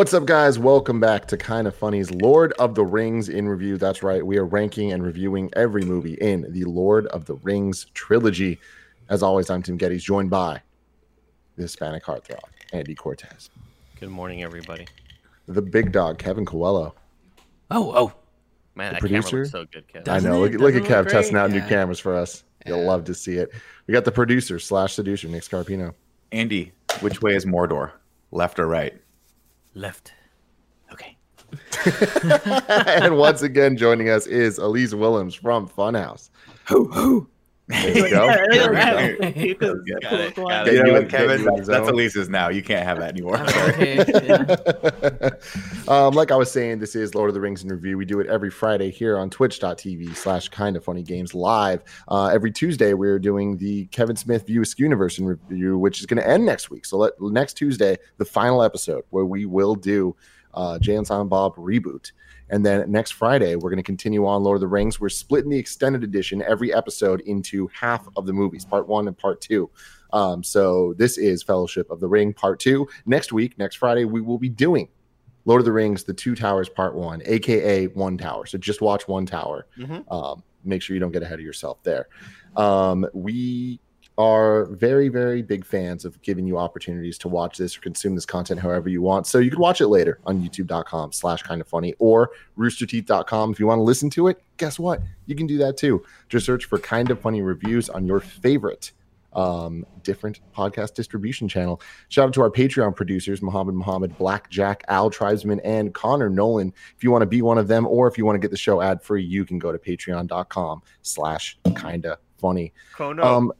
live. What's up, guys? Welcome back to Kind of Funny's Lord of the Rings in review. That's right, we are ranking and reviewing every movie in the Lord of the Rings trilogy. As always, I'm Tim Gettys, joined by the Hispanic heartthrob, Andy Cortez, Good morning, everybody. the big dog, Kevin Coelho. Oh, oh. Man, The that camera producer? looks so good, Kevin. Doesn't I know. it? Look, look at Doesn't Kev look testing great? out new cameras for us. You'll love to see it. We got the producer slash seducer, Nick Scarpino. Andy, which way is Mordor? Left or right? Left. Okay. and once again, joining us is Elise Willems from Funhouse. There you go. There we yeah. go. You could- Got it, got Get you know what, Kevin? That's, the that's zone. Elise's now. You can't have that anymore. Okay. yeah. um, like I was saying, this is Lord of the Rings in review. We do it every Friday here on twitch.tv slash kind of funny games live. Uh, every Tuesday, we're doing the Kevin Smith View Askew Universe in review, which is going to end next week. So let, next Tuesday, the final episode where we will do uh, Jay and Silent Bob reboot. And then next Friday, we're going to continue on Lord of the Rings. We're splitting the extended edition every episode into half of the movies, part one and part two. Um, so this is Fellowship of the Ring, part two. Next week, next Friday, we will be doing Lord of the Rings, The Two Towers, Part One, aka One Tower. So just watch One Tower. Mhm. Um, make sure you don't get ahead of yourself there. Um, we are very, very big fans of giving you opportunities to watch this or consume this content however you want. So you can watch it later on youtube.com slash kind of funny or roosterteeth.com. If you want to listen to it, guess what? You can do that too. Just search for kind of funny reviews on your favorite um, different podcast distribution channel. Shout out to our Patreon producers, Muhammad Muhammad, Black Jack, Al Tribesman, and Connor Nolan. If you want to be one of them, or if you want to get the show ad free, you can go to patreon.com slash kinda funny. Kono. Um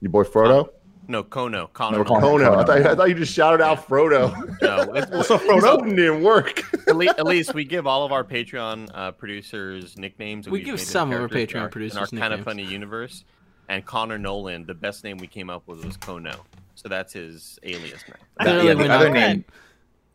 your boy Frodo? no, Kono. No, Connor. we're calling him no, I Kono. thought, I thought you just shouted out Frodo. no, it's, so Frodo didn't work. at, least, at least we give all of our Patreon uh, producers nicknames. We give some of our Patreon our- producers in our kind of funny universe. And Connor Nolan, the best name we came up with was Kono. So that's his alias name. That- yeah, the other name.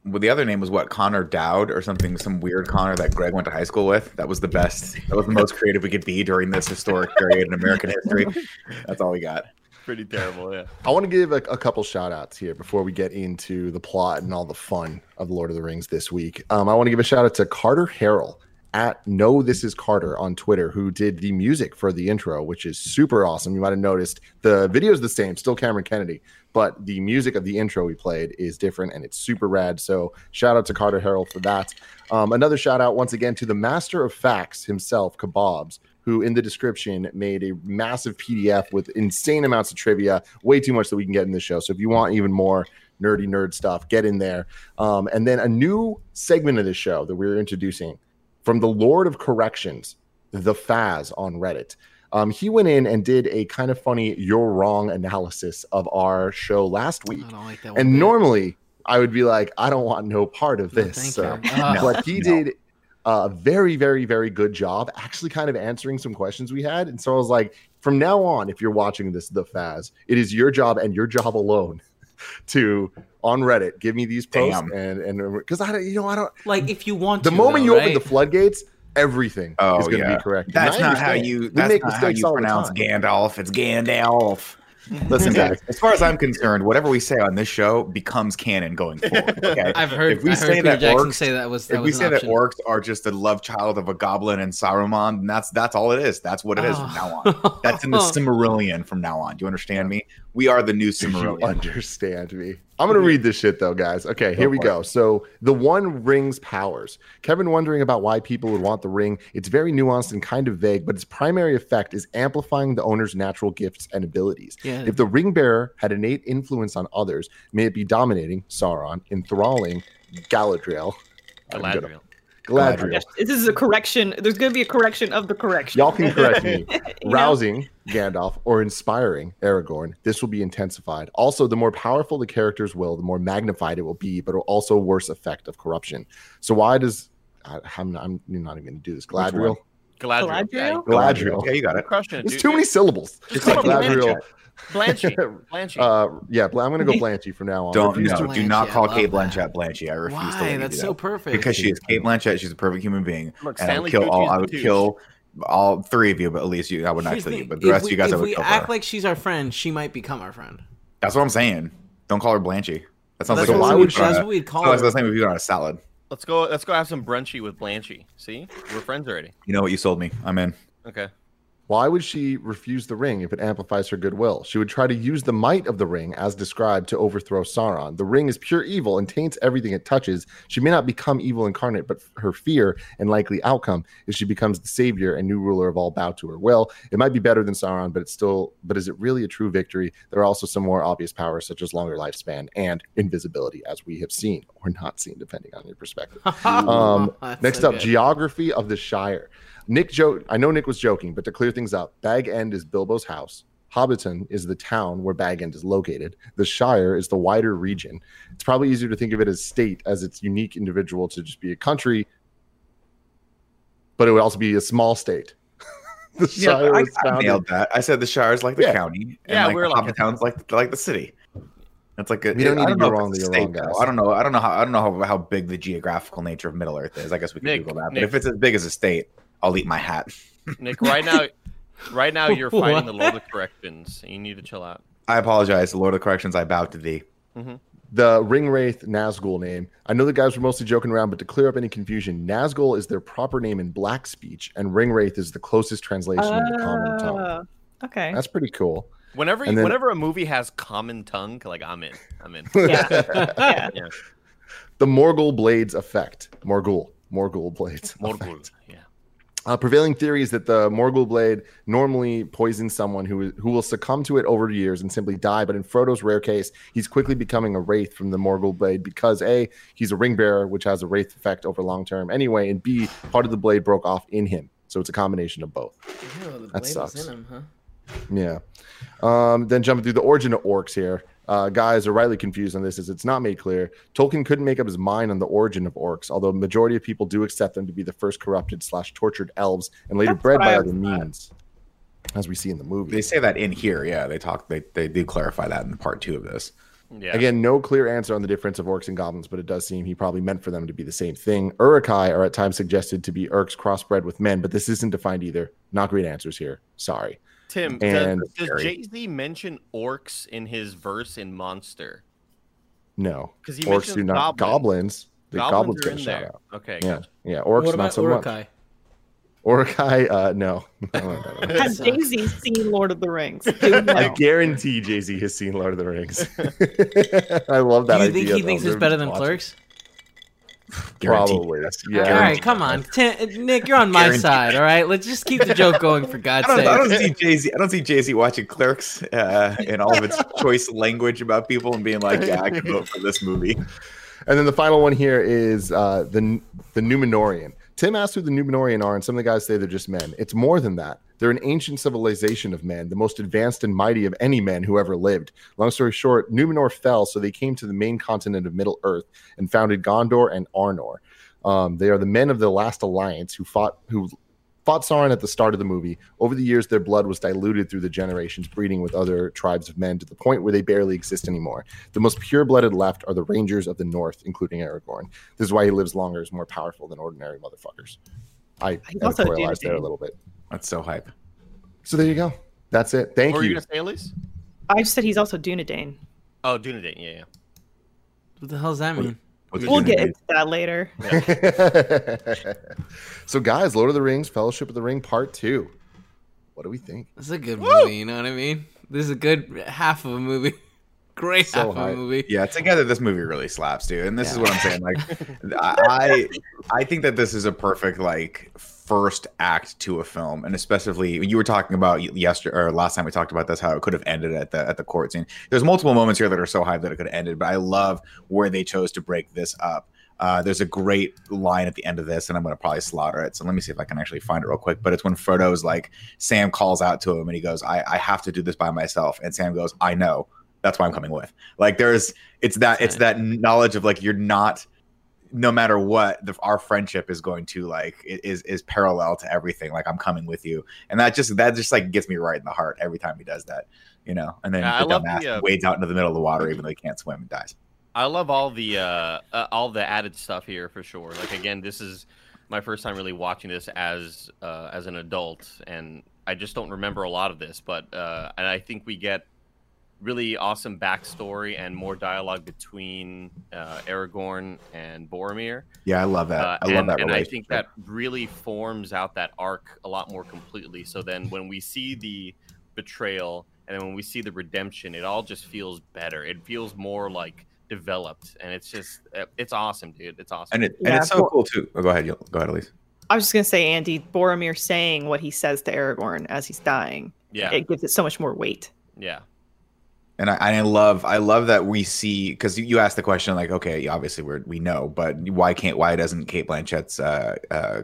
Well, the other name was what Connor Dowd or something, some weird Connor that Greg went to high school with. That was the best. That was the most creative we could be during this historic period in American history. That's all we got. Pretty terrible, yeah. I want to give a, a couple shout outs here before we get into the plot and all the fun of Lord of the Rings this week. Um, I want to give a shout out to Carter Harrell at No This Is Carter on Twitter, who did the music for the intro, which is super awesome. You might have noticed the video is the same, still Cameron Kennedy, but the music of the intro we played is different and it's super rad. So shout out to Carter Harrell for that. Um, another shout out once again to the master of facts himself, Kebabs, who in the description made a massive PDF with insane amounts of trivia, way too much that we can get in this show. So if you want even more nerdy nerd stuff, get in there. Um, and then a new segment of the show that we're introducing from the Lord of Corrections, the Faz on Reddit. Um, he went in and did a kind of funny "you're wrong" analysis of our show last week. I don't like that one. And bit. normally I would be like, I don't want no part of this. you. Uh, but he No. did Uh, a very, very, very good job actually kind of answering some questions we had. And so I was like, from now on, if you're watching this, the Faz, it is your job and your job alone to on Reddit give me these posts Damn. and and because I don't, you know, I don't. like if you want The to, moment though, you right? open the floodgates, everything Oh, is going to yeah. be correct. That's not how you. That's make not how you pronounce. Gandalf. It's Gandalf. Listen, guys. As far as I'm concerned, whatever we say on this show becomes canon going forward. Okay. I've heard. If we I say heard that Jackson orcs- say that was that if we an say that orcs are just a love child of a goblin and Saruman, then that's that's all it is. That's what it is from now on. Oh. That's in the Silmarillion from now on. Do you understand me? We are the new Do you understand me? I'm going to read this shit though, guys. Okay, here we go. So, the one ring's powers. Kevin wondering about why people would want the ring. It's very nuanced and kind of vague, but its primary effect is amplifying the owner's natural gifts and abilities. Yeah. If the ring bearer had innate influence on others, may it be dominating, Sauron, enthralling, Galadriel, Galadriel. Galadriel. Yes, This is a correction. There's going to be a correction of the correction. Y'all can correct me. You know? rousing Gandalf or inspiring Aragorn, this will be intensified. Also, the more powerful the character's will, the more magnified it will be, but also worse effect of corruption. So why does I, I'm, not, I'm not even going to do this. one? Galadriel. Galadriel. Yeah, Galadriel? Galadriel. Yeah, you got you're it. crushing it, There's too many syllables. Just Like call it Galadriel. Blanchy. Blanchy. Uh, yeah, I'm going to go Blanchy from now on. Don't no, to- do not call Cate love Blanchett Blanchy. I refuse to let Why? you That's do so that. perfect. because she is Cate Blanchett. She's a perfect human being, Look, and I would Stanley kill all. I would kill all three of you, but at least you. I would not Here's kill the you, but the if rest of you guys, I if would we act her. like she's our friend, she might become our friend. That's what I'm saying. Don't call her Blanchy. That sounds That's like So why a, we- would on that's what we'd call sounds like it. the same if you on a salad. Let's go. Let's go have some brunchy with Blanchy. See, we're friends already. You know what? You sold me. I'm in. Okay. Why would she refuse the ring if it amplifies her goodwill? She would try to use the might of the ring, as described, to overthrow Sauron. The ring is pure evil and taints everything it touches. She may not become evil incarnate, but her fear and likely outcome is she becomes the savior and new ruler of all bow to her will. It might be better than Sauron, but it's still. But is it really a true victory? There are also some more obvious powers, such as longer lifespan and invisibility, as we have seen or not seen, depending on your perspective. Um, next so up, good. geography of the Shire. Nick joke. I know Nick was joking, but to clear things up, Bag End is Bilbo's house. Hobbiton is the town where Bag End is located. The Shire is the wider region. It's probably easier to think of it as state, as it's unique individual to just be a country, but it would also be a small state. the Yeah, Shire I, was I nailed that. I said the Shire is like the Yeah. county. And Yeah, like we're the like- Hobbit town's like like the city. It's like a, We don't I need to know be if wrong it's that a you're wrong, state, guys. I don't know. I don't know how I don't know how, how big the geographical nature of Middle Earth is. I guess we can Nick, Google that. But Nick. if it's as big as a state, I'll eat my hat. Nick, right now, right now you're fighting the Lord of Corrections. You need to chill out. I apologize, the Lord of Corrections. I bow to thee. the Ring Wraith Nazgul name. I know the guys were mostly joking around, but to clear up any confusion, Nazgul is their proper name in Black speech, and Ring Wraith is the closest translation into common tongue. Uh, okay. That's pretty cool. Whenever, you, then- whenever a movie has common tongue, like I'm in. I'm in. Yeah. yeah. The Morgul Blades effect. Morgul. Morgul Blades. Morgul. effect. Yeah. Uh, prevailing theory is that the Morgul blade normally poisons someone who who will succumb to it over years and simply die. But in Frodo's rare case, he's quickly becoming a wraith from the Morgul blade because a he's a ring bearer, which has a wraith effect over long term anyway, and b part of the blade broke off in him, so it's a combination of both. Ew, That sucks. in him, huh? Yeah. Um, then jumping through the origin of orcs here. Uh, guys are rightly confused on this is it's not made clear. Tolkien couldn't make up his mind on the origin of orcs, although a majority of people do accept them to be the first corrupted slash tortured elves and later That's bred by other thought. means, as we see in the movie. They say that in here. Yeah, they talk. They they do clarify that in part two of this. Yeah. Again, no clear answer on the difference of orcs and goblins, but it does seem he probably meant for them to be the same thing. Uruk-hai are at times suggested to be orcs crossbred with men, but this isn't defined either. Not great answers here. Sorry. Tim, And- does, does Jay Z mention orcs in his verse in Monster? No, because he orcs do not. goblins. Goblins. The goblins, are get a in shout there. out. Okay. Yeah. gotcha. Yeah. Orcs, what not about so much. Uruk-hai? Uruk-hai, uh, no. Has. Jay Z seen Lord of the Rings? Do I guarantee Jay Z has seen Lord of the Rings. I love that Do you idea. think he though. thinks it's They're better just than watching. Clerks? Guaranteed. Probably. Yeah. All right, come on, Tim, Nick, you're on my Guaranteed. side. All right, let's just keep the joke going for God's sake. I don't see Jay Z. I don't see Jay Z watching Clerks uh, in all of its choice language about people and being like, "Yeah, I can vote for this movie." And then the final one here is uh, the the Numenorean. Tim asked who the Numenorean are, and some of the guys say they're just men. It's more than that. They're an ancient civilization of men, the most advanced and mighty of any men who ever lived. Long story short, Numenor fell, so they came to the main continent of Middle Earth and founded Gondor and Arnor. Um, they are the men of the last alliance who fought who fought Sauron at the start of the movie. Over the years, their blood was diluted through the generations, breeding with other tribes of men to the point where they barely exist anymore. The most pure-blooded left are the Rangers of the North, including Aragorn. This is why he lives longer, is more powerful than ordinary motherfuckers. I He's also a editorialized there a little bit. That's so hype. So there you go. That's it. Thank What were you you. gonna say, Elise? I just said he's also Dunedain. Oh, Dunedain. Yeah, yeah. What the hell does that mean? What's We'll get into that later. so, guys, Lord of the Rings, Fellowship of the Ring, Part Two. What do we think? This is a good movie. You know what I mean? This is a good half of a movie. Great So half of a movie. Yeah, together this movie really slaps, dude. And this is what I'm saying. Like, I I think that this is a perfect like first act to a film, and especially you were talking about yesterday or last time we talked about this how it could have ended at the at the court scene. There's multiple moments here that are so high that it could have ended, but I love where they chose to break this up. Uh, there's a great line at the end of this, and I'm going to probably slaughter it. So let me see if I can actually find it real quick. But it's when Frodo's like, Sam calls out to him, and he goes, I, I have to do this by myself. And Sam goes, I know. That's why I'm coming with. Like, there's, it's that, it's that knowledge of like, you're not, no matter what, the, our friendship is going to like, is, is parallel to everything. Like, I'm coming with you. And that just, that just like gets me right in the heart every time he does that, you know? And then Yeah, the dumbass the, uh, wades out into the middle of the water, even though he can't swim and dies. I love all the uh, uh, all the added stuff here for sure. Like again, this is my first time really watching this as uh, as an adult, and I just don't remember a lot of this. But uh, and I think we get really awesome backstory and more dialogue between uh, Aragorn and Boromir. Yeah, I love that. Uh, I love and, that. and I think that really forms out that arc a lot more completely. So then when we see the betrayal and then when we see the redemption, it all just feels better. It feels more like developed, and it's just uh, it's awesome, dude. It's awesome. and it and Yeah, it's so cool. cool too. Oh, go ahead, go ahead, Elise. I was just gonna say, Andy Boromir saying what he says to Aragorn as he's dying. yeah, It gives it so much more weight. yeah, And I, I love I love that we see because you asked the question like okay obviously we we know but why can't why doesn't Cate Blanchett's uh, uh,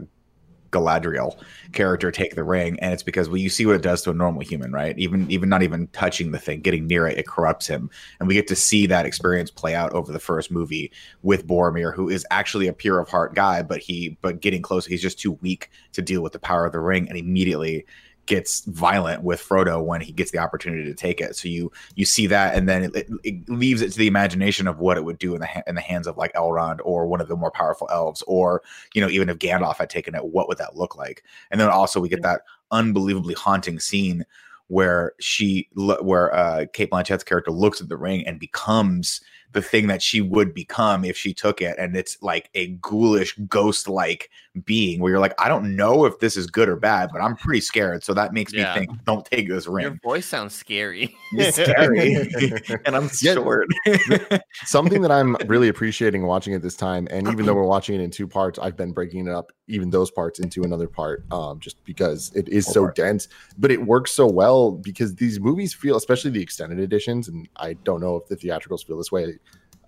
Galadriel character take the ring? And it's because well you see what it does to a normal human right? Even even not even touching the thing getting near it it corrupts him. And we get to see that experience play out over the first movie with Boromir who is actually a pure of heart guy but he but getting close he's just too weak to deal with the power of the ring and immediately gets violent with Frodo when he gets the opportunity to take it. So you you see that, and then it, it, leaves it to the imagination of what it would do in the ha- in the hands of like Elrond or one of the more powerful elves, or you know even if Gandalf had taken it, what would that look like? And then also we get that unbelievably haunting scene where she where uh Cate Blanchett's character looks at the ring and becomes the thing that she would become if she took it and it's like a ghoulish ghost like being where you're like I don't know if this is good or bad but I'm pretty scared so that makes Yeah. me think don't take this ring. your voice sounds scary. it's scary and I'm Yeah. short Something that I'm really appreciating watching it this time, and even though we're watching it in two parts, I've been breaking it up, even those parts, into another part, um, just because it is Go so for dense. But it works so well because these movies feel, especially the extended editions, and I don't know if the theatricals feel this way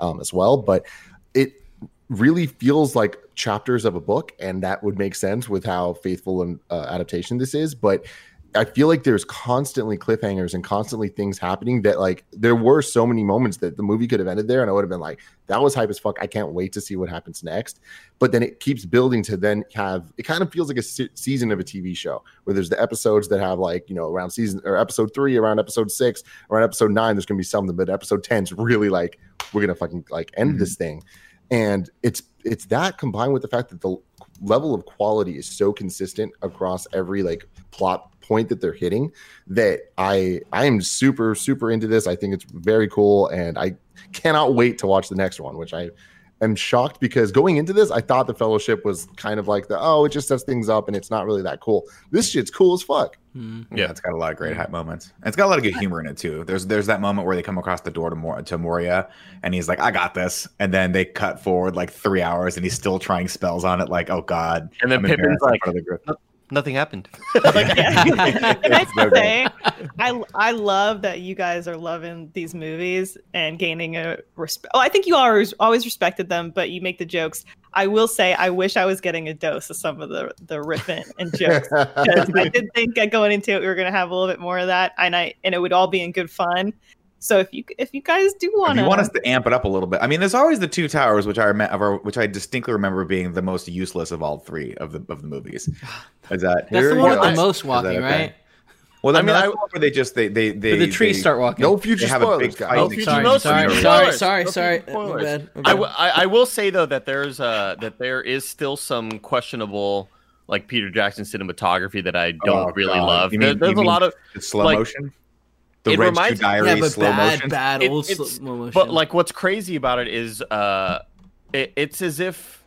um, as well, but it really feels like chapters of a book, and that would make sense with how faithful an uh, adaptation this is. But I feel like there's constantly cliffhangers and constantly things happening that like there were so many moments that the movie could have ended there and I would have been like, that was hype as fuck. I can't wait to see what happens next. But then it keeps building to then have it kind of feels like a se- season of a TV show where there's the episodes that have like, you know, around season or episode three, around episode six, around episode nine, there's gonna be something, but episode 10's really like, we're gonna fucking like end Mhm. this thing. And it's it's that combined with the fact that the level of quality is so consistent across every like plot point that they're hitting that I I am super super into this. I think it's very cool and I cannot wait to watch the next one, which I am shocked because going into this I thought the fellowship was kind of like the oh it just sets things up and it's not really that cool. This shit's cool as fuck. Hmm. Yeah, it's got a lot of great hype moments. And it's got a lot of good humor in it too. There's there's that moment where they come across the door to Mor- to Moria, and he's like, "I got this," and then they cut forward like three hours, and he's still trying spells on it. Like, oh god. And then I'm Pippin's like, front of the group. Nothing happened. Yeah. and I It's so should good. say, I I love that you guys are loving these movies and gaining a respect. Oh, I think you always always respected them, but you make the jokes. I will say, I wish I was getting a dose of some of the the riffing and jokes. 'Cause I did think that going into it, we were going to have a little bit more of that, and I and it would all be in good fun. So if you if you guys do want to, you want us to amp it up a little bit, I mean, there's always the two towers, which I remember, which I distinctly remember being the most useless of all three of the of the movies. Is that That's Here the one go. with the most that walking, okay? right? Well, I I mean, mean, that's I- the where they just they they they the trees they- start walking. no future have a spoilers, guys. fight. Oh, future- sorry, no sorry, future sorry, spoilers. sorry, No sorry. future my spoilers. bad, my I, bad. w- I, I will say though that there's uh that there is still some questionable like Peter Jackson cinematography that I don't Oh, really God. love. You There- there's a lot of slow like, motion, the it Red reminds- Shoe Diaries yeah, but slow bad, motion. bad old it's- slow motion. but like what's crazy about it is uh it, it's as if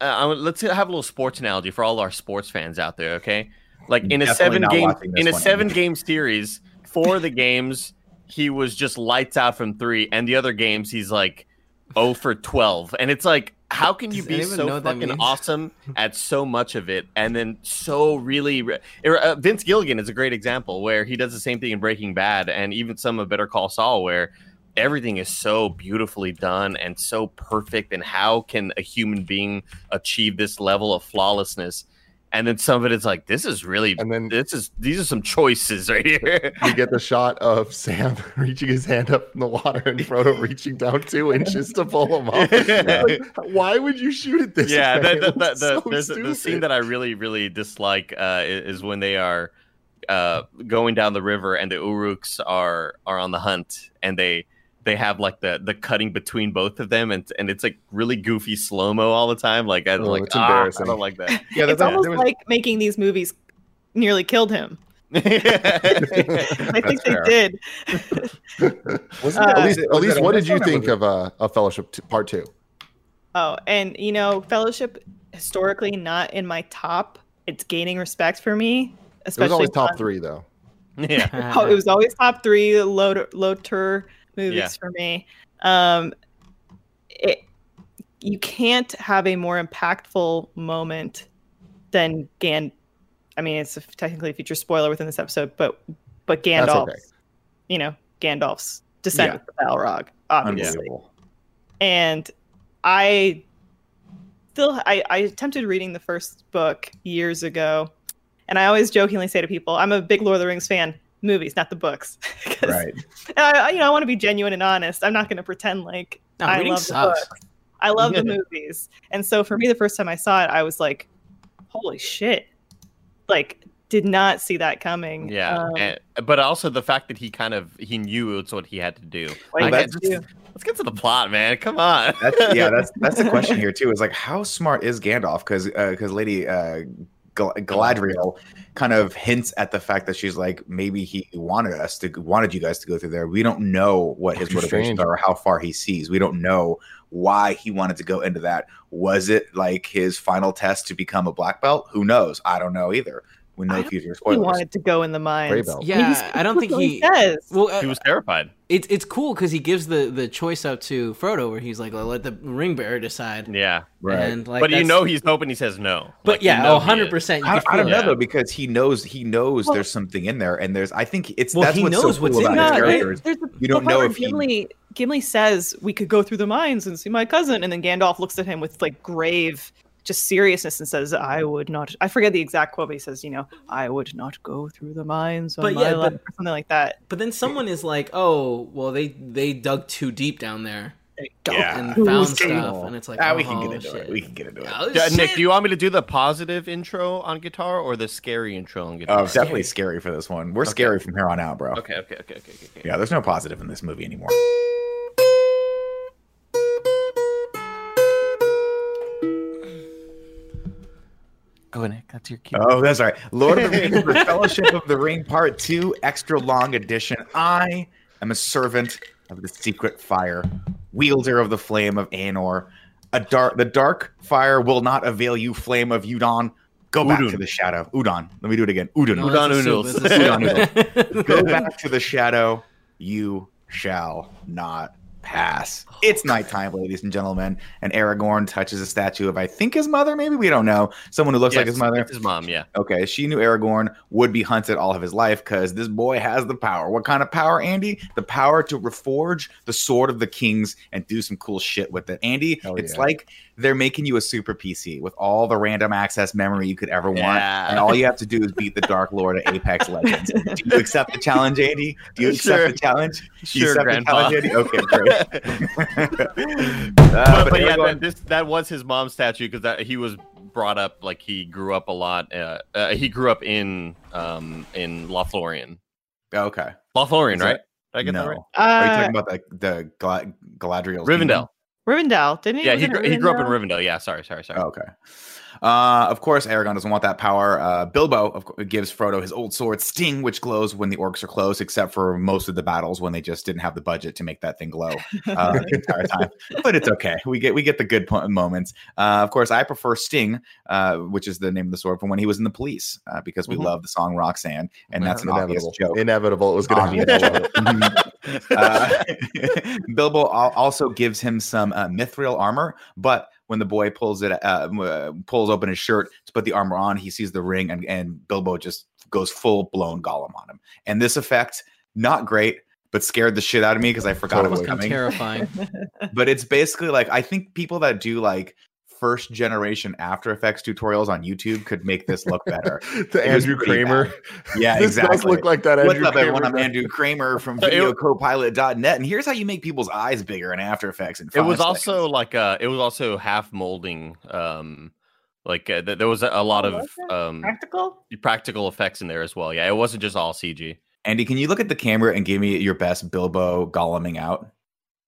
uh, I would- let's have a little sports analogy for all our sports fans out there okay like in a Definitely seven not game in a one. seven game series four of the games he was just lights out from three and the other games he's like 0 for 12 and it's like how can you be so fucking awesome at so much of it and then so really re- uh, Vince Gilligan is a great example where he does the same thing in Breaking Bad and even some of Better Call Saul where everything is so beautifully done and so perfect and how can a human being achieve this level of flawlessness and then some of it is like this is really And then this is these are some choices right here you get the shot of Sam reaching his hand up in the water and Frodo reaching down two inches to pull him up. Like, why would you shoot at this? yeah the, the, the, so there's a- the scene that i really really dislike uh, is when they are uh, going down the river and the uruks are are on the hunt and they they have like the the cutting between both of them and and it's like really goofy slow mo all the time like I Oh, like it's ah, I embarrassing. don't like that Yeah, it's that- almost was- like making these movies nearly killed him. I think they did. Wasn't Uh, at least, at least what did you think of uh, of Fellowship t- Part Two? Oh, and you know, Fellowship historically not in my top. It's gaining respect for me, It especially was always top on- three though. yeah. Oh, it was always top three low low tour movies Yeah. for me. Um, it, you can't have a more impactful moment than Gan. I mean, it's a, technically a future spoiler within this episode, but but Gandalf, okay. you know, Gandalf's descent Yeah. Balrog, obviously. And I still I, I attempted reading the first book years ago, and I always jokingly say to people, "I'm a big Lord of the Rings fan." Movies, not the books. Right. I, I- you know, I want to be genuine and honest. I'm not going to pretend like No, I reading love the sucks. books. I love the movies, and so for me, the first time I saw it, I was like, "Holy shit!" Like, did not see that coming. Yeah, Um, and- but also the fact that he kind of he knew it's what he had to do. what Like, you just- let's get to the plot, man. Come on. That's, yeah, that's that's the question here too. Is like how smart is Gandalf? Because because Lady uh, Gal- Galadriel kind of hints at the fact that she's like maybe he wanted us to wanted you guys to go through there. We don't know what his Too motivations strange. are or how far he sees. We don't know why he wanted to go into that. Was it like his final test to become a black belt? Who knows? I don't know either. We I know don't future He wanted to go in the mines. Yeah, I don't think that's he. says. Well, uh, he was terrified. It's it's cool because he gives the the choice up to Frodo, where he's like, well, "Let the ring bearer decide." Yeah, Right. And like, but you know he's hoping he says no. but Like, you yeah, know oh, he 100 is. percent. I, I don't know Yeah. though because he knows he knows Well- there's something in there, and there's I think it's Well, that's he what's knows so what's cool in about his there, right? characters. There's the, You don't know where if he- Gimli, Gimli says we could go through the mines and see my cousin, and then Gandalf looks at him with like grave, just seriousness and says, "I would not." I forget the exact quote, but he says, "You know, I would not go through the mines But yeah, but- or something like that. But then someone is like, "Oh, well, they they dug too deep down there Yeah. and found getting- stuff," and it's like, Ah, oh, we can get into shit. it. We can get into it. Oh, Yeah, Nick, do you want me to do the positive intro on guitar or the scary intro on guitar? Oh, it's definitely scary for this one. We're scary from here on out, bro. Okay, okay, okay, okay, okay. okay. Yeah, there's no positive in this movie anymore. Go Nick. That's your cue. Oh, that's all right. Lord of the Rings, the Fellowship of the Ring, Part Two, extra long edition. I am a servant of the secret fire, wielder of the flame of Anor. A dark, the dark fire will not avail you, flame of Udon. Go back to the shadow. Udon. Let me do it again. Udon. No, Udon that's a soup, noodles. it's a soup. Go back to the shadow. You shall not pass. Oh, it's nighttime, ladies and gentlemen, and Aragorn touches a statue of I think his mother. Maybe we don't know. Someone who looks like his mother. his mom, yeah. Okay, she knew Aragorn would be hunted all of his life because this boy has the power. What kind of power, Andy? The power to reforge the sword of the kings and do some cool shit with it. Andy, Hell it's yeah. like they're making you a super PC with all the random access memory you could ever want. Yeah. And all you have to do is beat the Dark Lord of Apex Legends. Do you accept the challenge, Andy? Do you accept Sure. the challenge? Do you Sure, accept Grandpa. the challenge, Andy? Okay, great. but, Uh, but yeah, that, this that was his mom's statue because he was brought up like he grew up a lot. Uh, uh, he grew up in um in Lothlorien. okay. Lothlorien, Is that- right? Did I get no. that right? Are you Uh, talking about the the Gla- Galadriel's Rivendell. kingdom? Rivendell, didn't he? Yeah, he, gr- he grew up in Rivendell? Rivendell. Yeah, sorry, sorry, sorry. Oh, okay. Uh, of course, Aragorn doesn't want that power. Uh, Bilbo of course, gives Frodo his old sword Sting, which glows when the orcs are close, except for most of the battles when they just didn't have the budget to make that thing glow uh, the entire time. But it's okay. We get we get the good po- moments. Uh, of course, I prefer Sting, uh, which is the name of the sword from when he was in the police, uh, because we Mhm. love the song Roxanne, and that's an obvious Inevitable. joke. Inevitable. It was going to Obvious happen. joke. uh, Bilbo also gives him some uh, mithril armor, but when the boy pulls it, uh, pulls open his shirt to put the armor on, he sees the ring, and, and Bilbo just goes full blown Gollum on him. And this effect, not great, but scared the shit out of me because I forgot it was coming. terrifying. But it's basically like I think people that do like first generation After Effects tutorials on YouTube could make this look better. the It Andrew Kramer. bad. Yeah, this exactly. does look like that What's Andrew up, everyone? Kramer I'm. Andrew Kramer from So it- VideoCopilot.net, and here's how you make people's eyes bigger in After Effects. And It was five also like uh it was also half molding. Um, like uh, th- there was a, a lot Oh, of um Practical? practical effects in there as well. Yeah, it wasn't just all CG. Andy. Can you look at the camera and give me your best Bilbo Golluming out?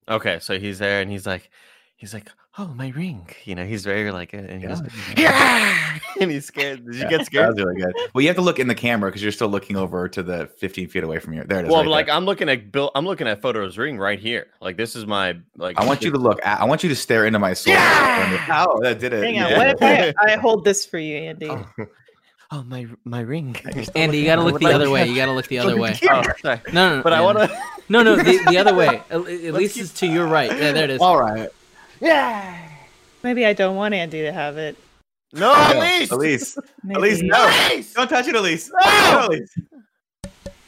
Okay, so he's there and he's like, he's like, "Oh, my ring." You know, he's very like, uh, and he goes, "Yeah," and he's scared. Did you Yeah, get That scared? was really good. Well, you have to look in the camera because you're still looking over to the 15 feet away from you. There it is. Well, right like there. I'm looking at Bill. I'm looking at Photo's ring right here. Like this is my like. I want you to look. At, I want you to stare into my soul. Yeah! Oh, that did it. Hang on, what if I, I hold this for you, Andy? Oh. Oh my my ring. Andy, you gotta look the other way. You gotta look the other way. Oh, sorry. No, no, no. But I want to. No, no, the, the other way. At, at least it's to your right. Yeah, there it is. All right. Maybe I don't want Andy to have it. No, Elise. Elise. Maybe. Elise, no. Don't touch it, Elise. No, Elise.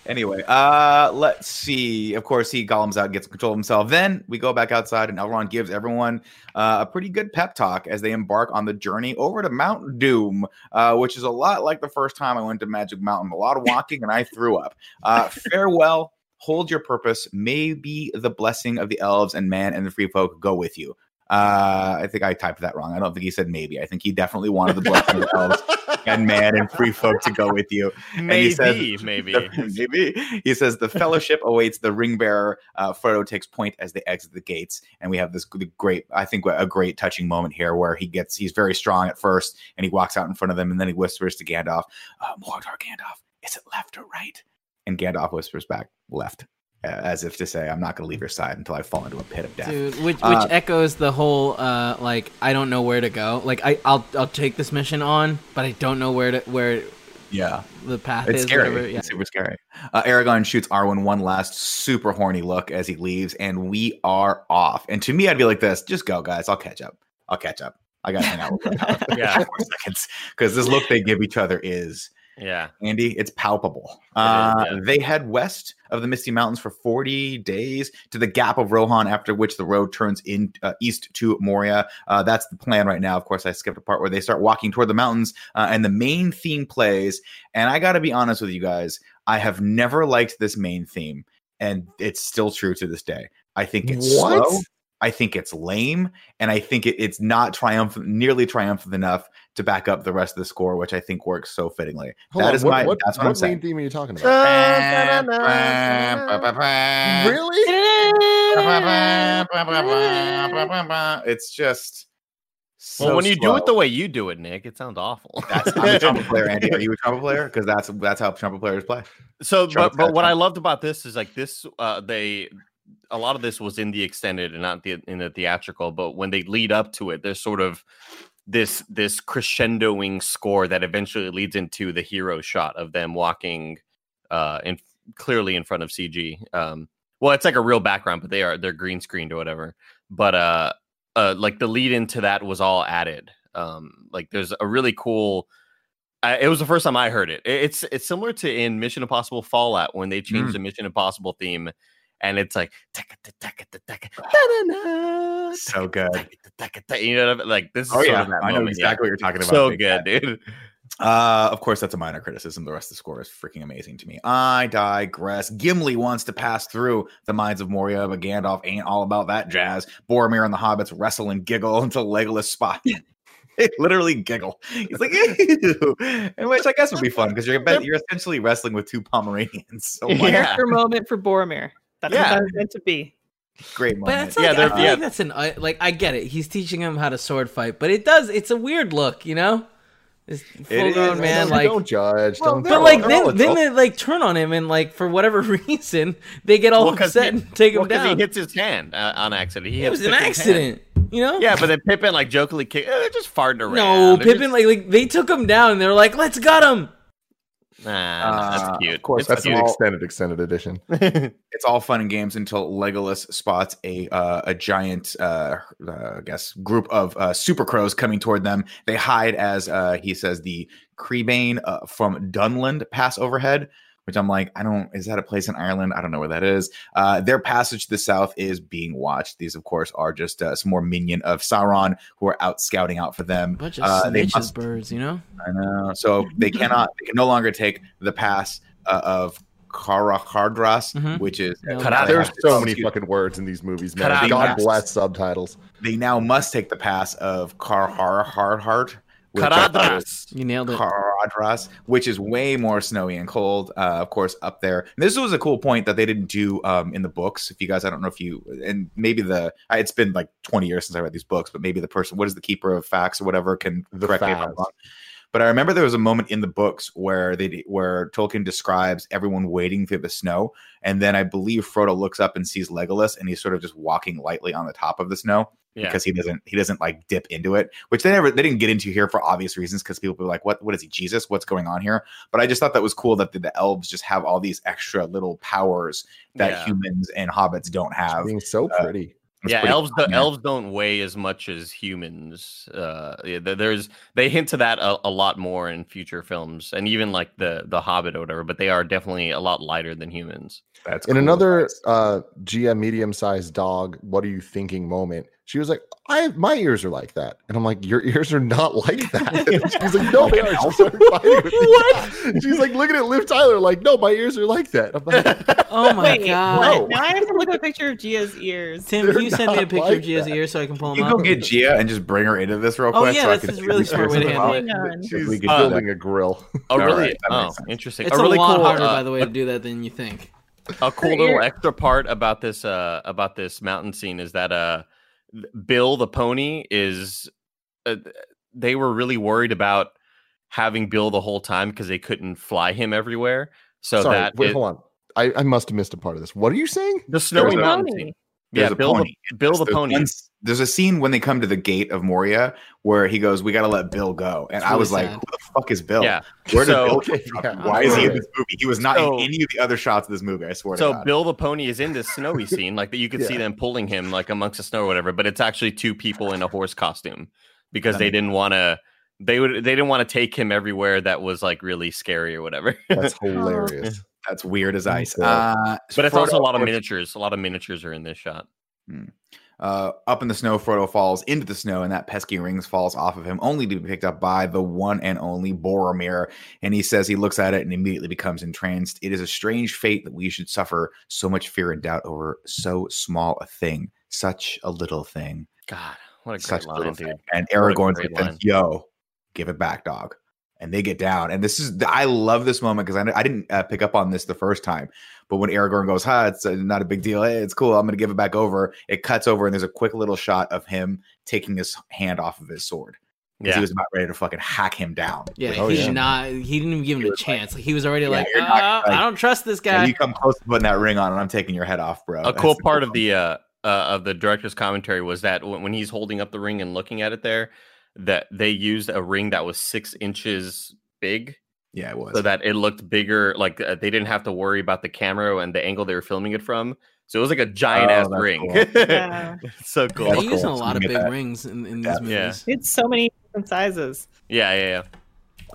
Anyway, uh, let's see. Of course, he Gollums out, gets control of himself. Then we go back outside, and Elrond gives everyone uh, a pretty good pep talk as they embark on the journey over to Mount Doom, uh, which is a lot like the first time I went to Magic Mountain. A lot of walking, and I threw up. Uh, farewell. Hold your purpose. Maybe the blessing of the elves and man and the free folk go with you. Uh, I think I typed that wrong. I don't think he said maybe. I think he definitely wanted the blessing of elves and man and free folk to go with you. he Maybe, said- maybe. Maybe he says the fellowship awaits the ring bearer. Uh, Frodo takes point as they exit the gates, and we have this great, I think, a great touching moment here where he gets he's very strong at first, and he walks out in front of them, and then he whispers to Gandalf, uh, "Mordor, Gandalf, is it left or right?" And Gandalf whispers back, "Left," as if to say, "I'm not going to leave your side until I fall into a pit of death." Dude, which which Uh, echoes the whole uh like I don't know where to go. Like I I'll I'll take this mission on, but I don't know where to where Yeah. the path It's is. scary. Whatever. Yeah. It's super scary. Uh, Aragorn shoots Arwen one last super horny look as he leaves, and we are off. And to me, I'd be like this: just go, guys. I'll catch up. I'll catch up. I got to hang out with them for Yeah. four seconds because this look they give each other is Yeah. Andy. It's palpable. is, Uh, yeah. They head west of the Misty Mountains for 40 days to the Gap of Rohan, after which the road turns in uh, east to Moria. Uh, that's the plan right now. Of course, I skipped a part where they start walking toward the mountains, uh, and the main theme plays. And I got to be honest with you guys, I have never liked this main theme, and it's still true to this day. I think it's What? slow. I think it's lame, and I think it, it's not triumphant, nearly triumphant enough to back up the rest of the score, which I think works so fittingly. Hold that on, is what, my. what, that's what, I'm saying. main theme are you talking about? Really? It's just. Well, so when you do it the way you do it, Nick, it sounds awful. that's I'm a trumpet player, Andy. Are you a trumpet player? Because that's that's how trumpet players play. so, Trumpet's but, but what I loved about this is like this. Uh, they a lot of this was in the extended and not the in the theatrical. But when they lead up to it, there's sort of this this crescendoing score that eventually leads into the hero shot of them walking uh in clearly in front of CG. Um well it's like a real background, but they are they're green screened or whatever. But uh uh like the lead into that was all added. Um like there's a really cool I, it was the first time I heard it. It- It's it's similar to in Mission Impossible Fallout when they changed Mm. the Mission Impossible theme and it's like So good. taka, taka, taka, you know like this is Oh yeah, that I know moment, yeah. exactly what you're talking about. so good, Cat. dude. Uh, of course, that's a minor criticism. The rest of the score is freaking amazing to me. I digress. Gimli wants to pass through the minds of Moria, but Gandalf ain't all about that jazz. Boromir and the hobbits wrestle and giggle until Legolas spot. They literally giggle. He's like, Ew. and which I guess would be fun because you're you're essentially wrestling with two Pomeranians. So why not? Character moment for Boromir. That's Yeah. what that was meant to be. great But moment. it's like, Yeah, I they're- feel yeah. like that's an I- like I get it. He's teaching him how to sword fight, but it does. It's a weird look, you know. This full is, grown man, don't, like. don't judge. Well, don't no, But like then, all then they like turn on him and like for whatever reason they get all Well, 'cause upset he- and take him Well, because he hits his hand uh, on accident. He it was an Pippin's hand. accident, you know. Yeah, but then Pippin like jokingly kick. eh, They're just farting around. No, They're Pippin just- like like they took him down. and They're like, let's gut him. Nah, Uh, that's cute. of course, It's That's an cute. extended extended edition. it's all fun and games until Legolas spots a uh, a giant, uh, uh, I guess, group of uh, super crows coming toward them. They hide as uh, he says the Crebain uh, from Dunland pass overhead. Which I'm like, I don't. Is that a place in Ireland? I don't know where that is. Uh, their passage to the south is being watched. These, of course, are just uh, some more minion of Sauron who are out scouting out for them. Bunch of Uh, they must- birds, you know. I know. So they cannot, they can no longer take the pass uh, of Karahardras, Mhm. which is No. Cut out they There's so many excuse- fucking words in these movies, man. God bless subtitles. They now must take the pass of Karharhardhart, which I Caradhras. You nailed it. Caradhras, which is way more snowy and cold, uh, of course, up there. And this was a cool point that they didn't do um, in the books. If you guys, I don't know if you, and maybe the, it's been like 20 years since I read these books, but maybe the person, what is the keeper of facts or whatever, can The correct me if I'm wrong. But I remember there was a moment in the books where they where Tolkien describes everyone wading through the snow, and then I believe Frodo looks up and sees Legolas, and he's sort of just walking lightly on the top of the snow Yeah. because he doesn't he doesn't like dip into it, which they never they didn't get into here for obvious reasons because people were like, what what is he Jesus? What's going on here? But I just thought that was cool that the, the elves just have all these extra little powers that Yeah. humans and hobbits don't have. Being so Uh, pretty. It's yeah, elves. fun, The elves don't weigh as much as humans. Uh, yeah, there's they hint to that a, a lot more in future films, and even like the the Hobbit or whatever. But they are definitely a lot lighter than humans. That's In cool. another uh GM medium sized dog, what are you thinking moment? She was like, I my ears are like that. And I'm like, Your ears are not like that. She's like, No, they are. She started fighting with me. What? She's like looking at Liv Tyler, like, no, my ears are like that. I'm like, Oh my Wait, god. what? Now I have to look at a picture of Gia's ears. Tim, They're can you send me a picture like of Gia's that. ears so I can pull you them go up? get Gia and just bring her into this real Oh, quick. yeah, so I this can is see really these smart way to ears as handle well. it. She's we could uh, building a grill. Oh, really? right, oh, sense. interesting. It's a really lot cool, harder, uh, by the way, to do that than you think. a cool little extra part about this uh about this mountain scene is that uh Bill the pony is uh, they were really worried about having Bill the whole time because they couldn't fly him everywhere. So Sorry, that wait, it- hold on. I, I must have missed a part of this. What are you saying? the snowy mountain pony. scene. There's Yeah, Bill the Bill the There's pony. One s- there's a scene when they come to the gate of Moria where he goes, "We got to let Bill go," and It's I really was like, sad. "Who the fuck is Bill? Yeah. Where did So- Bill Okay, come from? yeah. Why is he in this movie? He was not So- in any of the other shots of this movie. I swear So to God. Bill the pony is in this snowy scene, like that you could see them pulling him like amongst the snow or whatever, but it's actually two people in a horse costume because That they didn't want to they would they didn't want to take him everywhere that was like really scary or whatever. That's hilarious. That's weird as ice. Uh, but it's also a lot of miniatures. A lot of miniatures are in this shot. Uh, up in the snow, Frodo falls into the snow, and that pesky rings falls off of him, only to be picked up by the one and only Boromir. And he says he looks at it and immediately becomes entranced. It is a strange fate that we should suffer so much fear and doubt over so small a thing, such a little thing, God, what a such great a line, little dude. thing. And Aragorn's like, "Yo, give it back, dog." And they get down, and this is I love this moment because I, I didn't uh, pick up on this the first time, but when Aragorn goes, "Ha, it's uh, not a big deal. Hey, it's cool. I'm going to give it back over." It cuts over, and there's a quick little shot of him taking his hand off of his sword because Yeah. he was about ready to fucking hack him down. Yeah, Oh, he yeah. not. He didn't even give him He a was like- chance. Like, he was already Yeah, like, you're not, "Uh, like- I don't trust this Yeah, guy. you come close to putting that ring on, and I'm taking your head off, bro. a That's cool part cool of the uh, uh of the director's commentary was that when, when he's holding up the ring and looking at it there, that they used a ring that was six inches big yeah, it was. so that it looked bigger. Like uh, they didn't have to worry about the camera and the angle they were filming it from. So it was like a giant Oh, ass ring. cool. Yeah. so cool. They're using cool. a lot of big that. rings in, in Yeah. these Yeah. movies. It's so many different sizes. Yeah, yeah, yeah.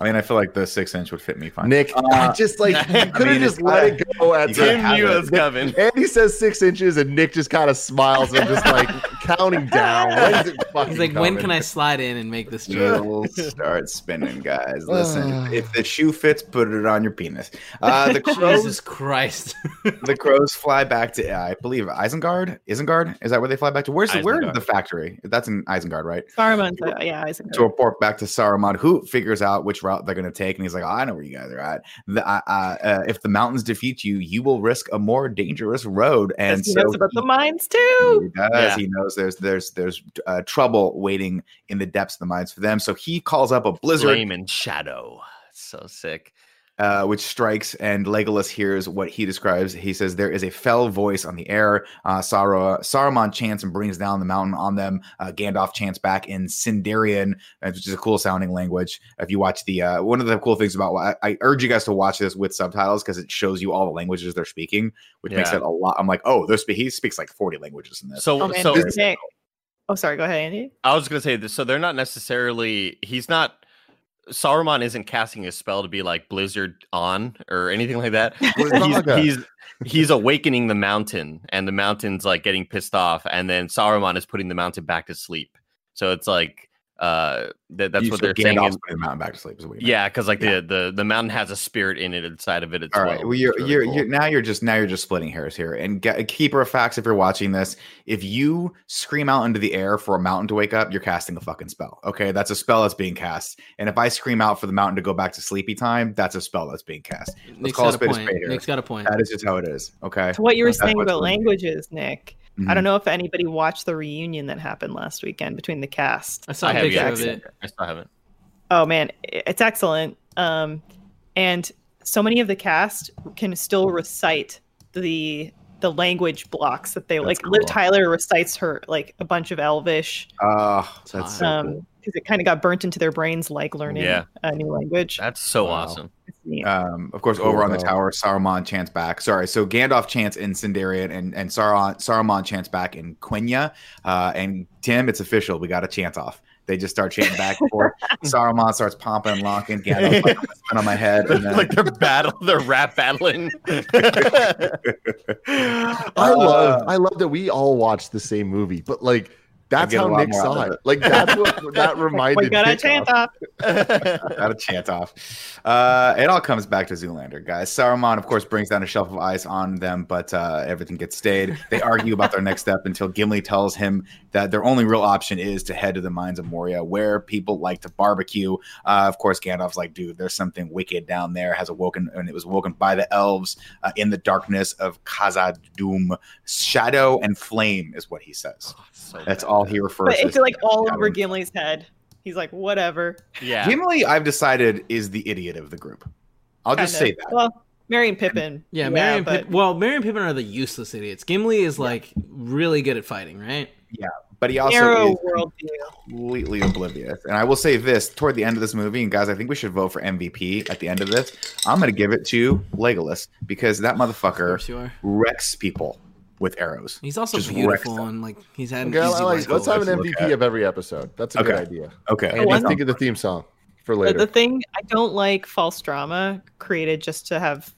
I mean, I feel like the six inch would fit me fine. Nick, I Uh, just like you could have mean, just let gotta- it go at you gotta Tim knew it. it was coming. Andy says six inches, and Nick just kind of smiles. I'm just like counting down. When is it fucking He's like, when can I slide in and make this joke? We'll start spinning, guys. Listen, if the shoe fits, put it on your penis. Uh, the Jesus crows, Christ. the crows fly back to, I believe, Isengard. Isengard is that where they fly back to? Where's the, where is the factory? That's in Isengard, right? Saruman's, uh, yeah, Isaac. To report back to Saruman, who figures out which route they're going to take, and he's like, oh, "I know where you guys are at. The, uh, uh, uh, if the mountains defeat you, you will risk a more dangerous road." And And he so knows about he- the mines too. He does. Yeah. He knows there's there's there's uh, trouble waiting in the depths of the mines for them. So he calls up a blizzard, Flame and shadow. So sick. Uh, which strikes, and Legolas hears what he describes. He says there is a fell voice on the air. Uh, Sar- Saruman chants and brings down the mountain on them. Uh, Gandalf chants back in Sindarian, uh, which is a cool sounding language. If you watch the uh, one of the cool things about I, I urge you guys to watch this with subtitles because it shows you all the languages they're speaking, which makes it a lot. I'm like, oh, there's he speaks like 40 languages in this. So, Oh man, so Nick. Oh, sorry. Go ahead, Andy. I was gonna say this. So they're not necessarily. He's not. Saruman isn't casting a spell to be like Blizzard on or anything like that. Well, it's not he's, he's he's awakening the mountain, and the mountain's like getting pissed off, and then Saruman is putting the mountain back to sleep. So it's like uh, that, that's You- what they're saying. Is- the mountain back to sleep. Is what yeah, because like the, the the mountain has a spirit in it inside of it as All well. Well, you're, It's really you're, cool. you're now you're just now you're just splitting hairs here. And get, keeper of facts, if you're watching this, if you scream out into the air for a mountain to wake up, you're casting a fucking spell. Okay, that's a spell that's being cast. And if I scream out for the mountain to go back to sleepy time, that's a spell that's being cast. Nick's call a got a spade a point. spade. Nick's got a point. That is just how it is. Okay. To what you were That's saying what's about going on. languages, Nick. I Mhm. don't know if anybody watched the reunion that happened last weekend between the cast. I saw I a have picture of it. I still haven't. Oh man, it's excellent. Um, and so many of the cast can still recite the the language blocks that they That's like. Liv. Tyler recites her like a bunch of Elvish Oh, that's hot. so um cool. because it kind of got burnt into their brains like learning Yeah. a new language. That's so Wow. awesome. Um, of course, Cool, over on the tower, Saruman chants back. Sorry, so Gandalf chants in Sindarin, and and Saruman, Saruman chants back in Quenya. Uh, and Tim, it's official. We got a chant off. They just start chanting back and forth. Saruman starts pumping and locking. Gandalf like, spin on my head, and then like they're battle, they're rap battling. I Uh, love I love that we all watch the same movie, but like that's how Nick saw it. it. Like that's what that reminded we got a Nick chant off. Got a chant off. Uh, it all comes back to Zoolander, guys. Saruman, of course, brings down a shelf of ice on them, but uh, everything gets stayed. They argue about their next step until Gimli tells him that their only real option is to head to the mines of Moria, where people like to barbecue. Uh, of course, Gandalf's like, dude, there's something wicked down there. Has awoken, and it was awoken by the elves uh, in the darkness of Khazad-dûm. Shadow and flame is what he says. So That's bad. all he refers But to. it's like all over and Gimli's head. He's like, whatever. Yeah. Gimli, I've decided, is the idiot of the group. I'll just Kinda. say that. Well, Merry and Pippin. Yeah, Merry and but Pip- well, Merry and Pippin are the useless idiots. Gimli is like really good at fighting, right? Yeah, but he also narrow is worldview. completely oblivious. And I will say this toward the end of this movie, and guys, I think we should vote for MVP at the end of this. I'm going to give it to Legolas because that motherfucker course wrecks people with arrows. He's also Just beautiful and like he's had. Okay, an I easy like- let's have an MVP of every episode. That's a Okay. good idea. Okay. And one just think of the theme song for The, later. the thing I don't like false drama created just to have,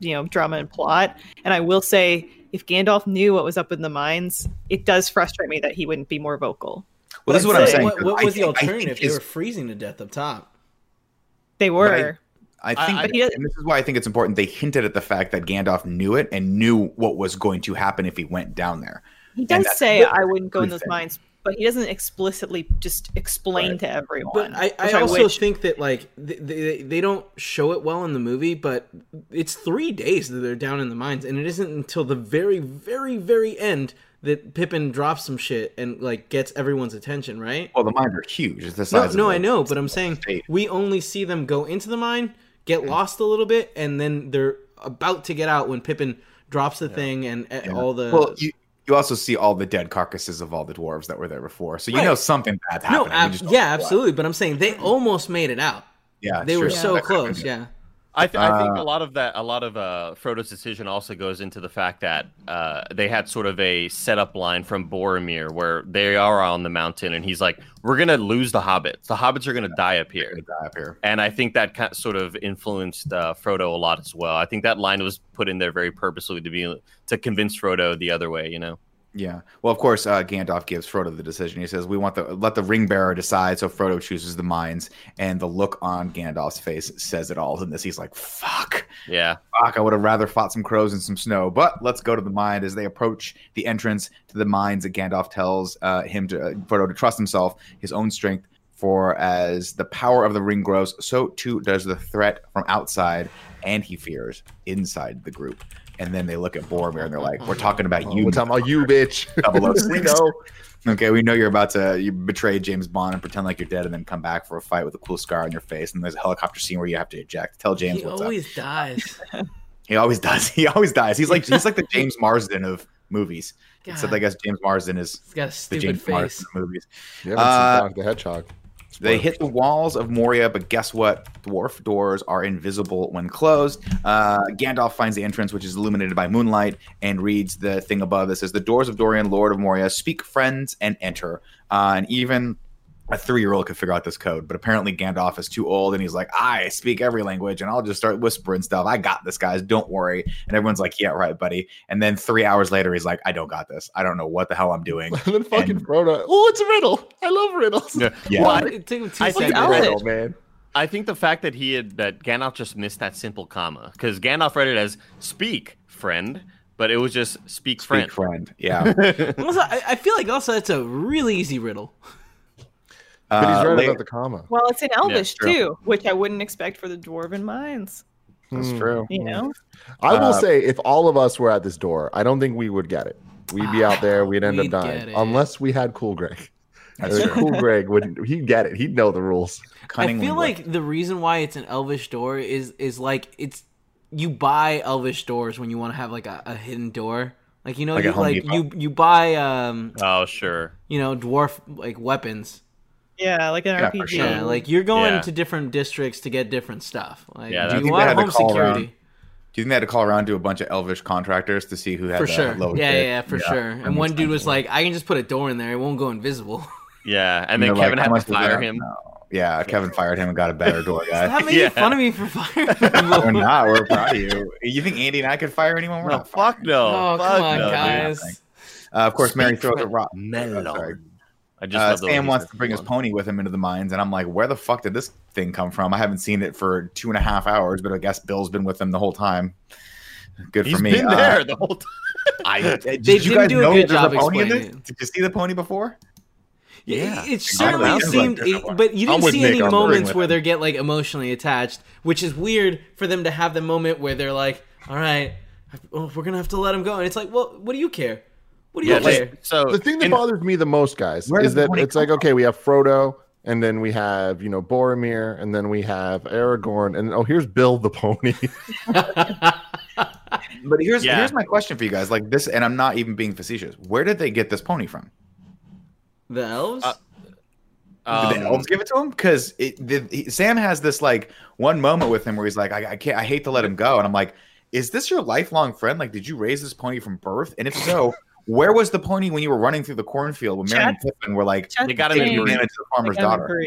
you know, drama and plot. And I will say, if Gandalf knew what was up in the mines, it does frustrate me that he wouldn't be more vocal. Well, this is what I'm saying. What, what I was the think- I alternative? They were freezing to death up top. They were. I think, I- But and this is why I think it's important. They hinted at the fact that Gandalf knew it and knew what was going to happen if he went down there. he does say. I wouldn't go in those mines, but he doesn't explicitly just explain Right. to everyone. But I, I also wish- think that like they, they they don't show it well in the movie, but it's three days that they're down in the mines, and it isn't until the very very very end that Pippin drops some shit and like gets everyone's attention, right? Well, the mines are huge. It's the No, size no, of I the know, but I'm saying state. we only see them go into the mine, get lost a little bit, and then they're about to get out when Pippin drops the thing and uh, all the. Well, you, you also see all the dead carcasses of all the dwarves that were there before, so you Right. know something bad's no, happening. You ab- yeah, absolutely. But I'm saying they almost made it out. Yeah, They were true. so That could've close. Yeah. I, th- I think Uh, a lot of that, a lot of uh, Frodo's decision also goes into the fact that uh, they had sort of a setup line from Boromir where they are on the mountain, and he's like, "We're gonna lose the hobbits. The hobbits are gonna die up here." Die up here. And I think that kind sort of influenced uh, Frodo a lot as well. I think that line was put in there very purposely to be to convince Frodo the other way. You know. Yeah. Well, of course, uh, Gandalf gives Frodo the decision. He says, "We want the let the ring bearer decide." So Frodo chooses the mines, and the look on Gandalf's face says it all. In this, he's like, "Fuck, Yeah. fuck! I would have rather fought some crows and some snow." But let's go to the mine. As they approach the entrance to the mines, Gandalf tells uh, him to uh, Frodo to trust himself, his own strength. For as the power of the ring grows, so too does the threat from outside, and he fears inside the group. And then they look at Boromir and they're like, "We're talking about you, we're talking about you, bitch. we know. Okay, we know you're about to you betray James Bond and pretend like you're dead, and then come back for a fight with a cool scar on your face. And there's a helicopter scene where you have to eject. Tell James he what's always dies. He always does. He always dies. He's like he's like the James Marsden of movies. God, Except I guess James Marsden is he's got a the James face. Marsden of movies. You haven't Uh, Sonic the Hedgehog. They hit the walls of Moria, but guess what? Dwarf doors are invisible when closed. Uh, Gandalf finds the entrance, which is illuminated by moonlight, and reads the thing above that says, The doors of Durin, Lord of Moria, speak friends and enter. Uh, and even a three year old could figure out this code, but apparently Gandalf is too old and he's like, I speak every language and I'll just start whispering stuff. I got this, guys. Don't worry. And everyone's like, Yeah, right, buddy. And then three hours later, he's like, I don't got this. I don't know what the hell I'm doing. and then fucking And- Frodo. Oh, it's a riddle. I love riddles. Yeah. Yeah. Well, It took him two I seconds. think riddle, man. I think the fact that he had that Gandalf just missed that simple comma because Gandalf read it as "speak, friend," but it was just "speak, friend." Speak friend. Yeah. Also, I, I feel like also it's a really easy riddle. But he's Uh, right later- about the comma. Well, it's in Elvish true. too, which I wouldn't expect for the dwarven minds. That's Hmm. true. You know, I will Uh, say, if all of us were at this door, I don't think we would get it. We'd be out there. We'd end We'd up dying, unless we had Cool Greg. That's cool Greg would. He'd get it. He'd know the rules. Cunning I feel linguist. like the reason why it's an elvish door is is like it's you buy elvish doors when you want to have like a, a hidden door. Like you know, Like you, like Depot. you you buy um Oh, sure. you know dwarf like weapons. Yeah, like an Yeah, RPG. sure. Yeah, like you're going Yeah. to different districts to get different stuff. Like Yeah, do you you want think they had home to call security around Do you think they had to call around to a bunch of elvish contractors to see who had for the sure. lowest Yeah, yeah, yeah, for Yeah, sure. And one dude sense. was like, "I can just put a door in there; it won't go invisible." Yeah, and then they're like, Kevin had to fire him. No. Yeah, Kevin fired him and got a better door guy. Stop making Yeah. fun of me for firing We're not. We're proud of you. You think Andy and I could fire anyone? We're No, not. fuck no. Oh, fuck come on, no, guys. Uh, of course, Merry throws a rock. Melon. Sorry. I just Uh, love Sam wants to bring his pony with him into the mines, and I'm like, where the fuck did this thing come from? I haven't seen it for two and a half hours, but I guess Bill's been with him the whole time. Good He's for me. been Uh, there the whole time. I, did They you didn't guys do a know good job a pony in this? it. Did you see the pony before? Yeah. it, it certainly know. seemed, it- but you didn't see any on the ring moments where him. they get like emotionally attached, which is weird for them to have the moment where they're like, "All right, oh, we're gonna have to let him go," and it's like, "Well, what do you care? What do you Yeah, care?" like, so The thing that in- bothers me the most, guys, is that it's like, from? okay, we have Frodo, and then we have you know Boromir, and then we have Aragorn, and oh, here's Bill the pony. But here's Yeah. here's my question for you guys. Like this, and I'm not even being facetious. Where did they get this pony from? the elves. Uh, Did the um, elves give it to him? Because it, did he, Sam has this like one moment with him where he's like, I, I can't, I hate to let him go, and I'm like, is this your lifelong friend? Like, did you raise this pony from birth? And if so, where was the pony when you were running through the cornfield when Merry and Pippin were like They got him in taking Bree. the farmer's daughter?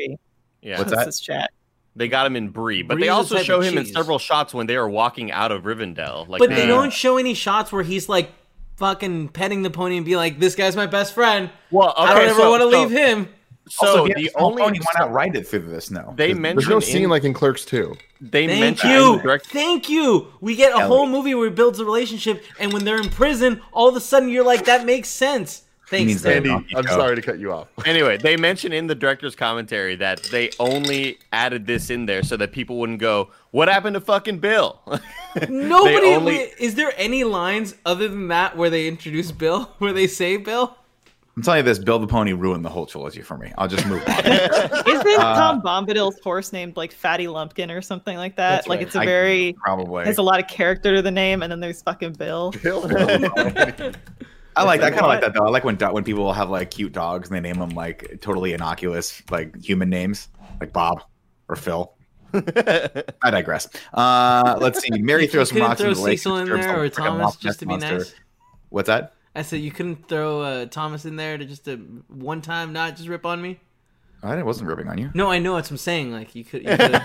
yeah, What's What's that? chat? they got him in Bree, but Bree's they also type show of him in several shots when they are walking out of Rivendell. Like, but they don't show any shots where he's like fucking petting the pony and be like, "This guy's my best friend. Well, okay, I don't ever so- want to so- leave him." So also, if he had the a small only pony, why not ride it through the snow? they There's mentioned there's no scene in, like in Clerks 2. they Thank mentioned in you, direct thank you. We get a Ellie. whole movie where he builds a relationship, and when they're in prison, all of a sudden you're like, "That makes sense." Thanks, means Tim. that- Andy, I'm Go. sorry to cut you off. Anyway, they mentioned in the director's commentary that they only added this in there so that people wouldn't go, "What happened to fucking Bill?" Nobody only- is there any lines other than that where they introduce Bill, where they say Bill? I'm telling you this: Bill the Pony ruined the whole trilogy for me. I'll just move on. Isn't Uh, Tom Bombadil's horse named like Fatty Lumpkin or something like that? Like right. it's a I- very Probably. has a lot of character to the name, and then there's fucking Bill. Bill, I like. I kind of like that though. I like when when people have like cute dogs and they name them like totally innocuous like human names, like Bob or Phil. I digress. Uh, let's see. Merry throws some couldn't rocks throw in the lake. Cecil in there or freaking Thomas just to be monster. nice. What's that? I said you couldn't throw uh, Thomas in there to just a one time not just rip on me. I wasn't ripping on you. No, I know what I'm saying. Like you could, you could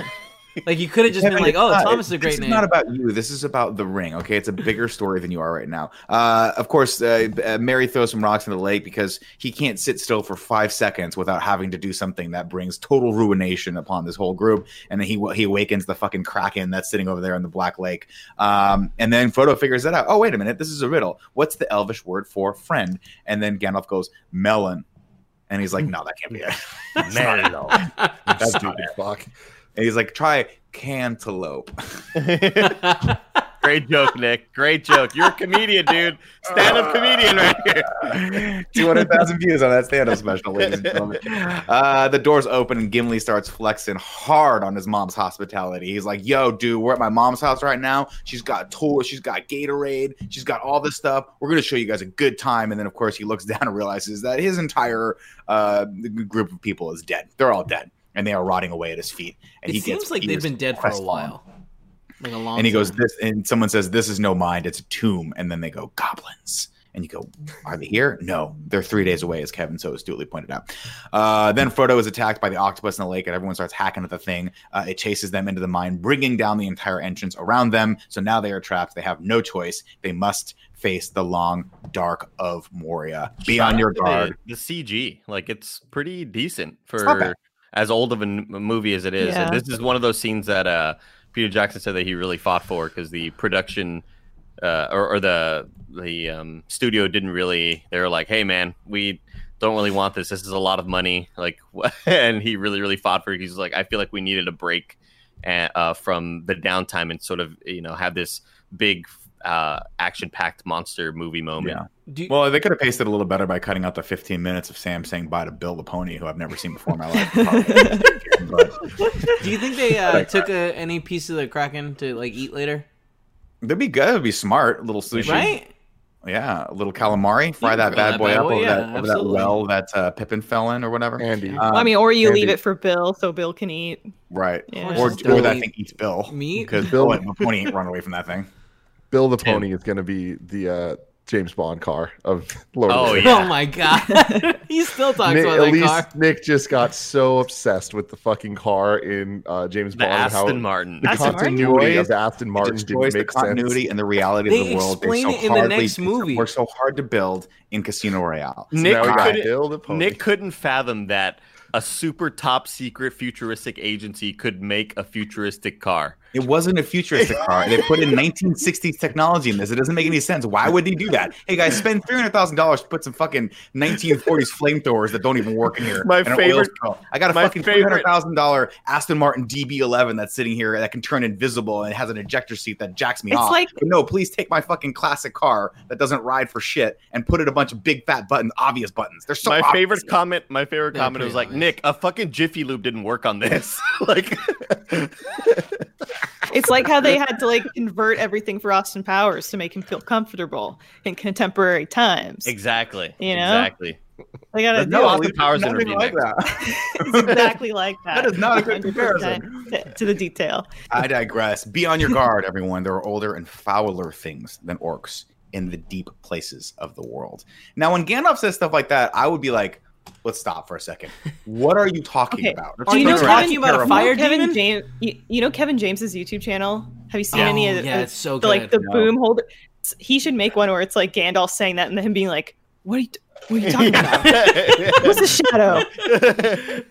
like you could have just been like, "Oh, not- Thomas is a great this name." is not about you. This is about the ring. Okay, it's a bigger story than you are right now. Uh, of course, uh, uh, Merry throws some rocks in the lake because he can't sit still for five seconds without having to do something that brings total ruination upon this whole group. And then he he awakens the fucking kraken that's sitting over there in the Black Lake. Um, and then Frodo figures that out. Oh, wait a minute, this is a riddle. What's the Elvish word for friend? And then Gandalf goes melon. And he's like, no, that can't be it. Mellow. That's Stupid not it. fuck. And he's like, try cantaloupe. Great joke, Nick. Great joke. You're a comedian, dude. Stand up comedian right here. 200,000 views on that stand-up special, ladies and gentlemen. Uh, the doors open and Gimli starts flexing hard on his mom's hospitality. He's like, "Yo, dude, we're at my mom's house right now. She's got tour, she's got Gatorade, she's got all this stuff. We're gonna show you guys a good time." And then, of course, he looks down and realizes that his entire uh, group of people is dead. They're all dead, and they are rotting away at his feet. And he gets it he seems gets like they've been dead for a while, like a long. And he goes, "This," and someone says, "This is no mind; it's a tomb." And then they go, "Goblins." And you go, are they here? No, they're three days away, as Kevin so astutely pointed out. Uh, then Frodo is attacked by the octopus in the lake, and everyone starts hacking at the thing. Uh, it chases them into the mine, bringing down the entire entrance around them. So now they are trapped. They have no choice. They must face the long dark of Moria. Be Shout on your guard. The, the CG, like it's pretty decent not for bad. As old of a n- movie as it is. Yeah. And this is one of those scenes that uh, Peter Jackson said that he really fought for because the production uh, or, or the the um, studio didn't really. They were like, "Hey, man, we." Don't really want this. This is a lot of money. Like, and he really, really fought for it. He's like, I feel like we needed a break uh, uh, from the downtime and sort of, you know, have this big, uh, action-packed monster movie moment. Yeah. Do you, Well, they could have paced it a little better by cutting out the 15 minutes of Sam saying bye to Bill the Pony, who I've never seen before in my life. do you think they uh, took a, any piece of the kraken to like eat later? that'd be good. It'd be smart. A little sushi. Right? Yeah, a little calamari. Fry You that grill bad that boy bad up boy, over, yeah, that, over that well that uh, Pippin fell in or whatever. Andy. Um, Well, I mean, or you Andy- leave it for Bill so Bill can eat. right. Yeah. Or, Just or that don't thing eats Bill. meat. Because Bill- Bill the Pony ain't run away from that thing. Bill the Pony is going to be the uh, James Bond car of Lord Oh, of yeah. Oh my god, he still talks Nick, about at least car. Nick just got so obsessed with the fucking car in uh, James The Bond. and how Aston Martin. The Aston Martin? continuity of the Aston It Martin didn't destroys the make continuity sense. and the reality They of the world. explain so it in the next movie. We're so hard to build in Casino Royale. So Nick now couldn't- Bill the Pony. Nick couldn't fathom that a super top secret futuristic agency could make a futuristic car. It wasn't a futuristic car. They put in 1960s technology in this. It doesn't make any sense. Why would they do that? Hey guys, spend three hundred thousand dollars to put some fucking 1940s flamethrowers that don't even work in here. My and favorite- I got a my fucking three favorite- hundred thousand dollar Aston Martin DB11 that's sitting here that can turn invisible and it has an ejector seat that jacks me It's off. like- But no, please take my fucking classic car that doesn't ride for shit and put it a bunch of big fat buttons, obvious buttons. They're so my obvious. favorite comment, my favorite They're comment was pretty like, obvious. Nick, a fucking Jiffy Lube didn't work on this. like, It's like how they had to like convert everything for Austin Powers to make him feel comfortable in contemporary times. exactly, You know? exactly. They gotta No, Austin it. Powers Nothing interview like next. that. It's exactly like that. That is not a good 100% to- To the detail. I digress. Be on your guard, everyone. There are older and fouler things than orcs in the deep places of the world. Now, when Gandalf says stuff like that, I would be like, let's stop for a second. What are you talking Okay. about? Do you know They're talking about a fire Kevin demon? James, you, you know Kevin James's YouTube channel. Have you seen Oh, any of the, yeah, it's so the, like the. No. boom hold? He should make one where it's like Gandalf saying that and then him being like, "What are you, what are you talking about? What's a shadow?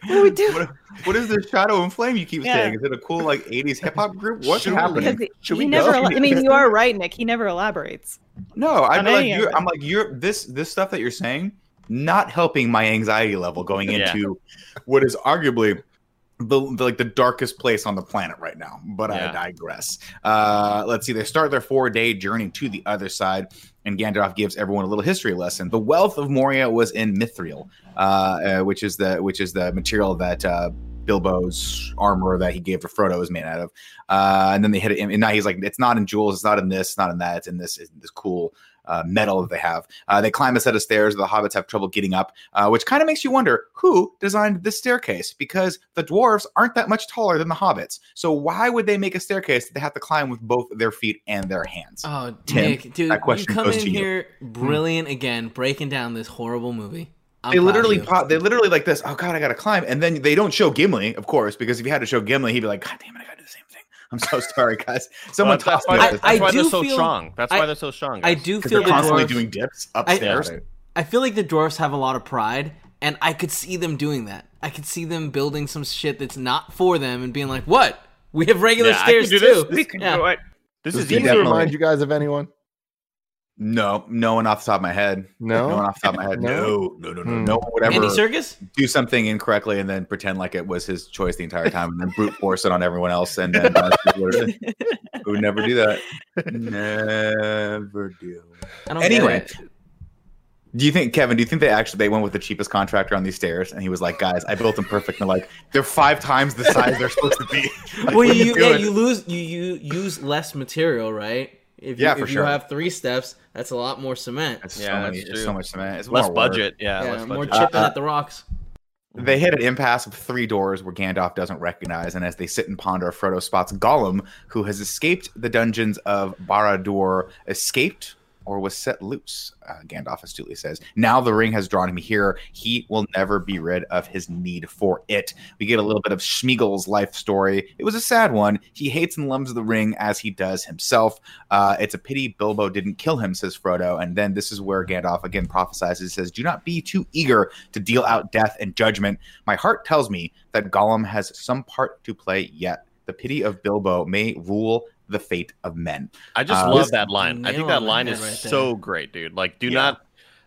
What are we doing?" What, what is this Shadow and Flame you keep Yeah. saying? Is it a cool like 80s hip hop group? What's Should we- happening? Because he, Should he we never. go? ela- I mean, you are right, Nick. He never elaborates. No, I'd on be like, any of you're, it. I'm like, you're this this stuff that you're saying, not helping my anxiety level going Yeah. into what is arguably the, the like the darkest place on the planet right now. But Yeah. I digress. Uh, let's see. They start their four day journey to the other side, and Gandalf gives everyone a little history lesson. The wealth of Moria was in Mithril, uh, uh, which is the which is the material that. Uh, Bilbo's armor that he gave to Frodo is made out of, uh, and then they hit it, and now he's like, "It's not in jewels, it's not in this, it's not in that, it's in this, it's in this cool uh, metal that they have. Uh, they climb a set of stairs. The hobbits have trouble getting up, uh, which kind of makes you wonder who designed this staircase because the dwarves aren't that much taller than the hobbits. So why would they make a staircase that they have to climb with both their feet and their hands? Oh, Tim, Nick, dude, that question you come goes in to you. here brilliant again, breaking down this horrible movie. I'm they literally pop, they literally like this. Oh god, I gotta climb, and then they don't show Gimli, of course, because if you had to show Gimli, he'd be like, God damn it, I gotta do the same. I'm so sorry, guys. Someone Well, tossed that's me why, I- that's I why they're so feel- strong. That's I- why they're so strong. I do because feel they're the constantly dwarves. doing dips upstairs. I feel like the dwarves have a lot of pride, and I could see them doing that. I could see them building some shit that's not for them and being like, "What? We have regular Yeah, I can stairs do too." this. We Yeah. do it. This Does is easy. to remind you guys of anyone? No, no one off the top of my head. No? no one off the top of my head. No? No, no, no, no. Hmm. No one would ever Andy Serkis? do something incorrectly and then pretend like it was his choice the entire time and then brute force it on everyone else. And then uh, that's what it is. we would never do that. Never do. I don't Anyway. get it. Do you think, Kevin? Do you think they actually they went with the cheapest contractor on these stairs and he was like, "Guys, I built them perfect." And they're like, "They're five times the size they're supposed to be." Like, well, what are you, yeah, you lose you you use less material, right? If you, Yeah, if for you have three steps, that's a lot more cement. It's Yeah, so, many, that's it's true. so much cement. It's less budget. Yeah, Yeah, less more budget. chipping Uh, uh, at the rocks. They hit an impasse of three doors where Gandalf doesn't recognize, and as they sit and ponder, Frodo spots Gollum, who has escaped the dungeons of Barad-dûr, escaped or was set loose? Uh, Gandalf astutely says. Now the ring has drawn him here. He will never be rid of his need for it. We get a little bit of Sméagol's life story. It was a sad one. He hates and loves the ring as he does himself. Uh, it's a pity Bilbo didn't kill him, says Frodo. And then this is where Gandalf again prophesies. He says, Do not be too eager to deal out death and judgment. My heart tells me that Gollum has some part to play yet. The pity of Bilbo may rule the fate of men. I just Uh, love that line. I think that line is right so great, dude. Like, do Yeah. not.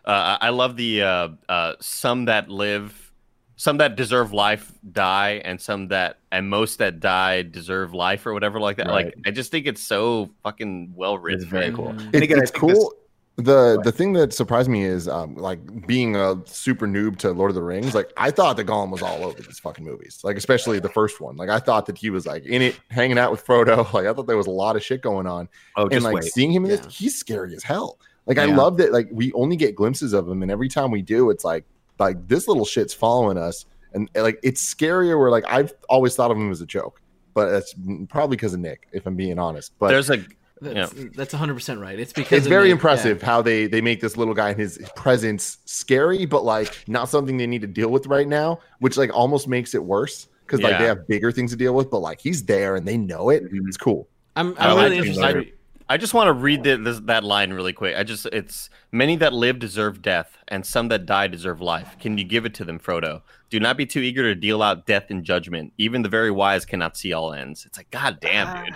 Uh, I love the uh, uh, some that live, some that deserve life die, and some that and most that die deserve life or whatever like that. Right. Like, I just think it's so fucking well written. It's very cool. Mm. And It- again, I it's think cool. this- the the thing that surprised me is um like being a super noob to Lord of the Rings. Like I thought that Gollum was all over these fucking movies. Like especially the first one. Like I thought that he was like in it, hanging out with Frodo. Like I thought there was a lot of shit going on. Oh, and like wait. seeing him in Yeah. this, he's scary as hell. Like I Yeah. love that. Like we only get glimpses of him, and every time we do, it's like like this little shit's following us, and like it's scarier. Where like I've always thought of him as a joke, but that's probably because of Nick, if I'm being honest. But There's a That's, that's 100% right. It's because it's very Nick, impressive how they they make this little guy and his presence scary, but like not something they need to deal with right now, which like almost makes it worse because like they have bigger things to deal with. But like he's there and they know it. Mhm. It's cool. I'm, I I'm really it. interested. I- I just want to read the, this, that line really quick. I just, it's many that live deserve death, and some that die deserve life. Can you give it to them, Frodo? Do not be too eager to deal out death and judgment. Even the very wise cannot see all ends. It's like, God damn, Ah. dude.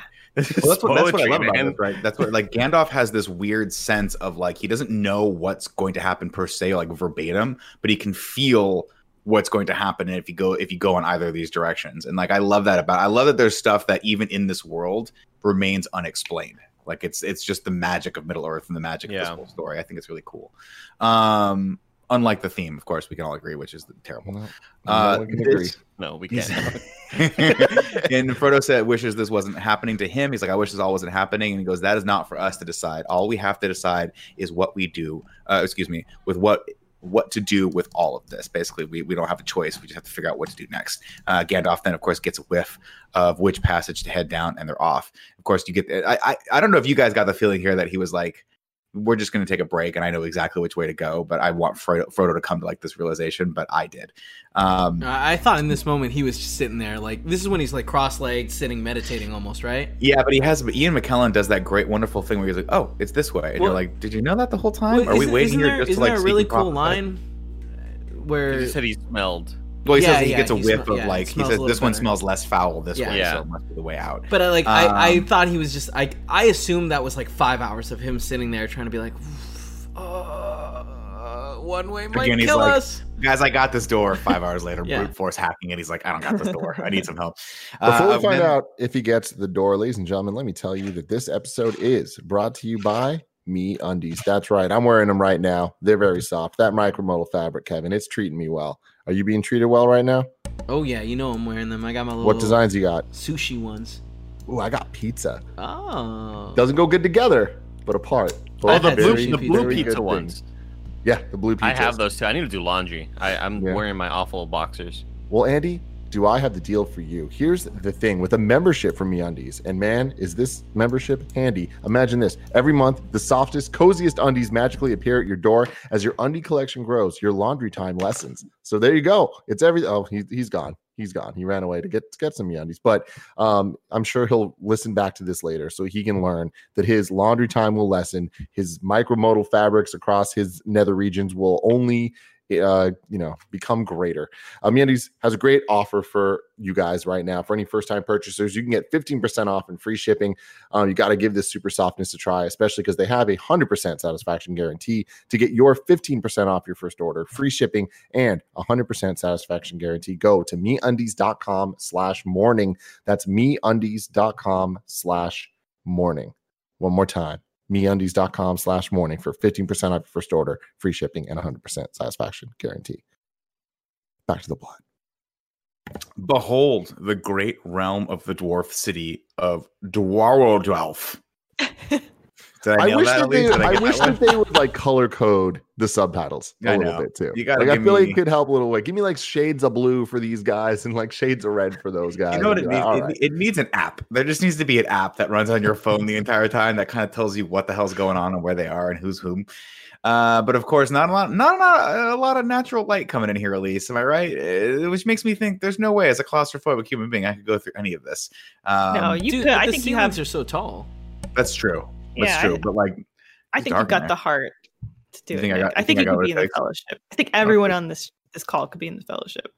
Well, that's what, that's what I love about man. this, right? That's what like Gandalf has this weird sense of like he doesn't know what's going to happen per se, like verbatim, but he can feel what's going to happen if you go if you go in either of these directions. And like I love that about I love that there's stuff that even in this world remains unexplained. Like it's it's just the magic of Middle Earth and the magic of Yeah. this whole story. I think it's really cool. Um unlike the theme, of course, we can all agree, which is terrible. No Uh, one can agree. No, we can't. and Frodo said, wishes this wasn't happening to him. He's like, I wish this all wasn't happening. And he goes, That is not for us to decide. All we have to decide is what we do. Uh, excuse me, with what what to do with all of this. Basically, we, we don't have a choice. We just have to figure out what to do next. Uh, Gandalf then, of course, gets a whiff of which passage to head down, and they're off. Of course, you get. I I, I don't know if you guys got the feeling here that he was like. We're just going to take a break, and I know exactly which way to go. But I want Frodo, Frodo to come to like this realization. But I did. Um, I I thought in this moment he was just sitting there, like this is when he's like cross-legged, sitting, meditating, almost right. Yeah, but he has. But Ian McKellen does that great, wonderful thing where he's like, "Oh, it's this way," and Well- you're like, "Did you know that the whole time? Well, Are we waiting isn't here there, just isn't to like there a really cool line where He said he smelled. Well, he Yeah, says he yeah, gets a he whiff smell- of yeah, like he says little this one smells less foul this Yeah. way, Yeah. so it must be the way out. But I like I, I Um, thought he was just like I assumed that was like five hours of him sitting there trying to be like, uh, one way might Again, kill like- us. Guys, I got this door. Five hours later, Yeah. brute force hacking it. He's like, I don't got this door. I need some help. Before Uh, we find then- out if he gets the door, ladies and gentlemen, let me tell you that this episode is brought to you by Me Undies. That's right. I'm wearing them right now. They're very soft. That micromodal fabric, Kevin, it's treating me well. Are you being treated well right now? Oh yeah, you know I'm wearing them. I got my little What designs you got? sushi ones. Ooh, I got pizza. Oh, Doesn't go good together, but apart. Oh, the blue, the pizza. blue Very pizza thing. ones. Yeah, the blue pizza. I have those too. I need to do laundry. I, I'm Yeah. wearing my awful boxers. Well, Andy, do I have the deal for you? Here's the thing with a membership from MeUndies, and man, is this membership handy? Imagine this: every month, the softest, coziest undies magically appear at your door. As your undie collection grows, your laundry time lessens. So there you go. It's every. Oh, he, he's gone. He's gone. He ran away to get to get some MeUndies, but um, I'm sure he'll listen back to this later, so he can learn that his laundry time will lessen. His micromodal fabrics across his nether regions will only uh, you know, become greater. Um, Yandy's has a great offer for you guys right now. For any first time purchasers, you can get 15% off and free shipping. Um, you got to give this super softness a try, especially because they have a 100% satisfaction guarantee to get your 15% off your first order, free shipping, and 100% satisfaction guarantee. Go to meundies.com slash morning. That's meundies.com slash morning. One more time meundies.com slash morning for 15% off your first order, free shipping, and 100% satisfaction guarantee. Back to the plot. Behold the great realm of the dwarf city of Dwarwoldralf. Did I, I wish that that they, least? Did I get wish that that they would like color code the subtitles a I little bit too. You gotta like I give feel like it could help a little bit. Give me like shades of blue for these guys and like shades of red for those guys. You know what it needs? like, It, all right. it needs an app. There just needs to be an app that runs on your phone the entire time that kind of tells you what the hell's going on and where they are and who's whom. Uh, but of course, not a lot, not a lot, a lot of natural light coming in here, Elise. Am I right? Uh, which makes me think there's no way, as a claustrophobic human being, I could go through any of this. Um, no, you Dude, could. I the think you ceilings have. are so tall. that's true. That's Yeah, true. I- but like, I think you've got the heart to do You it. think I got- I think think you got could be in the takes? fellowship. I think everyone on this this call could be in the fellowship.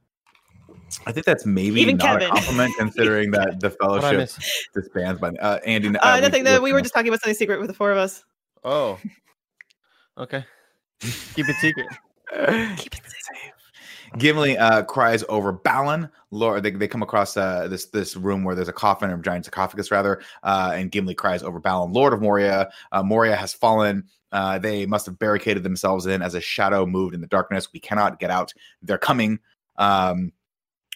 I think that's maybe Even not Kevin. a compliment considering that the fellowship miss? disbands by uh, Andy. Uh, Uh, nothing. we, that we were just talking about something secret with the four of us. Oh. Okay. Keep it secret. Keep it safe. Gimli uh, cries over Balin. Lord, they, they come across uh, this this room where there's a coffin or giant sarcophagus, rather, uh, and Gimli cries over Balin, Lord of Moria. Uh, Moria has fallen. Uh, they must have barricaded themselves in as a shadow moved in the darkness. We cannot get out. They're coming. Um,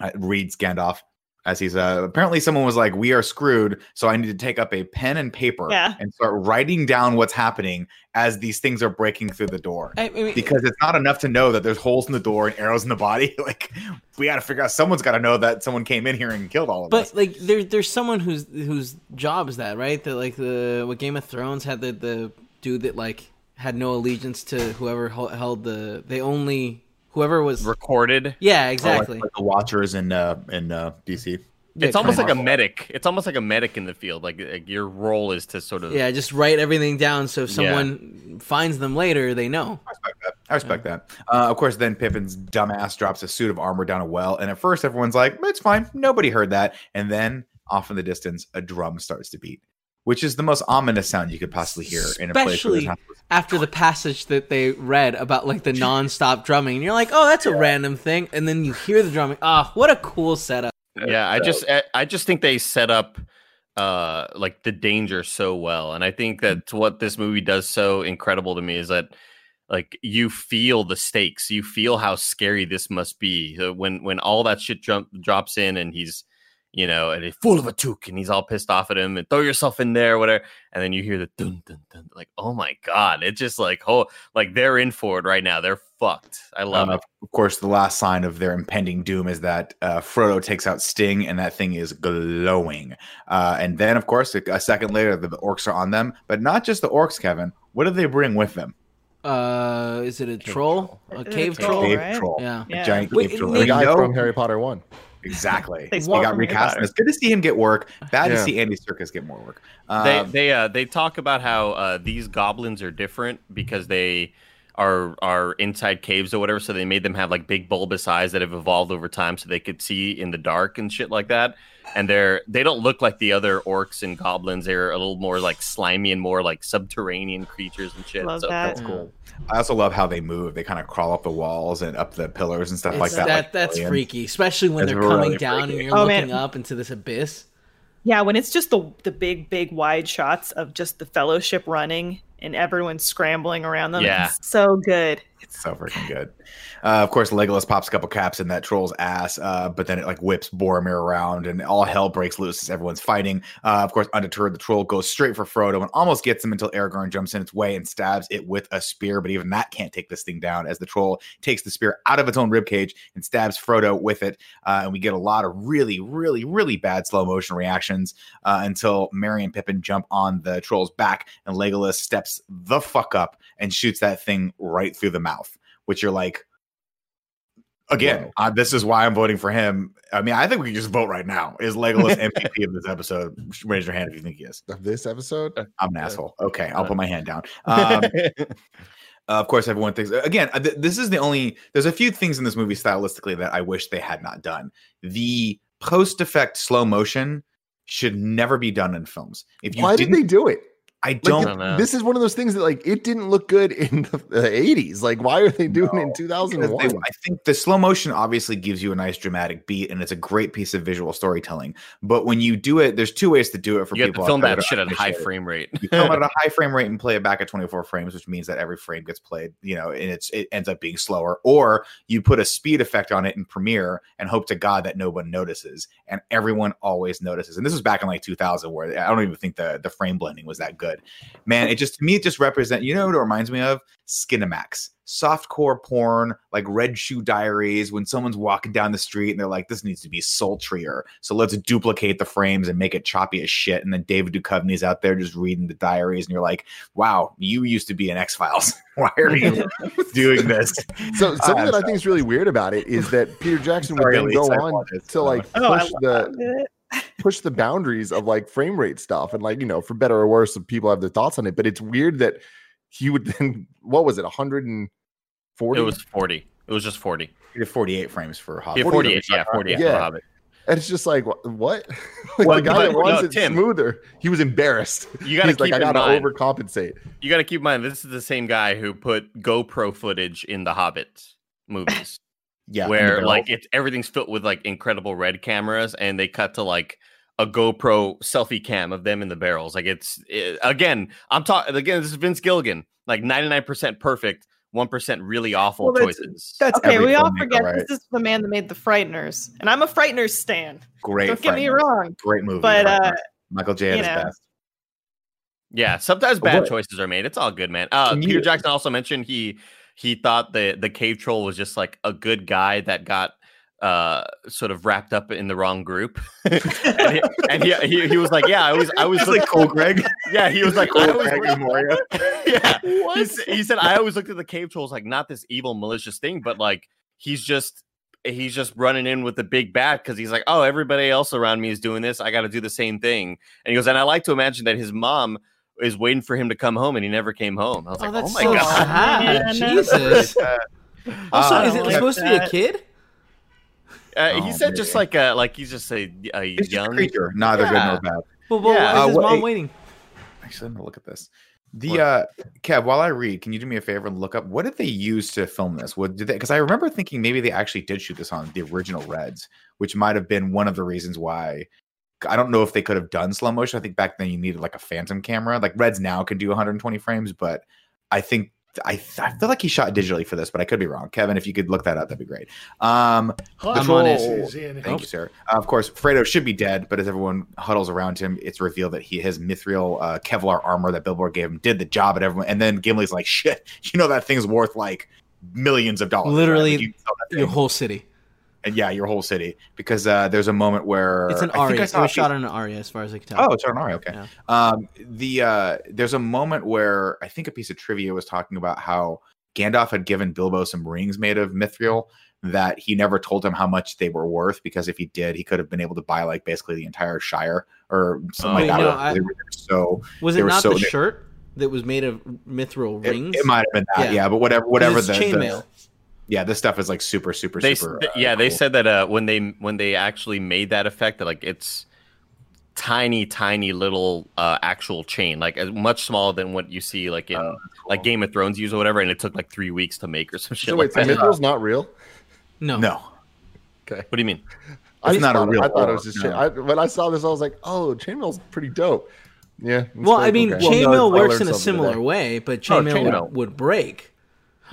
uh, reads Gandalf as he's uh, apparently someone was like, "We are screwed," so I need to take up a pen and paper Yeah. and start writing down what's happening as these things are breaking through the door I, mean, because it's not enough to know that there's holes in the door and arrows in the body. Like we got to figure out. Someone's got to know that someone came in here and killed all of us. But like there, there's someone whose whose job is that, right? That like the what Game of Thrones had the the dude that like had no allegiance to whoever held the. They only whoever was. Recorded. yeah, Oh, like- exactly. like, the Watchers in uh, in uh, DC. Yeah, it's almost kinda. like a medic. It's almost like a medic in the field. Like, like your role is to sort of Yeah, just write everything down so if Yeah. someone finds them later, they know. I respect that. I respect that. Uh, of course, then Pippin's dumbass drops a suit of armor down a well, and at first everyone's like, "It's fine, nobody heard that." And then off in the distance, a drum starts to beat, which is the most ominous sound you could possibly hear in a place. Where Especially there's not- after the passage that they read about like the non-stop drumming, and you're like, "Oh, that's a random thing," and then you hear the drumming. Ah, what a cool setup! yeah i just I, I just think they set up uh like the danger so well and i think that's what this movie does so incredible to me is that like you feel the stakes you feel how scary this must be Uh, when when all that shit jump, drops in and he's you know and he's full of a Took and he's all pissed off at him and throw yourself in there whatever and then you hear the dun dun dun like oh my god it's just like oh like they're in for it right now they're fucked i love Uh, it Of course, the last sign of their impending doom is that uh, Frodo takes out Sting, and that thing is glowing. Uh, and then, of course, a, a second later, the orcs are on them, but not just the orcs. Kevin, what do they bring with them? Uh, is it a troll? A Uh, cave troll, troll? cave right? troll, Yeah. a giant Wait, cave troll. The guy from Harry Potter one. Exactly. They he got recast. It's good to see him get work. Bad Yeah. to see Andy Serkis get more work. they Um, they uh they talk about how uh these goblins are different because they are are inside caves or whatever so they made them have like big bulbous eyes that have evolved over time so they could see in the dark and shit like that and they're they don't look like the other orcs and goblins they're a little more like slimy and more like subterranean creatures and shit Love so that. that's cool I also love how they move. They kind of crawl up the walls and up the pillars and stuff like that. that like that's aliens. freaky, especially when It's they're coming really down freaky. and you're Oh, looking man. up into this abyss. Yeah, when it's just the the big, big wide shots of just the fellowship running and everyone scrambling around them. Yeah. It's so good. It's so freaking good. Uh, of course, Legolas pops a couple caps in that troll's ass, uh, but then it like whips Boromir around, and all hell breaks loose as everyone's fighting. Uh, of course, undeterred, the troll goes straight for Frodo and almost gets him until Aragorn jumps in its way and stabs it with a spear. But even that can't take this thing down, as the troll takes the spear out of its own ribcage and stabs Frodo with it. Uh, and we get a lot of really, really, really bad slow motion reactions uh, until Merry and Pippin jump on the troll's back, and Legolas steps the fuck up and shoots that thing right through the mouth. Which you're like, again, Whoa. uh, this is why I'm voting for him. I mean, I think we can just vote right now. Is Legolas MVP of this episode? Raise your hand if you think he is. Of this episode, I'm an asshole. Okay, I'll put my hand down. Um, Uh, of course, everyone thinks again. uh, th- this is the only. There's a few things in this movie stylistically that I wish they had not done. The post effect slow motion should never be done in films. If you why did didn't, they do it? I don't. don't know. this is one of those things that like it didn't look good in the, the 80s. Like, why are they doing it in Because 2001? they- I think the slow motion obviously gives you a nice dramatic beat, and it's a great piece of visual storytelling. But when you do it, there's two ways to do it for you people. to film that shit at don't high frame rate You film it at a high frame rate and play it back at 24 frames, which means that every frame gets played, you know, and it's it ends up being slower. Or you put a speed effect on it in Premiere and hope to God that no one notices, and everyone always notices. And this was back in like 2000, where I don't even think the the frame blending was that good. Good. Man, it just to me it just represent. You know what it reminds me of? Skinamax, softcore porn, like Red Shoe Diaries. When someone's walking down the street and they're like, "This needs to be sultrier," so let's duplicate the frames and make it choppy as shit. And then David Duchovny's out there just reading the diaries, and you're like, "Wow, you used to be in X Files. Why are you doing this?" So something I'm that I think is really weird about it is that Peter Jackson would Sorry, then go on apologize. to like Oh, push the it. Push the boundaries of like frame rate stuff and like you know for better or worse people have their thoughts on it but it's weird that he would then what was it 140 It was 40. It was just 40. He did 48 frames for Hobbit. Yeah, 48. Yeah, 48 for Yeah. the Hobbit. and it's just like what like Well, the guy but- that wants no, it Tim. smoother he was embarrassed You got to he's keep like i gotta mind. overcompensate You got to keep in mind this is the same guy who put GoPro footage in the Hobbit movies, Yeah, where like it's everything's filled with like incredible red cameras, and they cut to like a GoPro selfie cam of them in the barrels. Like it's it, again, I'm talking again. This is Vince Gilligan, like 99% perfect, one percent really awful Well, that's- choices. that's Okay, we all forget right? this is the man that made the Frighteners, and I'm a Frighteners stan. great. Don't get me wrong, Great movie, but uh, Michael J at his know. best. Yeah, sometimes bad What- choices are made. It's all good, man. Uh, Can Peter Jackson also mentioned he he thought the the cave troll was just like a good guy that got uh sort of wrapped up in the wrong group. And, he, and he, he he was like yeah i was i was It's like Cole Greg. yeah he was like Cole I always Greg and Moria. yeah. He, he said i always looked at the cave trolls like not this evil malicious thing but like he's just he's just running in with the big bat because he's like oh everybody else around me is doing this. I got to do the same thing and he goes and i like to imagine that his mom is waiting for him to come home and he never came home i was Oh, like that's oh my so god sad. man. Jesus. Also, Uh, is it like supposed to be a kid? uh, he Oh, said just like a like he's just a, a He's just a young creature, neither good Yeah. nor bad. Well, well Yeah. why is Uh, his what- mom hey- waiting? Actually, I'm gonna look at this. The uh Kev, while I read, can you do me a favor and look up what did they use to film this? What did they because I remember thinking maybe they actually did shoot this on the original Reds, which might have been one of the reasons why I don't know if they could have done slow motion. I think back then you needed like a phantom camera. Like Reds now can do 120 frames, but I think I, I feel like he shot digitally for this, but I could be wrong. Kevin, if you could look that up, that'd be great. Um, I'm on it. Patrol- Thank you, sir. Uh, of course, Frodo should be dead, but as everyone huddles around him, it's revealed that he his mithril uh, Kevlar armor that Bilbo gave him did the job. at everyone, and then Gimli's like, "Shit, you know that thing's worth like millions of dollars. right? Literally Like, you can sell that Your whole city. And yeah, your whole city." Because uh, there's a moment where It's an I think Aria. I It was shot on an Aria, as far as I can tell. Oh, it's on Aria. Okay. Yeah. Um, the uh, there's a moment where I think a piece of trivia was talking about how Gandalf had given Bilbo some rings made of mithril that he never told him how much they were worth because if he did, he could have been able to buy like basically the entire Shire or something Oh, like that. no, I- so was it not so- the shirt that was made of mithril rings? it might have been that, Yeah. yeah. But whatever, whatever the, the chainmail. Yeah, this stuff is like super, super, they super. uh, yeah they said that uh when they when they actually made that effect that like it's tiny tiny little uh actual chain like much smaller than what you see like in Oh, like game of thrones use or whatever and it took like three weeks to make or some shit so like wait so that not real no. no. Okay, what do you mean I It's not a thought- real I thought it was just no. chain- I, when I saw this I was like oh chainmail's pretty dope yeah Well, like, I mean, okay. chainmail Well, no, works in a similar today. way, but Oh, chainmail chainmail. would, would break.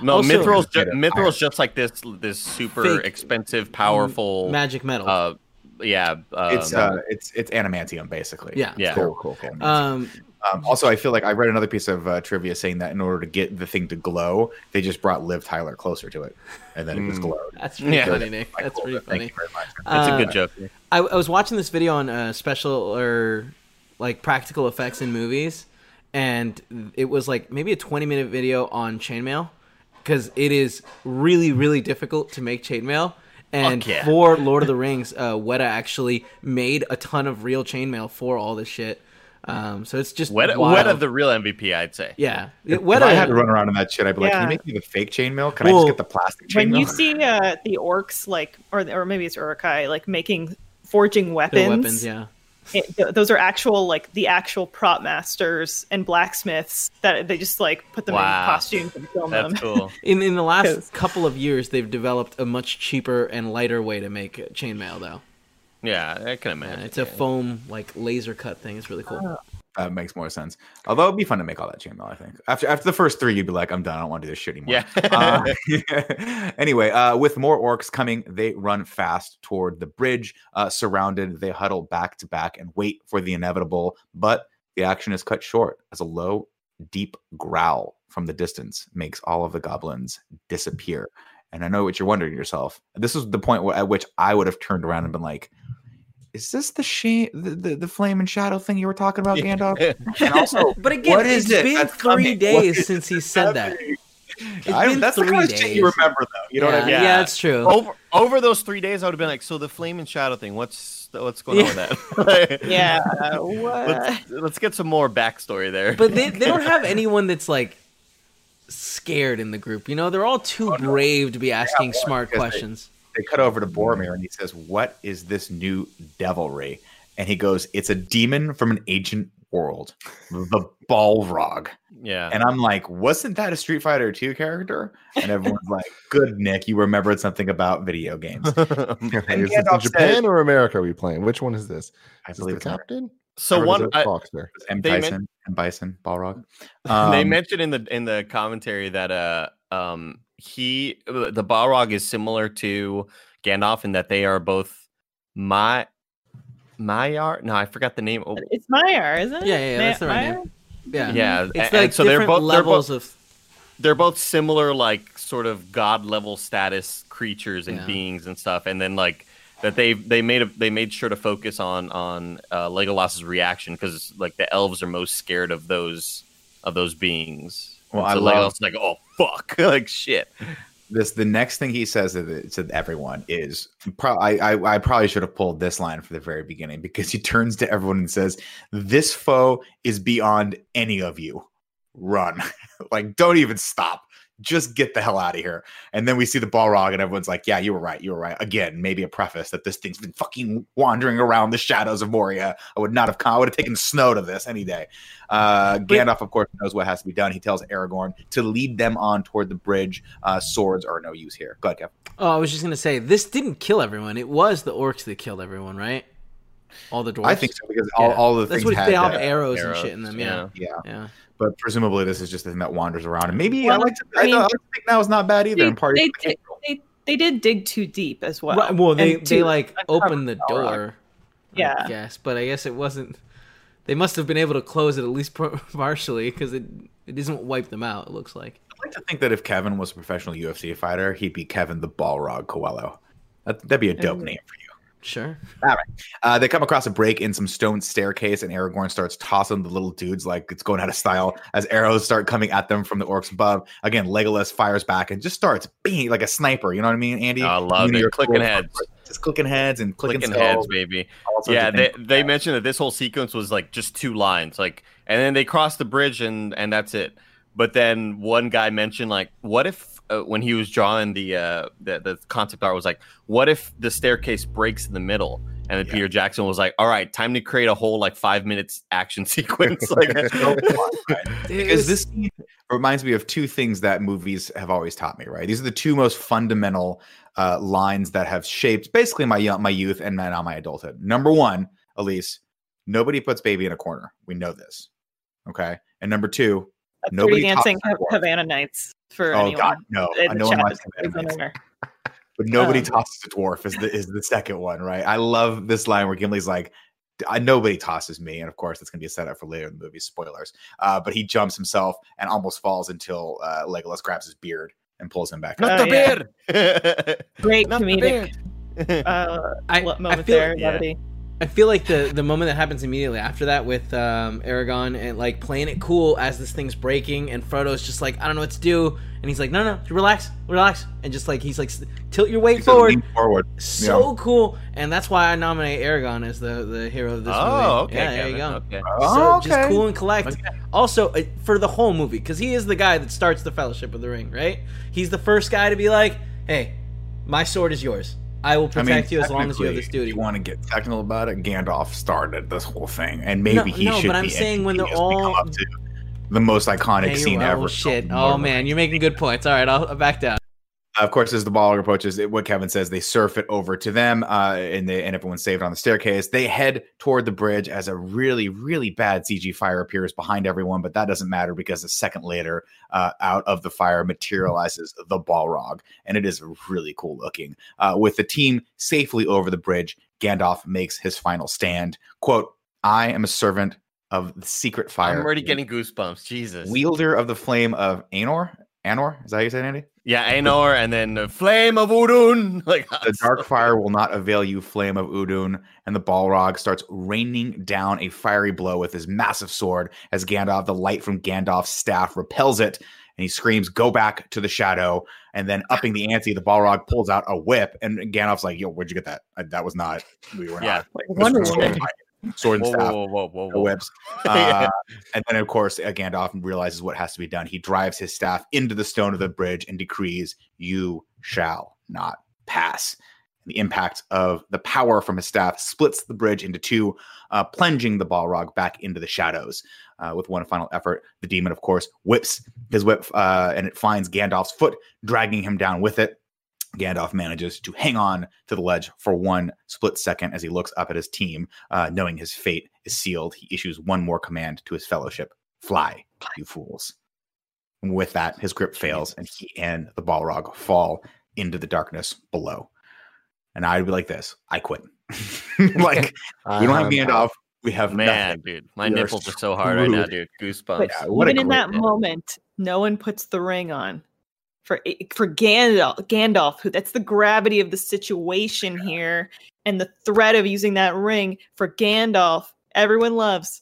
No Also- mithril's ju- mithril's just like this this super Fake. expensive powerful Magic metal. uh yeah uh, It's uh, it's it's adamantium basically. Yeah. yeah cool cool cool um, Um, also, I feel like I read another piece of uh, trivia saying that in order to get the thing to glow, they just brought Liv Tyler closer to it, and then it just Mm. glowed. that's pretty Yeah. funny, Nick. That's Cool. pretty Thank funny. you very much. that's Uh, a good joke I, I was watching this video on uh, special or like practical effects in movies, and it was like maybe a 20 minute video on chainmail because it is really, really difficult to make chainmail. And yeah. for Lord of the Rings, uh, Weta actually made a ton of real chainmail for all this shit. Um, so it's just Weta, wild. Weta the real mvp i'd say yeah. If Weta, I had to run around in that shit, I'd be like, "Can you make me the fake chainmail? Can I just get the plastic chainmail?" when chainmail?" you see uh, the orcs like or or maybe it's Uruk-hai like making forging weapons, the weapons, yeah. It- th- those are actual like the actual prop masters and blacksmiths that they just like put them Wow. in costumes and film that's them. cool In in the last 'Cause- couple of years, they've developed a much cheaper and lighter way to make uh, chainmail, though. yeah i can Yeah, imagine it's a foam like laser cut thing. It's really cool. That makes more sense. Although it'd be fun to make all that chainmail. I think after after the first three, you'd be like, "I'm done. I don't want to do this shit anymore." yeah Uh, anyway, uh, with more orcs coming, they run fast toward the bridge. Uh, surrounded, they huddle back to back and wait for the inevitable. But The action is cut short as a low, deep growl from the distance makes all of the goblins disappear. And I know what you're wondering yourself. This is the point where, at which I would have turned around and been like, "Is this the shame, the, the the flame and shadow thing you were talking about, Gandalf?" And also, But again, What is it's it It's been that's three coming? What days is since he said that. It's I, been that's the three kind of shit you remember, though. You know what I mean? Yeah. Yeah, it's true. over over those three days, I would have been like, so the flame and shadow thing. What's what's going on with that? Yeah. What? let's, let's get some more backstory there. But they, they don't have anyone that's like scared in the group. You know, they're all too oh, brave to be asking one, smart because they- questions. They cut over to Boromir and he says, "What is this new devilry?" And he goes, "It's a demon from an ancient world, the Balrog." yeah, And I'm like, "Wasn't that a Street Fighter 2 character?" And everyone's like, "Good, Nick, you remembered something about video games." is this in Gandalf Japan says- or America? Are we playing? Which one is this? I Is this believe the it's captain? so one it I, Fox there. M. They Tyson and Bison Balrog. they Um, mentioned in the in the commentary that uh um he the Balrog is similar to Gandalf in that they are both my Maiar. No, I forgot the name. Oh, It's Maiar, isn't it? Yeah, yeah, yeah, that's the right Maiar? name. Yeah, yeah, It's and- like and so they're different both they're levels both of. they're both similar like sort of god level status creatures and Yeah. beings and stuff and then like that they they made a, they made sure to focus on on uh, Legolas's reaction because like the elves are most scared of those of those beings. Well, And I so love- Legolas is like oh fuck like shit. this the next thing he says to, the, to everyone is pro- I, I I probably should have pulled this line for the very beginning because he turns to everyone and says, "This foe is beyond any of you. Run, like don't even stop." Just get the hell out of here. And then we see the Balrog, and everyone's like, Yeah, you were right. You were right. Again, maybe a preface that this thing's been fucking wandering around the shadows of Moria. I would not have. I would have taken snow to this any day. Uh, Gandalf, of course, knows what has to be done. He tells Aragorn to lead them on toward the bridge. Uh, swords are no use here. Go ahead, Kev. Oh, I was just gonna say this didn't kill everyone. It was the orcs that killed everyone, right? All the dwarves. I think so because all, Yeah. all the That's things what had they all have that. arrows, and shit in them. Yeah, Yeah, yeah. but presumably this is just the thing that wanders around. And maybe Well, I like to. I I, mean, don't- I think now is not bad either. They, in party they, of did, they, they did dig too deep as well. Right, well, they And they like uncover opened the Balrog. door. Yeah. I guess, but I guess it wasn't. They must have been able to close it at least partially because it it doesn't wipe them out. It looks like. I like to think that if Kevin was a professional UFC fighter, he'd be Kevin the Balrog Coelho. That, that'd be a dope Ooh. name for you. Sure. Uh, they come across a break in some stone staircase, and Aragorn starts tossing the little dudes like it's going out of style as arrows start coming at them from the orcs above. Again, Legolas fires back and just starts being like a sniper. You know what I mean, Andy? I love You know, it. your Clicking cool- heads. just clicking heads and clicking, Clicking skulls, heads, baby. Yeah, they they mentioned that this whole sequence was like just two lines, like, and then they cross the bridge and and that's it. But then one guy mentioned like, what if uh, when he was drawing the uh the, the concept art was like, what if the staircase breaks in the middle? And then Yeah. Peter Jackson was like, all right, time to create a whole like five minutes action sequence. like, So fun, right? Because this reminds me of two things that movies have always taught me. Right, these are the two most fundamental uh, lines that have shaped basically my young, my youth and now my adulthood. Number one, Elise, nobody puts baby in a corner. We know this. Okay, and number two, That's Nobody Dirty Dancing talks to Hav- Havana Nights for oh anyone. god, no, in I know one chat. likes It's Havana on but nobody Um, tosses a dwarf. Is the is the second one right? I love this line where Gimli's like. I, nobody tosses me, and of course, that's going to be a setup for later in the movie. Spoilers. Uh, but he jumps himself and almost falls until uh, Legolas grabs his beard and pulls him back. not Oh, the yeah. beard. Great Not the comedic beard. uh, I, lo- I moment feel there. yeah. I feel like the the moment that happens immediately after that with um, Aragorn and like playing it cool as this thing's breaking and Frodo's just like I don't know what to do and he's like no no relax relax and just like he's like tilt your weight forward forward. so cool and that's why I nominate Aragorn as the the hero of this oh, movie. okay. yeah, there you go. Okay. So Oh, just cool and collect. Also, uh, for the whole movie, because he is the guy that starts the Fellowship of the Ring, right? He's the first guy to be like, "Hey, my sword is yours. I will protect you as long as you have this duty." if You want to get technical about it? Gandalf started this whole thing, and maybe No, he no, should. but I'm saying when they're come all- up to the most iconic Hey, scene oh, ever. shit! Oh man, you're making good points. All right, I'll, I'll back down. Of course, as the Balrog approaches, it, what Kevin says, they surf it over to them, uh, and they and everyone's saved on the staircase. They head toward the bridge as a really, really bad CG fire appears behind everyone, but that doesn't matter because a second later, uh, out of the fire materializes the Balrog, and it is really cool looking. Uh, with the team safely over the bridge, Gandalf makes his final stand. "Quote: I am a servant of the secret fire. I'm already getting goosebumps. Jesus. wielder of the flame of Anor. Anor, is that how you say it, Andy? Yeah, Aenor, and then the flame of Udun. Like The dark fire will not avail you, flame of Udun. And the Balrog starts raining down a fiery blow with his massive sword as Gandalf, the light from Gandalf's staff, repels it. And he screams, Go back to the shadow. And then, upping the ante, the Balrog pulls out a whip. And Gandalf's like, Yo, where'd you get that? I, that was not, we were Yeah. not. Like Wonder was sword and fight. Sword and Whoa, staff. whoa, whoa, whoa, the whoa. whips. Uh, and then, of course, Gandalf realizes what has to be done. He drives his staff into the stone of the bridge and decrees, "You shall not pass." And the impact of the power from his staff splits the bridge into two, uh, plunging the Balrog back into the shadows. Uh, with one final effort, the demon, of course, whips his whip, uh, and it finds Gandalf's foot, dragging him down with it. Gandalf manages to hang on to the ledge for one split second as he looks up at his team, uh, knowing his fate is sealed. He issues one more command to his fellowship Fly, you fools. And with that, his grip fails, and he and the Balrog fall into the darkness below. And I'd be like this I quit. like, we don't have I'm Gandalf. We have Man, nothing. dude, my We nipples are so hard right now, dude. Goosebumps. But Yeah, even in that day. moment, no one puts the ring on. For for Gandalf, Gandalf, who that's the gravity of the situation here, and the threat of using that ring for Gandalf. Everyone loves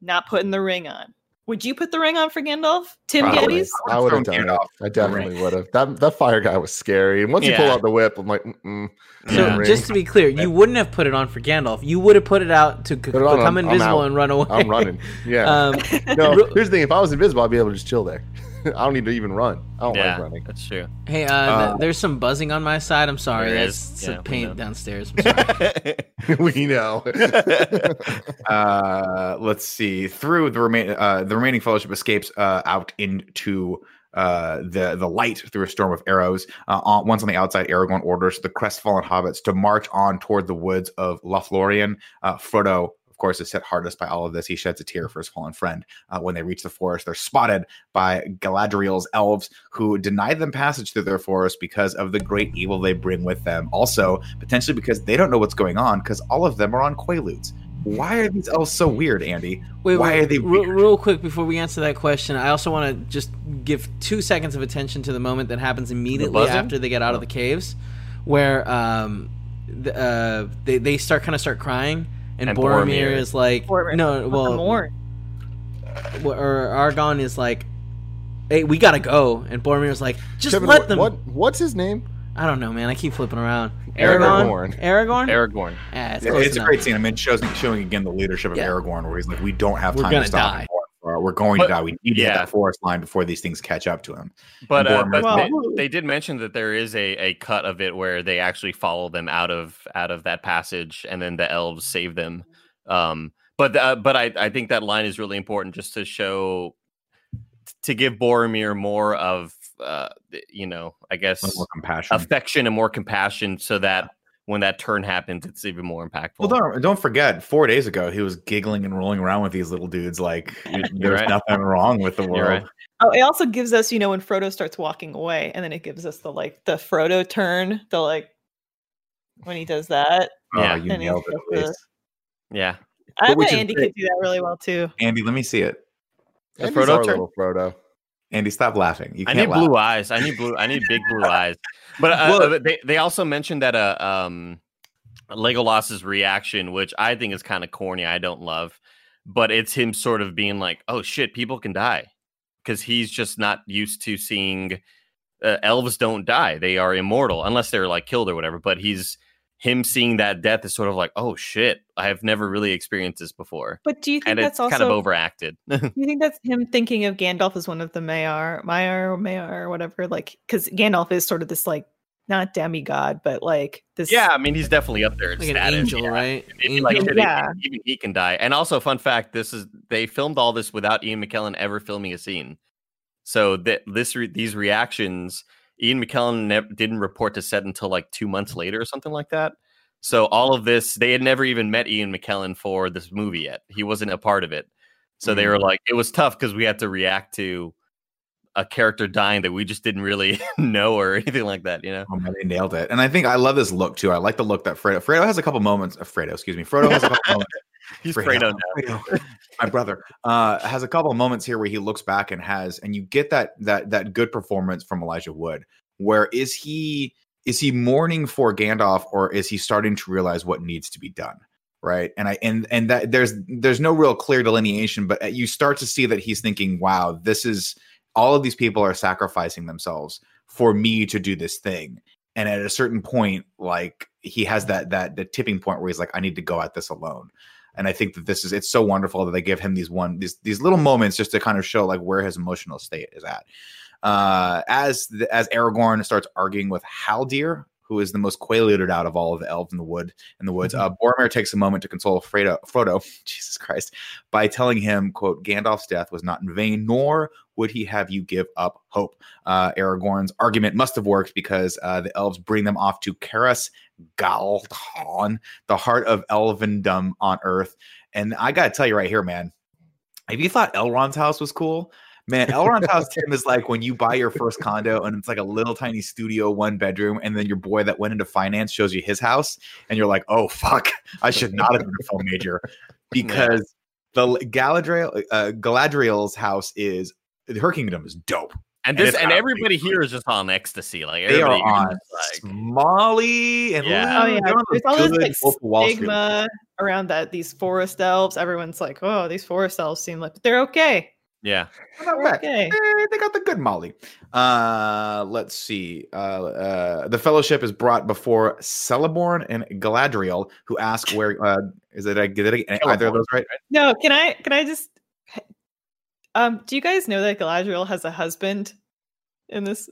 not putting the ring on. Would you put the ring on for Gandalf, Tim Probably. Gettys? I would have Thrown done it. Gandalf I definitely would have. That that fire guy was scary, and once you pull Yeah. out the whip, I'm like, mm So Yeah. just to be clear, you wouldn't have put it on for Gandalf. You would have put it out to c- it become I'm- I'm invisible and run away. I'm running. Yeah. Um, no, here's the thing: if I was invisible, I'd be able to just chill there. I don't need to even run. I don't yeah, like running. that's true. hey, uh, Uh, there's some buzzing on my side. I'm sorry. There That's is. some Yeah, paint know. downstairs. I'm sorry. we know. uh let's see through the remain uh the remaining fellowship escapes uh out into uh the the light through a storm of arrows uh on, once on the outside aragorn orders the crestfallen hobbits to march on toward the woods of lothlorien uh frodo of course is hit hardest by all of this he sheds a tear for his fallen friend uh, when they reach the forest they're spotted by galadriel's elves who deny them passage through their forest because of the great evil they bring with them also potentially because they don't know what's going on because all of them are on quaaludes why are these elves so weird, Andy? Wait, Why wait, are they weird? real quick before we answer that question? I also want to just give two seconds of attention to the moment that happens immediately buzzing? after they get out of the caves, where um, the, uh, they they start kind of start crying, and, And Boromir, Boromir. is like, Boromir. no, well, more. or Argon is like, hey, we gotta go, and Boromir is like, just Kevin, let them. what? What's his name? I don't know, man. I keep flipping around. Aragorn. Aragorn. Aragorn. Aragorn. Ah, it's It's, a great scene. I mean, it shows showing again the leadership of Yeah. Aragorn, where he's like, "We don't have We're time gonna to stop. die. Or We're going But- to die. We need to yeah. hit that forest line before these things catch up to him." But, uh, but Well- they, they did mention that there is a, a cut of it where they actually follow them out of out of that passage, and then the elves save them. Um, but uh, but I, I think that line is really important just to show to give Boromir more of uh, you know I guess More compassion. affection and more compassion, so that when that turn happens, it's even more impactful. well, don't don't forget, four days ago he was giggling and rolling around with these little dudes like there's right. nothing wrong with the world. right. Oh, it also gives us, you know, when Frodo starts walking away, and then it gives us the like the Frodo turn, the like when he does that. Oh, Yeah. you nailed it, the- Yeah, I which bet Andy could do that really well too. Andy. Let me see it. The Andy's Frodo our turn? little Frodo. Andy, stop laughing. You I can't need laugh. blue eyes. I need blue. I need big blue eyes. But uh, Well- uh, they they also mentioned that uh, um, Legolas's reaction, which I think is kind of corny. I don't love, but it's him sort of being like, "Oh shit, people can die," because he's just not used to seeing uh, elves don't die; they are immortal unless they're like killed or whatever. But he's him seeing that death is sort of like, "Oh shit, I have never really experienced this before," But do you think and that's it's also kind of overacted. Do you think that's him thinking of Gandalf as one of the Maiar, Maiar, or Maiar, or whatever? Like, because Gandalf is sort of this like not demigod, but like this. yeah, I mean, he's definitely up there. in like an angel, yeah. right? Angel. like Yeah. even, even he can die. And also, fun fact: this is they filmed all this without Ian McKellen ever filming a scene. So that this re- these reactions, Ian McKellen nev- didn't report to set until like two months later or something like that. So all of this, they had never even met Ian McKellen for this movie yet. He wasn't a part of it. So they were like, it was tough because we had to react to a character dying that we just didn't really know or anything like that. You know? Oh man, they nailed it. And I think I love this look too. I like the look that Fredo. Fredo has a couple moments. Uh, Fredo, excuse me. Frodo has a couple moments He's Fredo. Fredo now. Fredo, my brother uh has a couple of moments here where he looks back and has and you get that that that good performance from elijah wood. Where is he is he mourning for gandalf or is he starting to realize what needs to be done? Right? And i and and that there's there's no real clear delineation but uh, you start to see that he's thinking wow this is all of these people are sacrificing themselves for me to do this thing. And at a certain point like he has that that the tipping point where he's like i need to go at this alone and I think that this is it's so wonderful that they give him these one these these little moments just to kind of show like where his emotional state is at. Uh, as the, as Aragorn starts arguing with Haldir, who is the most quaalude out of all of the elves in the wood in the woods, uh, Boromir takes a moment to console Fredo, Frodo, Jesus Christ, by telling him, "quote Gandalf's death was not in vain, nor would he have you give up hope." Uh, Aragorn's argument must have worked because uh, the elves bring them off to Caras Galadhon, the heart of elvendom on Earth. And I gotta tell you right here, man, if you thought Elrond's house was cool, man, Elrond's house, Tim, is like when you buy your first condo and it's like a little tiny studio, one bedroom, and then your boy that went into finance shows you his house, and you're like, oh fuck, I should not have been a film major because the Galadriel, uh, Galadriel's house is her kingdom is dope. And And this it's and got- everybody here is just on ecstasy. Like They are everybody on like Molly and Yeah. Oh yeah, there's all this like Wolf of stigma around that these forest elves. Everyone's like, "Oh, these forest elves seem like they're okay. yeah. They're not They're bad. okay." Eh, they got the good Molly. Uh, let's see. Uh, uh, the fellowship is brought before Celeborn and Galadriel, who ask where uh, is it? I did it either of those right? No, can I can I just um do you guys know that Galadriel has a husband in this?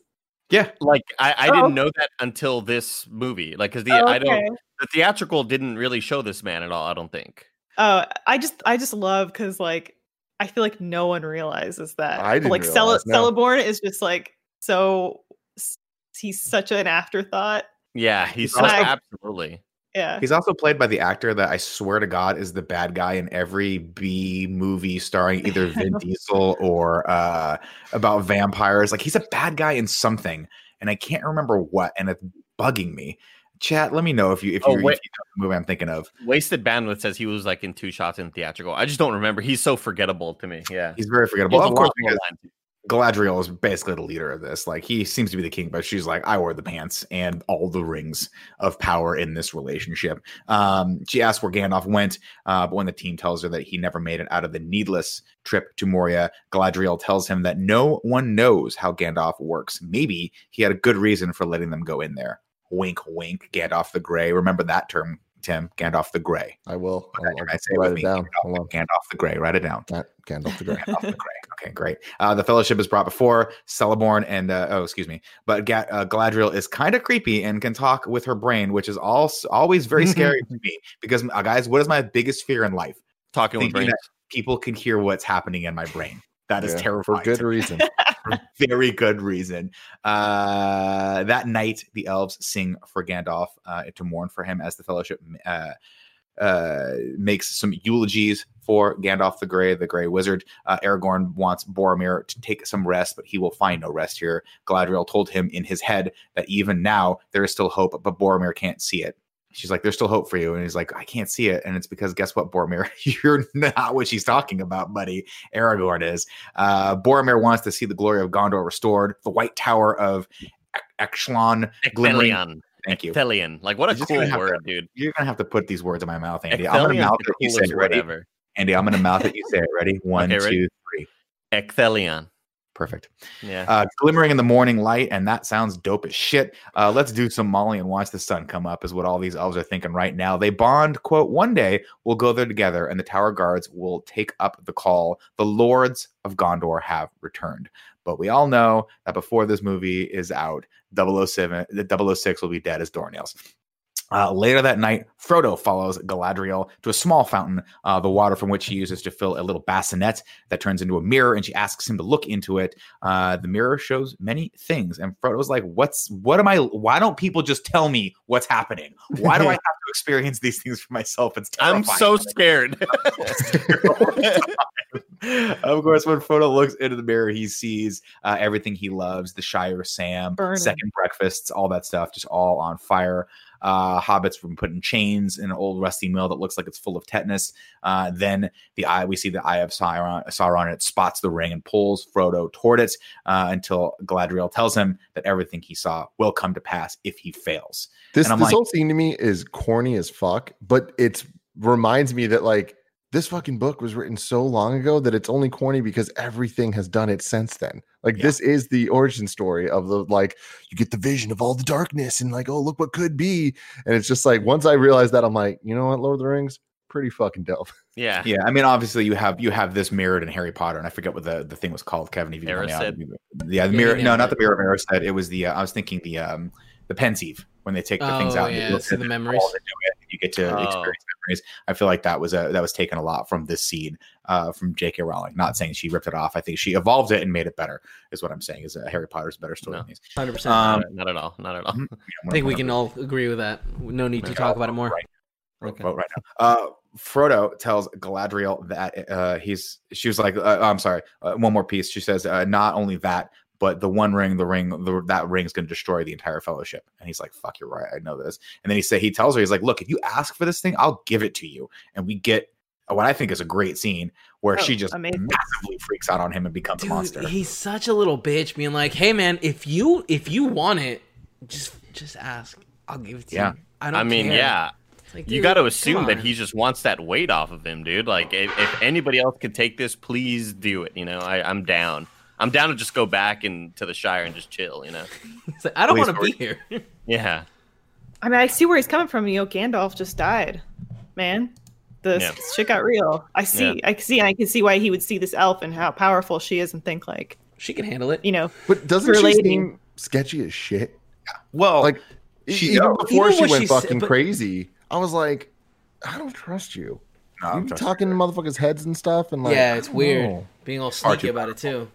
Yeah, Like I, I Oh. didn't know that until this movie. Like because the Oh, I don't the theatrical didn't really show this man at all. I don't think. Oh, I just I just love because like I feel like no one realizes that. I didn't like Cele- realize, no. Celeborn is just like so he's such an afterthought. Yeah, he's also- so absolutely. Yeah. he's also played by the actor that I swear to God is the bad guy in every B movie starring either Vin Diesel or uh, about vampires. Like he's a bad guy in something, and I can't remember what, and it's bugging me. Chat, let me know if you if Oh, you, if you know the movie I'm thinking of. Wasted bandwidth says he was like in two shots in theatrical. I just don't remember. He's so forgettable to me. Yeah. He's very forgettable. has Of course, because lines. Galadriel is basically the leader of this. Like he seems to be the king, but she's like, I wear the pants and all the rings of power in this relationship. Um, she asks where Gandalf went, uh, but when the team tells her that he never made it out of the needless trip to Moria, Galadriel tells him that no one knows how Gandalf works. Maybe he had a good reason for letting them go in there. Wink, wink. Gandalf the Grey. Remember that term, Tim? Gandalf the Grey. I will. I'll, I'll I say it write it down. On. Gandalf the Grey. Write it down. Gandalf the Grey. Gandalf the Grey. Okay, great. Uh, the Fellowship is brought before Celeborn and uh, oh, excuse me, but Ga- uh, Galadriel is kind of creepy and can talk with her brain, which is all always very scary to me because uh, guys, what is my biggest fear in life? Talking with Thinking brains. that people can hear what's happening in my brain. That is Yeah, terrifying. for good reason. Very good reason. Uh, that night, the elves sing for Gandalf uh, to mourn for him as the Fellowship uh, uh, makes some eulogies for Gandalf the Grey, the Grey Wizard. Uh, Aragorn wants Boromir to take some rest, but he will find no rest here. Galadriel told him in his head that even now there is still hope, but Boromir can't see it. She's like, "There's still hope for you," and he's like, "I can't see it," and it's because guess what, Boromir, you're not what she's talking about, buddy. Aragorn is. Uh, Boromir wants to see the glory of Gondor restored, the White Tower of Exlon glimmering. Thank you. Ecthelion. Like what a You're cool word, dude. You're gonna have to put these words in my mouth, Andy. I'm gonna mouth it. You say it. Ready? ever. Andy, I'm gonna mouth it. You say it. Ready? One, Okay, ready? two, three. Ecthelion. Perfect. Yeah. Uh, glimmering in the morning light, and that sounds dope as shit. Uh, let's do some Molly and watch the sun come up, is what all these elves are thinking right now. They bond, quote, one day we'll go there together, and the tower guards will take up the call. The lords of Gondor have returned. But we all know that before this movie is out, 007, the 006 will be dead as doornails. Uh, later that night, Frodo follows Galadriel to a small fountain, uh, the water from which he uses to fill a little bassinet that turns into a mirror, and she asks him to look into it. Uh, the mirror shows many things, and Frodo's like, "What's? What am I? Why don't people just tell me what's happening? Why do I have to experience these things for myself? It's I'm so scared. of course, when Frodo looks into the mirror, he sees uh, everything he loves: the Shire, Sam, Burning. second breakfasts, all that stuff, just all on fire. Uh, hobbits were put in chains in an old rusty mill that looks like it's full of tetanus. Uh, then the eye, we see the eye of Sauron, Sauron, it spots the ring and pulls Frodo toward it uh, until Galadriel tells him that everything he saw will come to pass if he fails. This this like- whole scene to me is corny as fuck, but it reminds me that like this fucking book was written so long ago that it's only corny because everything has done it since then. Like Yeah. this is the origin story of the like you get the vision of all the darkness and like oh look what could be, and it's just like once I realized that I'm like you know what Lord of the Rings pretty fucking dope. Yeah. Yeah, I mean, obviously you have you have this mirrored in Harry Potter, and I forget what the, the thing was called. Kevin, if you can help out. Yeah, the Yeah, mirror. you No, not the mirror of Erised. It was the. Uh, I was thinking the um the pensieve when they take the things Oh, out. and yeah, you look see at the it, memories. All into it, and You get to Oh. experience memories. I feel like that was a that was taken a lot from this scene uh, from J.K. Rowling. Not saying she ripped it off. I think she evolved it and made it better. Is what I'm saying. Is that Harry Potter's a better story No. Hundred percent. Um, not at all. Not at all. Mhm. I think we can all agree with that. No need to talk about it more. right. Okay. right now. Uh, Frodo tells Galadriel that uh, he's. She was like, uh, "I'm sorry." Uh, one more piece. She says, uh, "Not only that, but the One Ring, the ring, the, that ring is going to destroy the entire Fellowship." And he's like, "Fuck, you're right. I know this." And then he say he tells her, "He's like, look, if you ask for this thing, I'll give it to you." And we get what I think is a great scene where Oh, she just amazing. massively freaks out on him and becomes a monster. He's such a little bitch, being like, "Hey, man, if you if you want it, just just ask. I'll give it to Yeah. you. I don't. I mean, care." yeah. Like, You got to assume that he just wants that weight off of him, dude. Like, if, if anybody else could take this, please do it. You know, I, I'm down. I'm down to just go back and to the Shire and just chill. You know. Like, I don't want to be here. Yeah. I mean, I see where he's coming from. You know, Gandalf just died, man. The Yeah. shit got real. I see. I see. I can see why he would see this elf and how powerful she is, and think like, she can handle it. you know, But doesn't she Relating. seem sketchy as shit? well, Like she- even before even she went she said, fucking but- crazy, I was like, I don't trust you. no, you I'm be trusting talking to motherfuckers' heads and stuff, and like, yeah, it's weird know. being all Far sneaky about it too.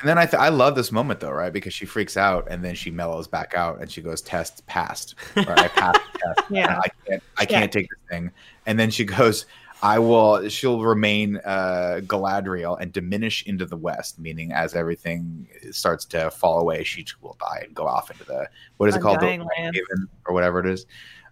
And then I th- I love this moment though, right? Because she freaks out and then she mellows back out and she goes, "Test passed." Or I passed the test. Yeah. I can't I Yeah. can't take this thing. And then she goes, "I will." She'll remain uh, Galadriel and diminish into the west, meaning as everything starts to fall away, she will die and go off into the what is it called, the land. Or whatever it is.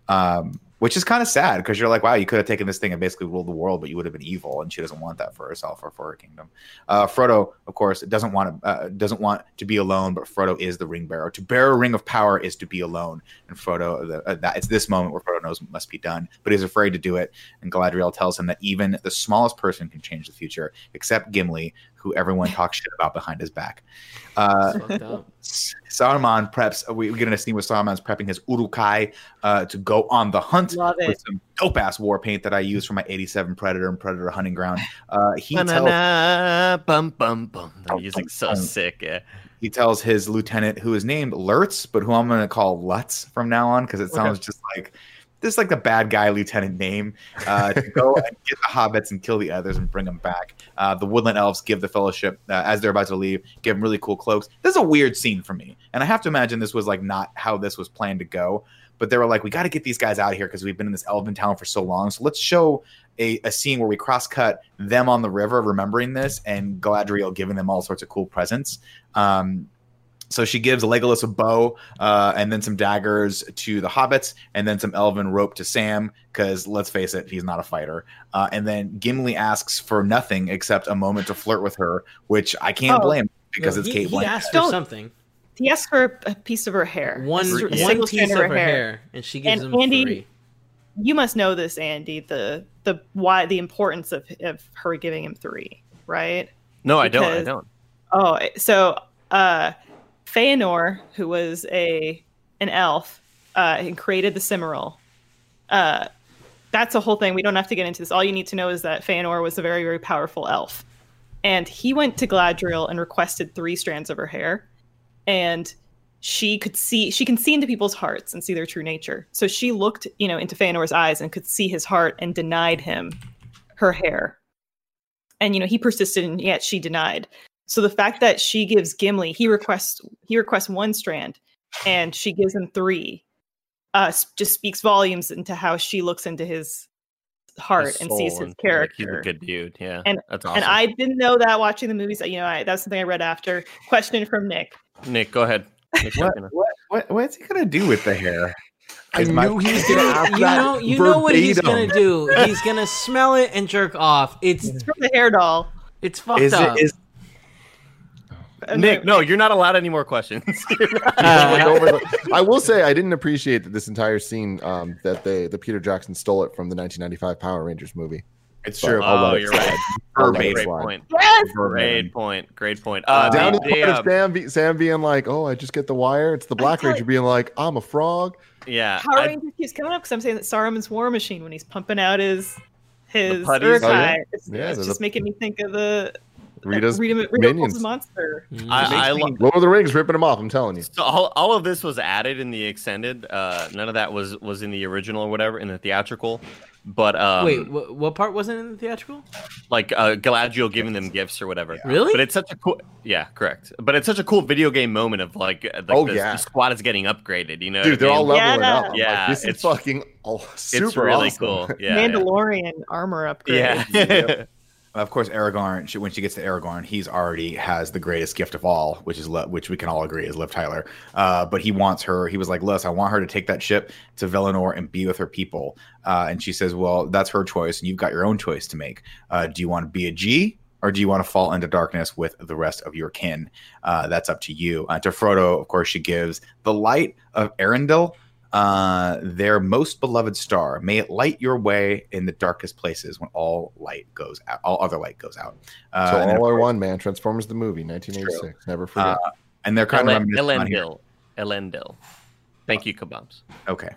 Um, which is kind of sad because you're like, wow, you could have taken this thing and basically ruled the world, but you would have been evil, and she doesn't want that for herself or for her kingdom. Uh, Frodo, of course, doesn't want to uh, doesn't want to be alone, but Frodo is the ring bearer. To bear a ring of power is to be alone, and Frodo, the, uh, that it's this moment where Frodo knows what must be done, but he's afraid to do it. And Galadriel tells him that even the smallest person can change the future, except Gimli, who everyone talks shit about behind his back. Uh, It's fucked up. Saruman preps. We, we get in a scene where Saruman's prepping his Uruk-hai uh, to go on the hunt Love it. with some dope ass war paint that I use for my 87 Predator and Predator hunting ground. Uh, he tells bum bum bum. The music's so sick. Yeah. he tells his lieutenant, who is named Lurtz, but who I'm going to call Lutz from now on because it sounds just like this is like the bad guy lieutenant name uh, to go and get the hobbits and kill the others and bring them back. Uh, the woodland elves give the fellowship uh, as they're about to leave, give them really cool cloaks. This is a weird scene for me, and I have to imagine this was like not how this was planned to go. But they were like, we got to get these guys out of here because we've been in this elven town for so long. So let's show a, a scene where we cross cut them on the river, remembering this, and Galadriel giving them all sorts of cool presents. Um, so she gives Legolas a bow uh, and then some daggers to the hobbits, and then some elven rope to Sam, because let's face it, he's not a fighter. Uh, and then Gimli asks for nothing except a moment to flirt with her, which I can't Oh. blame because No, it's he, Cate he Blanchett. asked for something. He asked for a piece of her hair. One A s- a one single piece strand of her hair. and she gives And him Andy- three. You must know this, Andy. The the why the importance of of her giving him three, right? No, I don't. I don't. Oh, so uh Feanor, who was a an elf, uh, and created the Silmaril. Uh, that's a whole thing. We don't have to get into this. All you need to know is that Feanor was a very, very powerful elf, and he went to Galadriel and requested three strands of her hair, and she could see she can see into people's hearts and see their true nature. So she looked, you know, into Feanor's eyes and could see his heart and denied him her hair. And you know, he persisted and yet she denied. So the fact that she gives Gimli, he requests he requests one strand, and she gives him three, uh, just speaks volumes into how she looks into his heart His and sees his and, like, character. he's a good dude. Yeah, And- that's awesome. And I didn't know that watching the movies. You know, I, that's something I read after. Question from Nick. Nick, go ahead. Nick's What, what what what's he gonna do with the hair? I Is my- knew he was gonna ask you that know, you know what he's gonna do. He's gonna smell it and jerk off. It's It's from the hair doll. it's fucked Is up. it is Nick, no, you're not allowed any more questions. Like, the- I will say I didn't appreciate that this entire scene um, that they the Peter Jackson stole it from the 1995 Power Rangers movie. it's But true. I'll oh, you're slide. right. I'll let it Great slide. point. Yes. Great point. Great point. Uh, Uh, Down they- to the they, uh, Sam, be, Sam being like, "Oh, I just get the wire." It's the Black Ranger being like, "I'm a frog." yeah, Power I- Rangers keeps coming up because I'm saying that Saruman's War Machine when he's pumping out his his putties? Uruk-hai. Oh, yeah? It's, Yeah, it's the- just making me think of the Rita's Rita, Rita minions. Repulsa's monster. Mm. I, I Makes lo- Lord of the Rings ripping him off. I'm telling you. So all, all of this was added in the extended. Uh, none of that was was in the original or whatever in the theatrical. But um, Wait, what, what part wasn't in the theatrical? like uh, Galadriel giving them gifts or whatever. Really? But it's such a cool, yeah, correct. But it's such a cool video game moment of like, uh, like Oh, the, yeah. the squad is getting upgraded. You know, Dude, they're I all leveling Yeah. up. I'm Yeah, like, this is it's- fucking oh, super It's really awesome. cool. Yeah, yeah. Mandalorian armor upgrade. yeah. Of course, Aragorn. She, when she gets to Aragorn, he's already has the greatest gift of all, which is Le- which we can all agree is Liv Tyler. Uh, but he wants her. He was like, "Liz, I want her to take that ship to Valinor and be with her people." Uh, and she says, "Well, that's her choice, and you've got your own choice to make. Uh, do you want to be a G Or do you want to fall into darkness with the rest of your kin? Uh, that's up to you. Uh, to Frodo, of course, she gives the light of Arendelle, uh, their most beloved star. May it light your way in the darkest places when all light goes out, all other light goes out. Uh, So and, all are course- one, man. Transformers the movie, 1986. Never forget. uh, and they're kind of Elen- reminiscent. Elendil. Elendil. Thank you, kebabs. Okay,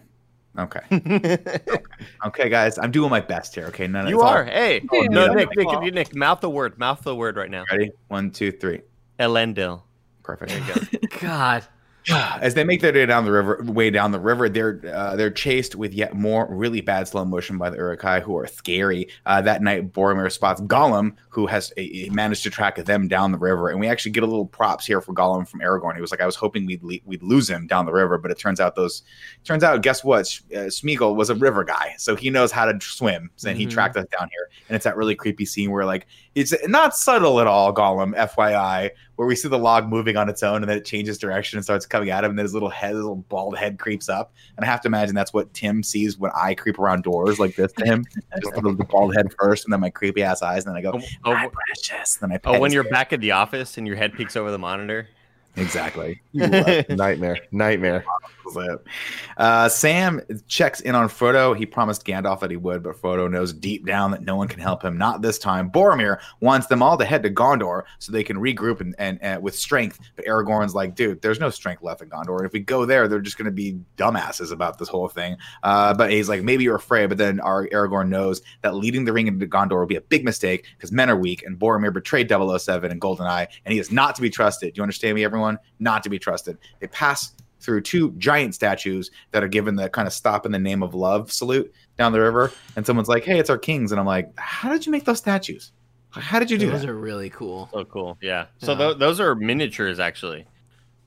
okay, okay, guys. I'm doing my best here. Okay, none. you it's all- are. Hey, Oh, no, Nick, Nick, like, Nick, Nick, mouth the word. Mouth the word right now. ready. One, two, three. Elendil. Perfect. There you go. God. As they make their way down the river, way down the river, they're uh, they're chased with yet more really bad slow motion by the Uruk-hai, who are scary. Uh, that night, Boromir spots Gollum, who has uh, managed to track them down the river, and we actually get a little props here for Gollum from Aragorn. He was like, I was hoping we'd le- we'd lose him down the river, but it turns out those turns out, guess what? Sh- Uh, Sméagol was a river guy, so he knows how to swim, and he Mhm. tracked us down here. And it's that really creepy scene where like it's not subtle at all, Gollum, FYI, where we see the log moving on its own and then it changes direction and starts coming at him, and then his little head, his little bald head creeps up. And I have to imagine that's what Tim sees when I creep around doors like this to him. Just the, the bald head first, and then my creepy ass eyes, and then I go, Oh, oh, "Hi, precious. Then I oh, when you're head. back at the office and your head peeks over the monitor. exactly. nightmare, nightmare. Uh, Sam checks in on Frodo. He promised Gandalf that he would, but Frodo knows deep down that no one can help him. Not this time. Boromir wants them all to head to Gondor so they can regroup and, and, and with strength. But Aragorn's like, dude, there's no strength left in Gondor. If we go there, they're just going to be dumbasses about this whole thing. Uh, but he's like, maybe you're afraid. But then our Aragorn knows that leading the ring into Gondor will be a big mistake because men are weak, and Boromir betrayed 007 and Goldeneye, and he is not to be trusted. Do you understand me, everyone? Not to be trusted. They pass through two giant statues that are given the kind of stop in the name of love salute down the river. And someone's like, hey, it's our kings. And I'm like, how did you make those statues? How did you do Those that? are really cool. So cool. Yeah. So Yeah. tho- those are miniatures actually.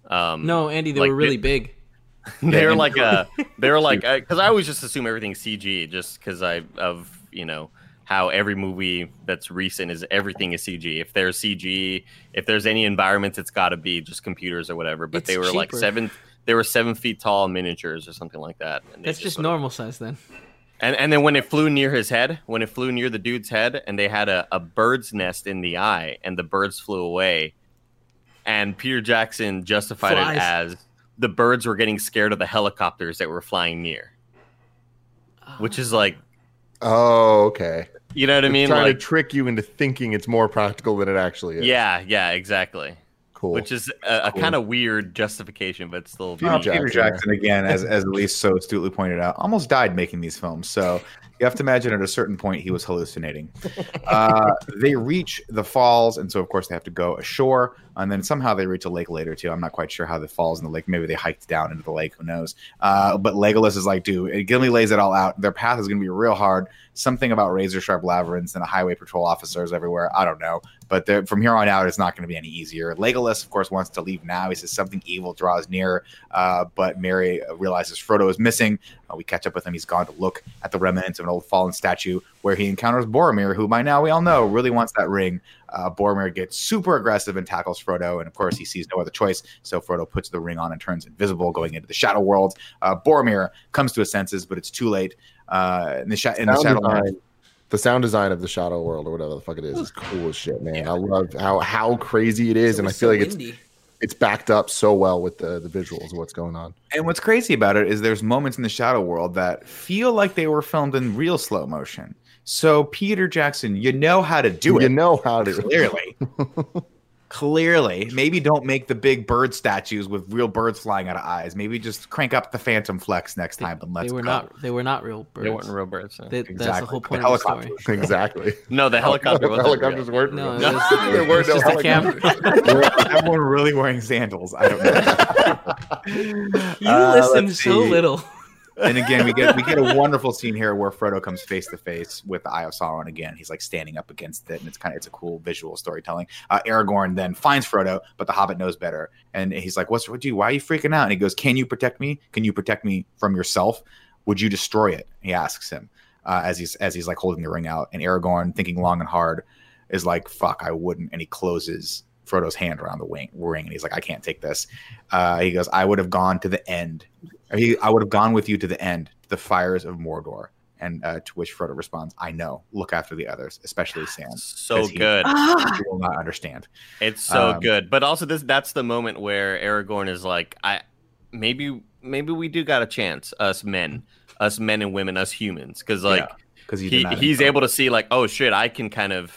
Um, No, Andy, they Like were really it- big. they're like a they're like because I always just assume everything's CG just because I of you know how every movie that's recent is everything is CG. If there's CG, if there's any environments, it's got to be just computers or whatever. But It's they were like seven. They were seven feet tall miniatures or something like that. And That's just sort of- normal size then. And and then when it flew near his head, when it flew near the dude's head, and they had a, a bird's nest in the eye, and the birds flew away, and Peter Jackson justified Flies. it as the birds were getting scared of the helicopters that were flying near, which is like, Oh, okay. you know what I mean? Trying Like, to trick you into thinking it's more practical than it actually is. yeah, yeah, exactly. Cool. Which is a, a Cool. kind of weird justification, but still. Peter pretty- Peter Jackson, Jackson, again, as, as Elise so astutely pointed out, almost died making these films. So you have to imagine at a certain point he was hallucinating. Uh, they reach the falls, and so of course they have to go ashore. and then somehow they reach a lake later too. I'm not quite sure how the falls in the lake. Maybe they hiked down into the lake. Who knows? Uh, but Legolas is like, dude, Gimli lays it all out. Their path is going to be real hard. Something about razor sharp labyrinths and a highway patrol officers everywhere. I don't know, but from here on out, it's not going to be any easier. Legolas, of course, wants to leave now. He says something evil draws near, uh, but Merry realizes Frodo is missing. Uh, we catch up with him. He's gone to look at the remnants of an old fallen statue where he encounters Boromir, who by now we all know really wants that ring. Uh, Boromir gets super aggressive and tackles Frodo, and of course he sees no other choice. So Frodo puts the ring on and turns invisible, going into the Shadow World. Uh, Boromir comes to his senses, but it's too late. Uh, in the, in the sound Shadow design, the sound design of the Shadow World or whatever the fuck it is is cool as shit, man. I love how how crazy it is, and I feel like it's it's backed up so well with the the visuals of what's going on. And what's crazy about it is there's moments in the Shadow World that feel like they were filmed in real slow motion. So Peter Jackson, you know how to do it. you know how to clearly. clearly. Maybe don't make the big bird statues with real birds flying out of eyes. Maybe just crank up the Phantom Flex next time and let's they were go. not. They were not real birds. They weren't real birds. no. They- That's the Exactly. whole The point of the story. exactly. No, the helicopter The wasn't helicopters real. weren't No, real. it was, There were it's no just a helicopters. camera. Everyone really wearing sandals. I don't know. You Uh, listen let's so see. little. And again, we get we get a wonderful scene here where Frodo comes face to face with the Eye of Sauron again. He's like standing up against it, and it's kind of it's a cool visual storytelling. Uh, Aragorn then finds Frodo, but the Hobbit knows better, and he's like, "What's what? Do you why are you freaking out?" And he goes, "Can you protect me? Can you protect me from yourself? Would you destroy it?" He asks him uh, as he's as he's like holding the ring out, and Aragorn, thinking long and hard, is like, "Fuck, I wouldn't," and he closes. Frodo's hand around the wing, ring, and he's like, "I can't take this." Uh, he goes, "I would have gone to the end. Or he, I would have gone with you to the end, to the fires of Mordor." And uh, to which Frodo responds, "I know. Look after the others, especially Sam. So he- good. Ah, He will not understand." It's so Um, good. But also this that's the moment where Aragorn is like, I maybe maybe we do got a chance, us men, us men and women, us humans. Cause like because he, he's able to see like, oh shit, I can kind of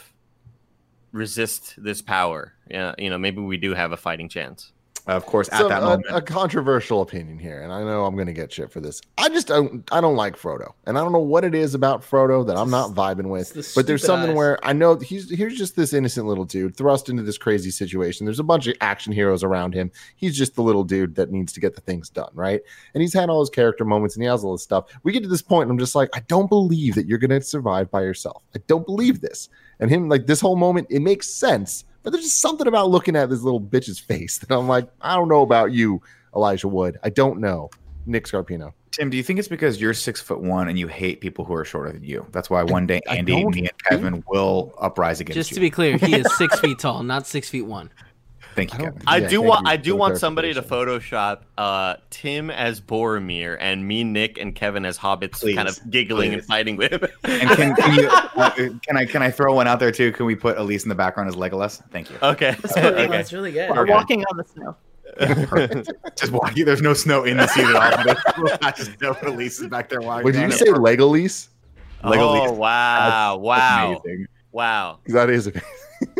resist this power. Yeah, you know, maybe we do have a fighting chance. of course, at So, that a, moment. a controversial opinion here, and I know I'm going to get shit for this. I just don't. I don't like Frodo, and I don't know what it is about Frodo that I'm not vibing with. the But there's something eyes. where I know he's here's just this innocent little dude thrust into this crazy situation. There's a bunch of action heroes around him. He's just the little dude that needs to get the things done, right? And he's had all his character moments, and he has all this stuff. We get to this point, and I'm just like, I don't believe that you're going to survive by yourself. I don't believe this. And him, like this whole moment, it makes sense. But there's just something about looking at this little bitch's face that I'm like, I don't know about you, Elijah Wood. I don't know. Nick Scarpino. Tim, do you think it's because you're six foot one and you hate people who are shorter than you? That's why one day Andy, me, and Kevin will uprise against Just you. to be clear, he is six feet tall, not six feet one. Thank you, I don't- Kevin. I Yeah, do want I do want somebody to. Photoshop uh, Tim as Boromir and me, Nick, and Kevin as hobbits, Please, kind of giggling and fighting with him. And can, can you uh, can I can I throw one out there too? Can we put Elise in the background as Legolas? Thank you. okay. Oh, okay. that's really good. we're walking on the snow. Perfect. Just walking. There's no snow in the scene at all. But I just know Elise is back there walking. Wait, did you say Legolas? Legolas. Oh wow! Wow! Amazing. Wow! That is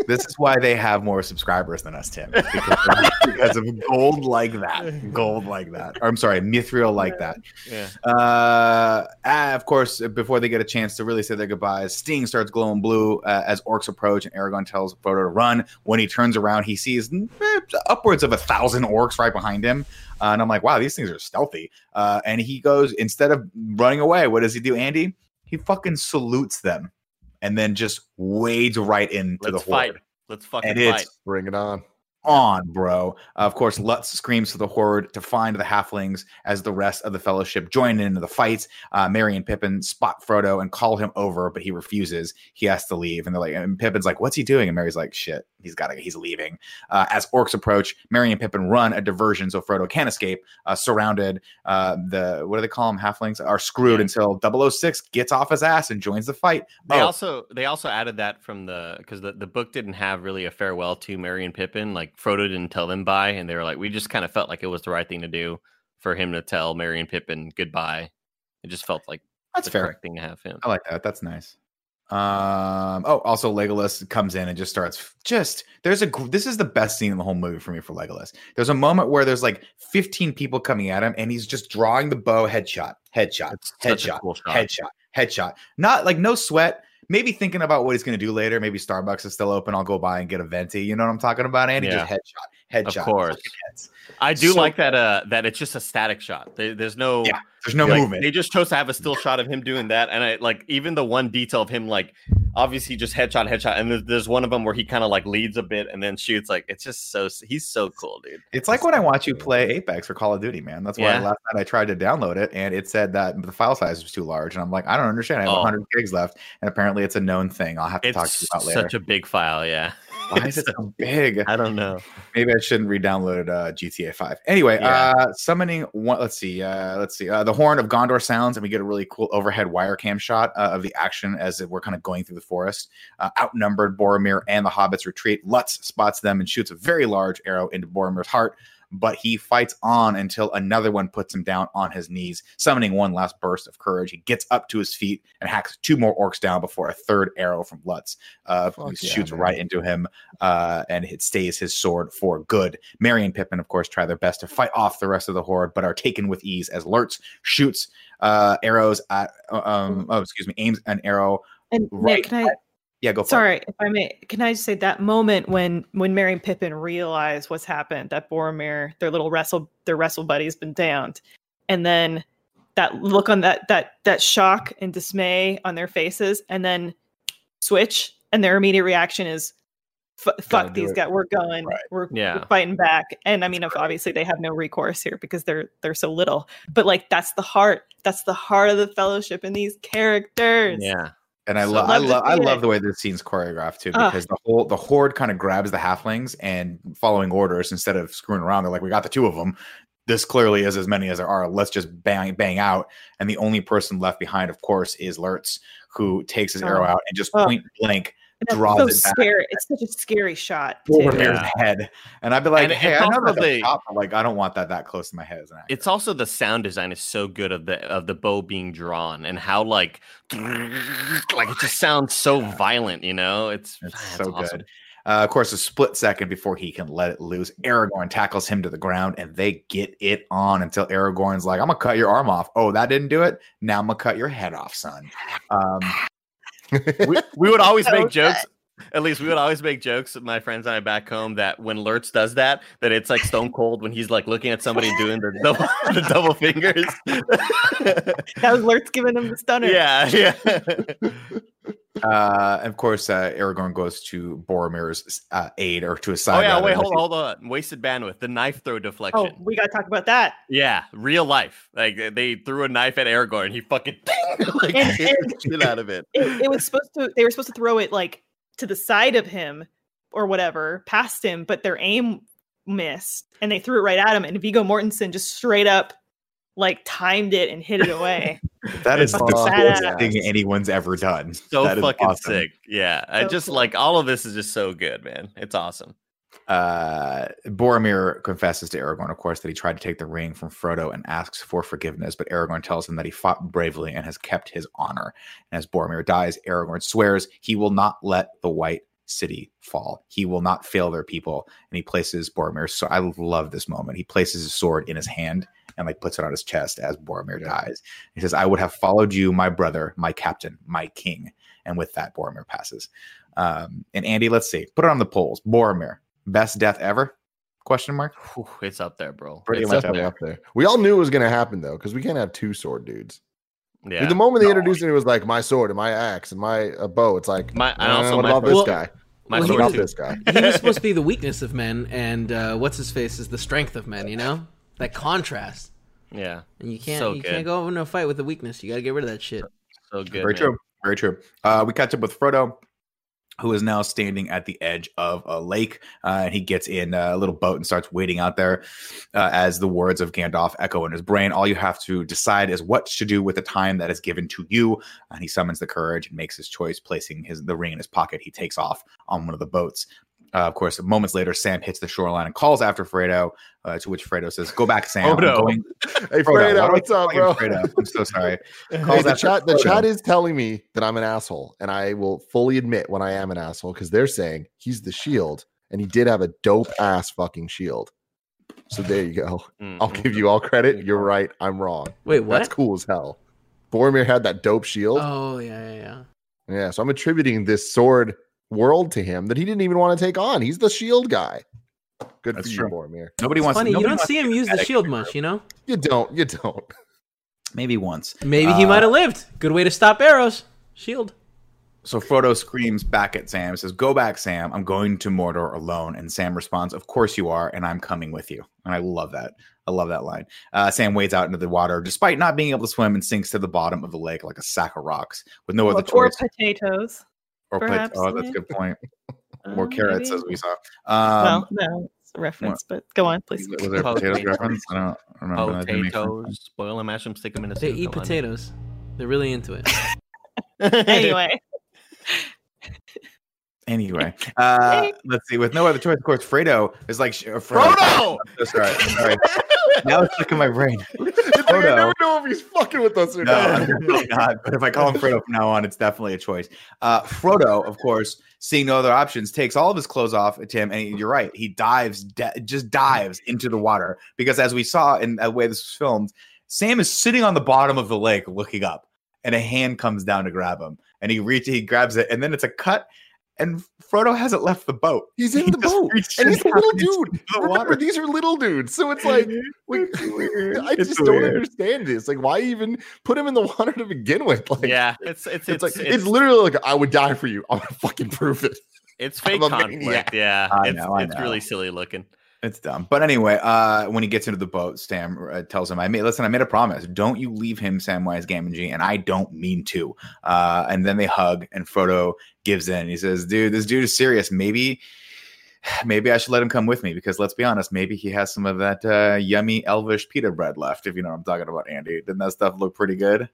This is why they have more subscribers than us, Tim. Because, because of gold like that. Gold like that. Or, I'm sorry, mithril like that. Yeah. Uh, ah, of course, before they get a chance to really say their goodbyes, Sting starts glowing blue uh, as orcs approach, and Aragorn tells Frodo to run. When he turns around, he sees eh, upwards of a thousand orcs right behind him. Uh, and I'm like, wow, these things are stealthy. Uh, and he goes, instead of running away, what does he do, Andy? He fucking salutes them and then just wades right into Let's the horde. fight. Let's fucking And fight. bring it on. On, bro. of course, Lutz screams to the horde to find the halflings as the rest of the fellowship join into the fight. Uh, Merry and Pippin spot Frodo and call him over, but he refuses. He has to leave, and they're like, and Pippin's like, "What's he doing?" And Merry's like, "Shit, he's got to. He's leaving." Uh, as orcs approach, Merry and Pippin run a diversion so Frodo can escape. Uh, surrounded, uh, the what do they call them? Halflings are screwed until 006 gets off his ass and joins the fight. They Oh, also they also added that from the because the, the book didn't have really a farewell to Merry and Pippin. Like Frodo didn't tell them bye, and they were like, we just kind of felt like it was the right thing to do for him to tell Merry and Pippin goodbye. It just felt like that's the fair. correct thing to have him. I like that. That's nice. Um. Oh, also Legolas comes in and just starts. Just there's a. This is the best scene in the whole movie for me for Legolas. There's a moment where there's like 15 people coming at him, and he's just drawing the bow. Headshot. Headshot. It's such a Headshot. cool shot. Headshot. Headshot. Not like no sweat. Maybe thinking about what he's going to do later. Maybe Starbucks is still open. I'll go by and get a venti. You know what I'm talking about, Andy? Yeah. Just headshot, headshot. Of course. I do So- like that. Uh, that it's just a static shot. There, there's no. Yeah, there's no like, movement. They just chose to have a still shot of him doing that, and I like even the one detail of him like obviously just headshot, headshot, and there's, there's one of them where he kind of like leads a bit and then shoots. Like it's just so he's so cool, dude. It's like when I watch you play Apex or Call of Duty, man. That's why Yeah. last night I tried to download it and it said that the file size was too large. And I'm like, I don't understand. I have Oh. 100 gigs left. And apparently it's a known thing. I'll have to talk to you about later. such a big file, yeah. Why is it so big? I don't know. Maybe I shouldn't re-download uh, GTA 5. Anyway, Yeah. uh, summoning one. Let's see. Uh, let's see. Uh, the horn of Gondor sounds, and we get a really cool overhead wire cam shot uh, of the action as we're kind of going through the forest. Uh, outnumbered, Boromir and the hobbits retreat. Lutz spots them and shoots a very large arrow into Boromir's heart. But he fights on until another one puts him down on his knees, summoning one last burst of courage. He gets up to his feet and hacks two more orcs down before a third arrow from Lutz uh, Fuck yeah, shoots right into him uh, and it stays his sword for good. Merry and Pippin, of course, try their best to fight off the rest of the horde, but are taken with ease as Lurtz shoots uh, arrows at, uh, um, oh, excuse me, aims an arrow. And Right. Nick, can I? Yeah, go for it. Sorry, if I may, can I just say that moment when when Merry and Pippin realize what's happened, that Boromir, their little wrestle, their wrestle buddy has been downed, and then that look on that that that shock and dismay on their faces, and then switch, and their immediate reaction is, "Fuck these it." guys, we're going, Right. we're, Yeah. we're fighting back." And I mean, if obviously they have no recourse here because they're they're so little, but like that's the heart, that's the heart of the Fellowship in these characters. Yeah. And I So love, I love I love the way this scene's choreographed too, because the whole the horde kind of grabs the halflings and following orders instead of screwing around. They're like, we got the two of them. This clearly is as many as there are. Let's just bang bang out. And the only person left behind, of course, is Lurtz, who takes his arrow Oh. out and just Oh. point blank that's draws so it back. scary. It's such a scary shot. Too. Boromir's Yeah. head. And I'd be like, And hey, it's I know also that's a the- shot, but like I don't want that that close to my head as an actor. It's also the sound design is so good of the of the bow being drawn and how like like it just sounds so violent, you know? It's, It's ah, so awesome. good. Uh, of course, a split second before he can let it loose, Aragorn tackles him to the ground, and they get it on until Aragorn's like, "I'm gonna cut your arm off." Oh, that didn't do it. Now I'm gonna cut your head off, son. Um, we, we would always So make good. jokes. At least we would always make jokes with my friends and I back home that when Lurtz does that, that it's like Stone Cold when he's like looking at somebody doing the double the double fingers. That was Lurtz giving him the stunner. yeah, yeah. uh, of course, uh, Aragorn goes to Boromir's uh, aid or to his side. oh yeah, rather, wait, hold on, hold on. Wasted bandwidth. The knife throw deflection. Oh, we gotta talk about that. Yeah, real life. Like they threw a knife at Aragorn. He fucking like And- hit and- shit out of it. It, it was supposed to. They were supposed to throw it like to the side of him or whatever, past him, but their aim missed, and they threw it right at him. And Viggo Mortensen just straight up like timed it and hit it away. That is the Fucking coolest thing anyone's ever done. So That is fucking awesome. sick. Yeah, I just cool. like all of this is just so good, man. It's awesome. uh, Boromir confesses to Aragorn, of course, that he tried to take the ring from Frodo and asks for forgiveness, but Aragorn tells him that he fought bravely and has kept his honor. And as Boromir dies, Aragorn swears he will not let the White City fall. He will not fail their people. And he places Boromir's so I love this moment. He places his sword in his hand and like puts it on his chest as Boromir dies. He says, I would have followed you, my brother, my captain, my king. And with that, Boromir passes. Um, and Andy, let's see. Put it on the polls. Boromir, best death ever? Question mark. Whew, it's up there, bro. Pretty it's much up there. up there. We all knew it was going to happen though, because we can't have two sword dudes. Yeah. Dude, the moment they No. introduced it, it was like my sword and my axe and my uh, bow. It's like, My- and uh, also what my about first- this Well, guy? My Well, he sword about was- too. this guy? he was supposed to be the weakness of men, and uh, what's his face is the strength of men. You know that contrast, Yeah. and you can't So you good. can't go into a fight with the weakness. You got to get rid of that shit. So good. Very man. true. Very true. Uh, we catch up with Frodo, who is now standing at the edge of a lake, uh, and he gets in a little boat and starts waiting out there uh, as the words of Gandalf echo in his brain. All you have to decide is what to do with the time that is given to you. And he summons the courage and makes his choice, placing his the ring in his pocket. He takes off on one of the boats. Uh, of course, moments later, Sam hits the shoreline and calls after Fredo, uh, to which Fredo says, "Go back, Sam." I'm going- Hey, Frodo, Fredo, what's up, bro? Fredo? I'm so sorry. Hey, the chat, the chat is telling me that I'm an asshole, and I will fully admit when I am an asshole because they're saying he's the shield, and he did have a dope ass fucking shield. So there you go. Mm. I'll give you all credit. You're right. I'm wrong. Wait, what? That's cool as hell. Boromir had that dope shield. Oh yeah, yeah, yeah. Yeah, so I'm attributing this sword world to him that he didn't even want to take on. He's the shield guy. Good That's for true. you, Boromir. Nobody wants. Funny, you don't wants see him use the shield much, you know? You don't. You don't. Maybe once. Maybe he Uh, might have lived. Good way to stop arrows. Shield. So Frodo screams back at Sam, says, Go back, Sam. I'm going to Mordor alone. And Sam responds, Of course you are, and I'm coming with you. And I love that. I love that line. Uh, Sam wades out into the water despite not being able to swim and sinks to the bottom of the lake like a sack of rocks with no other or choice. potatoes. Or put, perhaps, oh, that's a good point. Uh, More carrots, maybe. as we saw. Um, well, no, it's a reference, but go on, please. was there a potatoes reference? I don't remember. That didn't make sense. Potatoes, boil them, mash them, stick them in a They soup. eat Come on. potatoes. They're really into it. Anyway, Anyway, uh, let's see. With no other choice, of course, Fredo is like sh- uh, Frodo. Frodo! I'm so sorry. I'm sorry. Now it's stuck in my brain. Like I Frodo. never know if he's fucking with us or No, not. Not. But if I call him Frodo from now on, it's definitely a choice. Uh, Frodo, of course, seeing no other options, takes all of his clothes off at him, and you're right, he dives, de- just dives into the water because, as we saw in the way this was filmed, Sam is sitting on the bottom of the lake looking up, and a hand comes down to grab him, and he reaches, he grabs it, and then it's a cut. And Frodo hasn't left the boat. He's in He the boat, and he's a little dude. the Remember, water. these are little dudes, so it's like, like It's weird. I It's just don't weird. understand this. Like, why even put him in the water to begin with? Like, yeah, it's it's it's, it's like it's, literally like I would die for you. I'm gonna fucking prove it. it's fake a conflict. maniac. Yeah, I it's know, I it's know. really silly looking. It's dumb. But anyway, uh, when he gets into the boat, Sam uh, tells him, "I made listen. I made a promise. Don't you leave him, Samwise Gamgee, and I don't mean to." Uh, and then they hug, and Frodo gives in. He says, "Dude, this dude is serious. Maybe, maybe I should let him come with me because let's be honest, maybe he has some of that uh, yummy Elvish pita bread left. If you know what I'm talking about, Andy. Didn't that stuff look pretty good?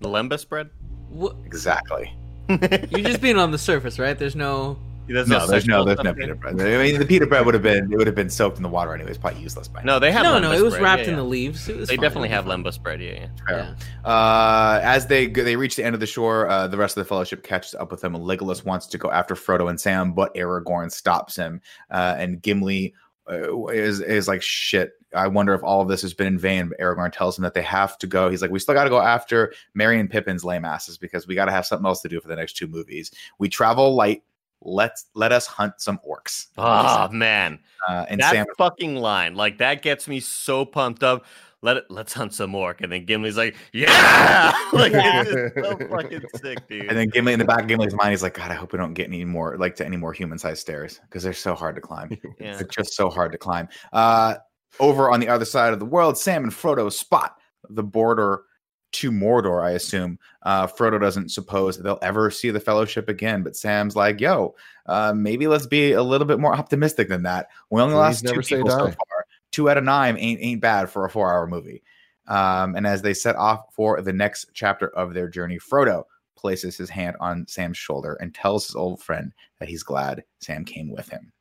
The lembas bread. What? Exactly. You're just being on the surface, right? There's no. There's no, there's no, there's no in pita bread. I mean, the pita bread would have been it would have been soaked in the water anyway. It's probably useless by now. No, they have No, no, lembas it was bread, wrapped yeah, in the leaves. It was They fine. definitely It'll have be fine. lembas bread. Yeah, yeah. Yeah. Uh, as they they reach the end of the shore, uh, the rest of the Fellowship catches up with them. And Legolas wants to go after Frodo and Sam, but Aragorn stops him. Uh, and Gimli uh, is is like shit. I wonder if all of this has been in vain. But Aragorn tells him that they have to go. He's like, we still got to go after Merry and Pippin's lame asses because we got to have something else to do for the next two movies. We travel light. Let's let us hunt some orcs. Oh man, Uh, and that Sam fucking line, like that gets me so pumped up. Let it, let's hunt some orc, and then Gimli's like, "Yeah!" like Yeah. it's just so fucking sick, dude. And then Gimli in the back of Gimli's mind, he's like, God, I hope we don't get any more like to any more human sized stairs because they're so hard to climb. yeah. They're just so hard to climb. Uh, over on the other side of the world, Sam and Frodo spot the border to Mordor, I assume. Uh, Frodo doesn't suppose that they'll ever see the Fellowship again, but Sam's like, yo, uh, maybe let's be a little bit more optimistic than that. We only Please lost two people so far. Two out of nine ain't ain't bad for a four hour movie. Um, and as they set off for the next chapter of their journey, Frodo places his hand on Sam's shoulder and tells his old friend that he's glad Sam came with him.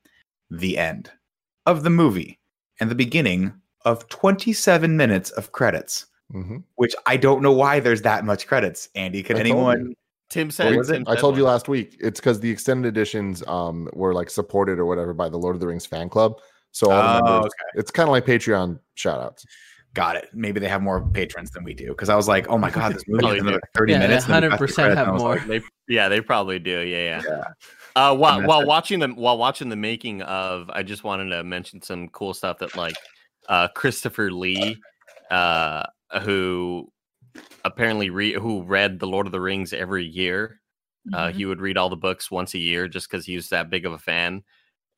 The end of the movie and the beginning of 27 minutes of credits, Mhm. which I don't know why there's that much credits. Andy, can I anyone? Tim What said, was it? I told you last week. It's because the extended editions um were like supported or whatever by the Lord of the Rings fan club. So all the Oh, members, it's kind of like Patreon shout outs. Got it. Maybe they have more patrons than we do. Because I was like, oh my god, this movie is another 30 Yeah, minutes. and then we got the 100% have and more. like, They, yeah, they probably do. Yeah, yeah. yeah. Uh, while while watching them, while watching the making of, I just wanted to mention some cool stuff that like uh, Christopher Lee, uh, who apparently re- who read the Lord of the Rings every year. Uh, Mhm. he would read all the books once a year just because he was that big of a fan.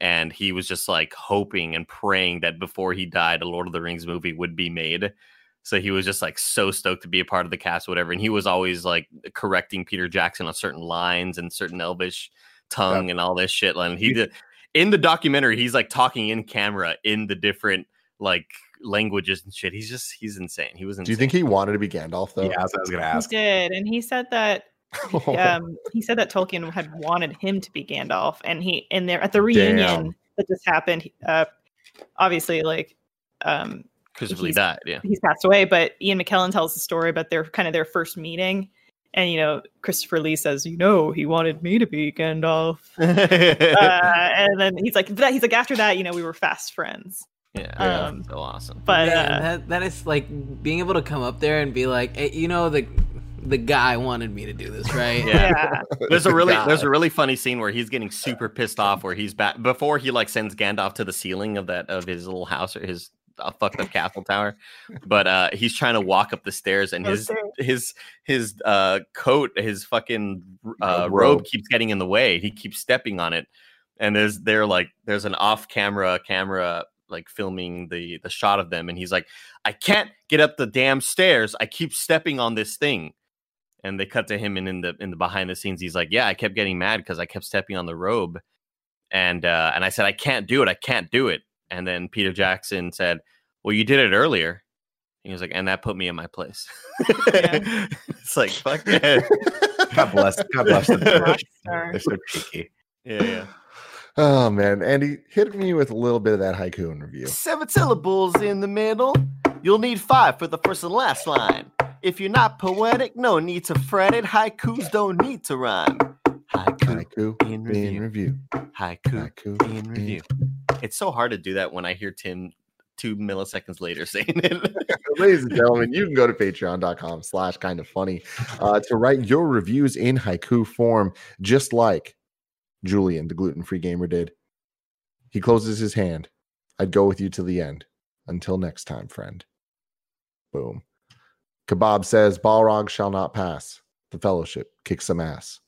And he was just like hoping and praying that before he died, a Lord of the Rings movie would be made. So he was just like so stoked to be a part of the cast, whatever. And he was always like correcting Peter Jackson on certain lines and certain Elvish tongue and all this shit. And he did in the documentary, he's like talking in camera in the different like languages and shit. He's just he's insane. He was insane. Do you think he wanted to be Gandalf though? Yeah, that's what I was gonna ask. He did, and he said that um, he said that Tolkien had wanted him to be Gandalf, and he in there at the reunion Damn. that just happened. Uh, obviously, like um, Christopher Lee he's- died? Yeah. he's passed away, but Ian McKellen tells the story about their kind of their first meeting, and you know Christopher Lee says, "You know, he wanted me to be Gandalf," uh, and then he's like, that, "He's like after that, you know, we were fast friends." Yeah. Um, so awesome. But Man, uh, that, that is like being able to come up there and be like, hey, you know, the the guy wanted me to do this, right? Yeah. Yeah. There's a really God. there's a really funny scene where he's getting super pissed off where he's back before he like sends Gandalf to the ceiling of that of his little house or his uh, fucked up castle tower. But uh he's trying to walk up the stairs and his his his uh coat his fucking uh, Robe. robe keeps getting in the way. He keeps stepping on it. And there's they're like there's an off camera camera like filming the the shot of them and he's like I can't get up the damn stairs. I keep stepping on this thing and they cut to him and in the in the behind the scenes he's like yeah i kept getting mad because i kept stepping on the robe and uh and i said i can't do it i can't do it and then peter jackson said well you did it earlier he was like and that put me in my place Yeah. it's like fuck yeah God bless. God bless them. They're so cheeky. yeah, yeah. Oh man, Andy, hit me with a little bit of that haiku in review. seven syllables in the middle you'll need five for the first and last line if you're not poetic no need to fret it haikus don't need to rhyme haiku Haiku in in review review. haiku Haiku in review. It's so hard to do that when I hear Tim two milliseconds later saying it. Ladies and gentlemen, you can go to patreon.com slash kind of funny uh, to write your reviews in haiku form, just like Julian, the gluten-free gamer, did. He closes his hand. I'd go with you to the end. Until next time, friend. Boom. Kebab says, Balrog shall not pass. The fellowship kicks some ass.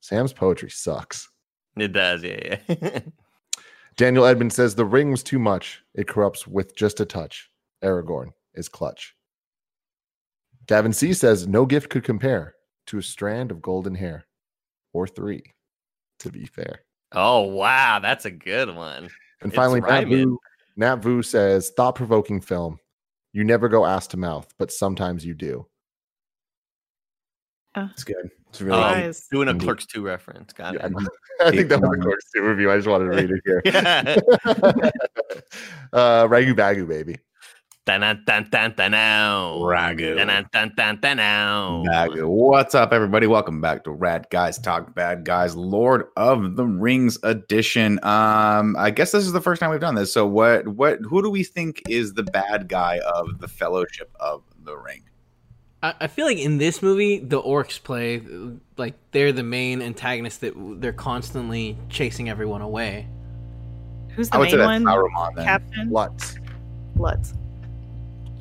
Sam's poetry sucks. it does, yeah, yeah. Daniel Edmund says the ring was too much. It corrupts with just a touch. Aragorn is clutch. Gavin C says no gift could compare to a strand of golden hair, or three, to be fair. oh wow, that's a good one. And It's finally, Nat. Vu, Nat Vu says thought provoking film. You never go ass to mouth, but sometimes you do. It's good. It's really Um, good. Nice. Doing a Clerks 2 reference. Got Yeah, it. I think that was a Clerks 2 review. I just wanted to read it here. Yeah. uh, Ragu Bagu, baby. Ragu. What's up, everybody? Welcome back to Rad Guys Talk Bad Guys, Lord of the Rings edition. Um, I guess this is the first time we've done this. So, what, what, who do we think is the bad guy of the Fellowship of the Ring? I, I feel like in this movie, the orcs play like they're the main antagonist that they're constantly chasing everyone away. Who's the I would say main that's one? Saruman. Then. Captain Lutz. Lutz.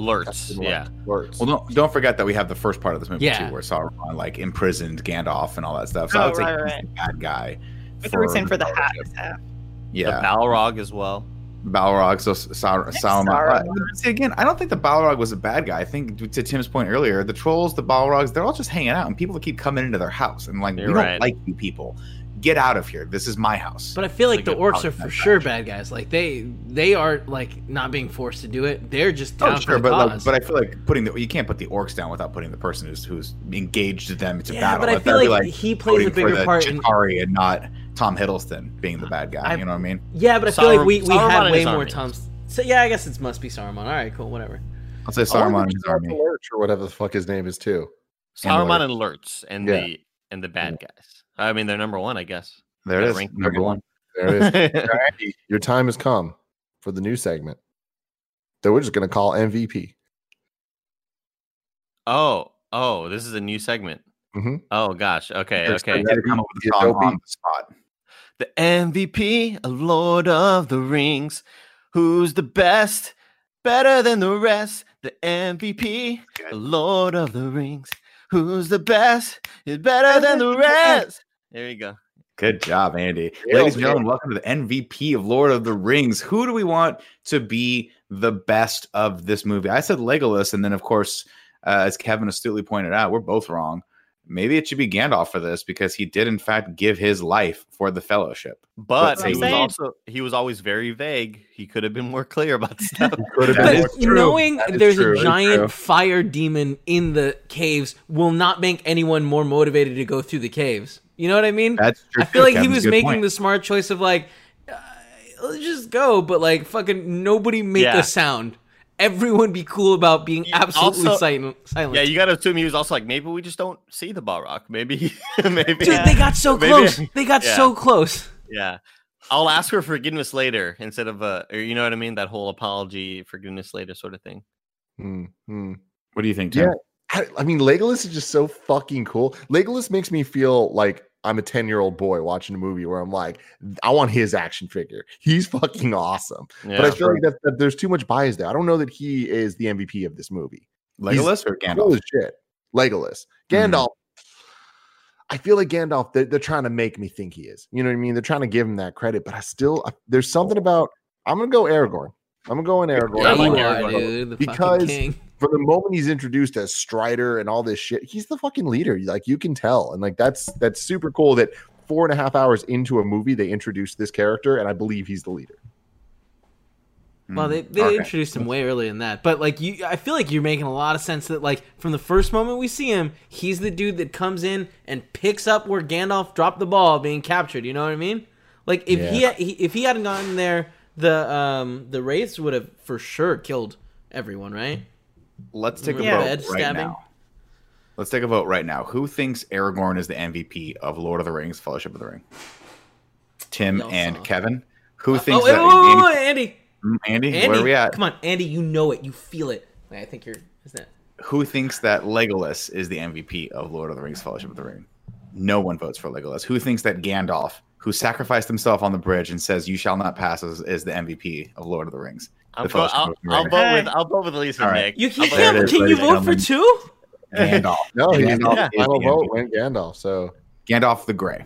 Lurtz. Yeah. Lutz. Well, don't don't forget that we have the first part of this movie Yeah. too, where Saruman like imprisoned Gandalf and all that stuff. So I Oh, would say right, he's right. the bad guy. But they were saying for the Fellowship. half half. The Yeah, Balrog as well. Balrog. So Sar- Thanks, Saruman. Saruman. Uh, see again, I don't think the Balrog was a bad guy. I think to Tim's point earlier, the trolls, the Balrogs, they're all just hanging out, and people keep coming into their house and like, You're we don't like you people. Get out of here. This is my house. But I feel like Like the orcs are for sure guy. bad guys. Like they they are like not being forced to do it. They're just Oh, down sure, for the but like, cause. but I feel like putting the you can't put the orcs down without putting the person who's who's engaged them to yeah, battle. but I feel that'd like, he plays a voting for bigger the part in Chitauri and not Tom Hiddleston being the bad guy. I- you know what I mean? Yeah, but I feel like we, we Saruman had way more army. times. So yeah, I guess it must be Saruman. All right, cool, whatever. I'll say Saruman if and his army. Lurch or whatever the fuck his name is too. Saruman and Lurtz and Yeah. the and the bad guys. I mean, they're number one, I guess. There it Yeah, is. ranked Number number one. There it is. Andy, your time has come for the new segment that we're just going to call MVP. oh, oh, this is a new segment. Mhm. Oh gosh. Okay. There's Okay. You come up with a Yeah, song on the spot. The MVP, a Lord of the Rings. Who's the best? Better than the rest. The MVP, a Lord of the Rings. Who's the best? Is better than the rest. There you go. Good job, Andy. Yeah, Ladies and gentlemen, welcome to the MVP of Lord of the Rings. Who do we want to be the best of this movie? I said Legolas, and then of course, uh, as Kevin astutely pointed out, we're both wrong. Maybe it should be Gandalf for this because he did in fact give his life for the Fellowship. But That's he was also he was always very vague. He could have been more clear about stuff. Could have been But true. knowing That is there's true. a giant fire demon in the caves will not make anyone more motivated to go through the caves. You know what I mean? That's true. I feel too, like he was making point. the smart choice of like, uh, let's just go, but like fucking nobody make Yeah. a sound. Everyone be cool about being You absolutely also- silent. silent. yeah, you got to assume he was also like maybe we just don't see the Balrog. Maybe, maybe. Dude, they got so Maybe- close. They got Yeah. so close. Yeah. I'll ask for forgiveness later instead of uh or you know what I mean? That whole apology, forgiveness later sort of thing. Hmm, hmm. What do you think, Tim? Yeah. I, I mean, Legolas is just so fucking cool. Legolas makes me feel like I'm a 10 year old boy watching a movie where I'm like, I want his action figure. He's fucking awesome. Yeah. but I feel like that, that there's too much bias there. I don't know that he is the MVP of this movie. Legolas or Cool Gandalf? as shit. Legolas. Mhm. Gandalf. I feel like Gandalf, they're, they're trying to make me think he is. You know what I mean? They're trying to give him that credit, but I still, I, there's something about, I'm going to go Aragorn. I'm going to go in Aragorn. Yeah, I I like you like are, Aragorn. dude. The Because- fucking king. From the moment he's introduced as Strider and all this shit, he's the fucking leader. Like you can tell, and like that's that's super cool. That four and a half hours into a movie, they introduced this character, and I believe he's the leader. Well, they, Mm, they okay. introduced him way earlier than that, but like you, I feel like you're making a lot of sense that like from the first moment we see him, he's the dude that comes in and picks up where Gandalf dropped the ball being captured. You know what I mean? Like if he, Yeah. he if he hadn't gotten there, the um the wraiths would have for sure killed everyone, right? Let's take a vote right stabbing? now. Let's take a vote right now. Who thinks Aragorn is the MVP of Lord of the Rings: Fellowship of the Ring? Tim Y'all and saw. Kevin. Who thinks oh, that? Oh, wait, wait, Andy, Mm, Andy, Andy, where are we at? come on, Andy, you know it, you feel it. Wait, I think you're. Is that? Who thinks that Legolas is the MVP of Lord of the Rings: Fellowship of the Ring? No one votes for Legolas. Who thinks that Gandalf, who sacrificed himself on the bridge and says, "You shall not pass," is, is the MVP of Lord of the Rings? I'll, The vote, Fellowship I'll, of I'll Ring. vote with I'll vote with Lisa All and right. Nick. You, you can't. it is, Can you ladies and vote for two? Gandalf. No, he's Gandalf not. is Final the vote went Gandalf. So Gandalf the Grey.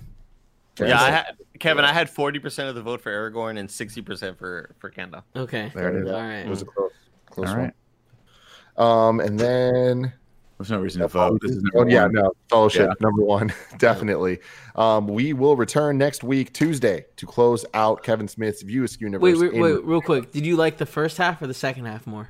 Yeah, I had, Kevin, I had forty percent of the vote for Aragorn and sixty percent for for Gandalf. Okay. There it is. All it was a close, close All one. right. Um, and then There's no reason to vote. This is oh, yeah, one. no, fellowship Yeah. number one, definitely. Um, we will return next week, Tuesday, to close out Kevin Smith's View Askew universe. Wait, wait, in- wait, real quick. Did you like the first half or the second half more?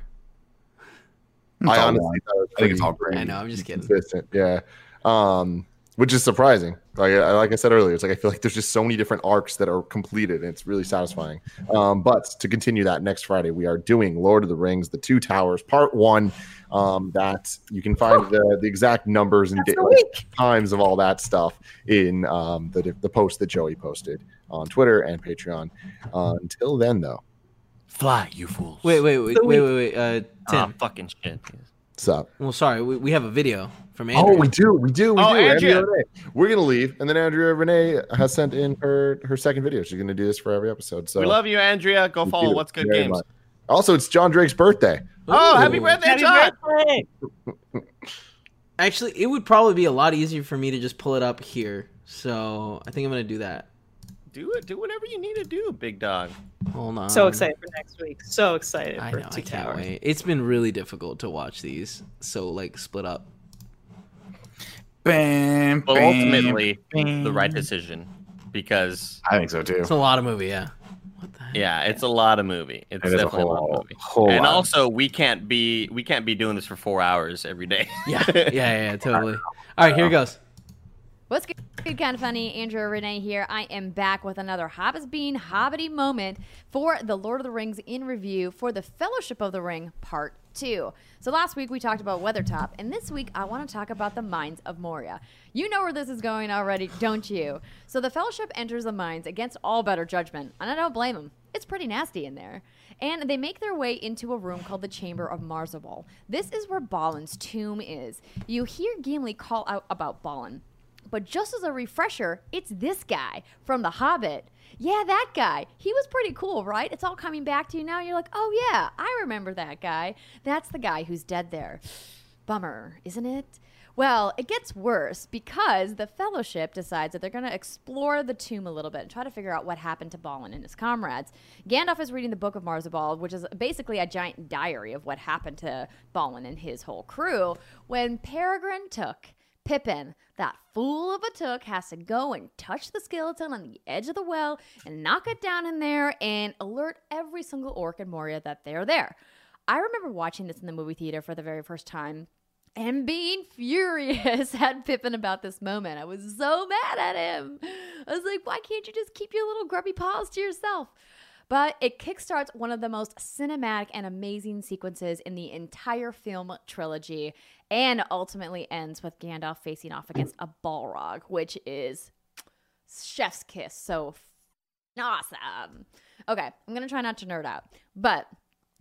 It's I all honestly one. thought it was I think it's all great. I know. I'm just kidding. consistent. Yeah. Um, which is surprising. Like I, like I said earlier, it's like I feel like there's just so many different arcs that are completed, and it's really satisfying. Um, but to continue that next Friday, we are doing Lord of the Rings: The Two Towers, Part One. Um, that you can find the, the exact numbers and That's da- a times of all that stuff in um, the the post that Joey posted on Twitter and Patreon. Uh, until then, though, Fly, you fools! Wait, wait, wait, So wait, wait, wait. Uh, Tim. fucking shit. What's up? Well, sorry, we, we have a video from oh, Andrew. Oh, we do, we do, we Oh, do. Andrea. Renee. We're gonna leave, and then Andrea Renee has sent in her her second video. She's gonna do this for every episode. So we love you, Andrea. Go we follow What's Good Games. much. Also, it's John Drake's birthday. Oh, Ooh. happy birthday, Happy John! birthday! Actually, it would probably be a lot easier for me to just pull it up here. So I think I'm gonna do that. Do it. Do whatever you need to do, big dog. Hold on. So excited for next week. So excited I for know. I can't towers. wait. It's been really difficult to watch these. So like split up. Bam, But bam, ultimately, bam. the right decision because I think so too. It's a lot of movie. Yeah. What the heck? yeah, it's a lot of movie. It's It is a definitely a, lot whole- of movie. whole and lot. also, we can't be we can't be doing this for four hours every day. Yeah. Yeah. Yeah. yeah totally. All right. Here it goes. What's good? Kind of funny. Andrea Renee here. I am back with another Hobbits Bean Hobbity moment for the Lord of the Rings in review for the Fellowship of the Ring Part 2. So last week we talked about Weathertop, and this week I want to talk about the Mines of Moria. You know where this is going already, don't you? So the Fellowship enters the mines against all better judgment, and I don't blame them. It's pretty nasty in there. And they make their way into a room called the Chamber of Mazarbul. This is where Balin's tomb is. You hear Gimli call out about Balin. But just as a refresher, it's this guy from The Hobbit. Yeah, that guy. He was pretty cool, right? It's all coming back to you now. You're like, oh, yeah, I remember that guy. That's the guy who's dead there. Bummer, isn't it? Well, it gets worse because the Fellowship decides that they're going to explore the tomb a little bit and try to figure out what happened to Balin and his comrades. Gandalf is reading the Book of Mazarbul, which is basically a giant diary of what happened to Balin and his whole crew, when Peregrine Took Pippin, that fool of a took, has to go and touch the skeleton on the edge of the well and knock it down in there and alert every single orc in Moria that they're there. I remember watching this in the movie theater for the very first time and being furious at Pippin about this moment. I was so mad at him. I was like, why can't you just keep your little grubby paws to yourself? But it kickstarts one of the most cinematic and amazing sequences in the entire film trilogy and ultimately ends with Gandalf facing off against a Balrog, which is chef's kiss. So awesome. Okay, I'm going to try not to nerd out. But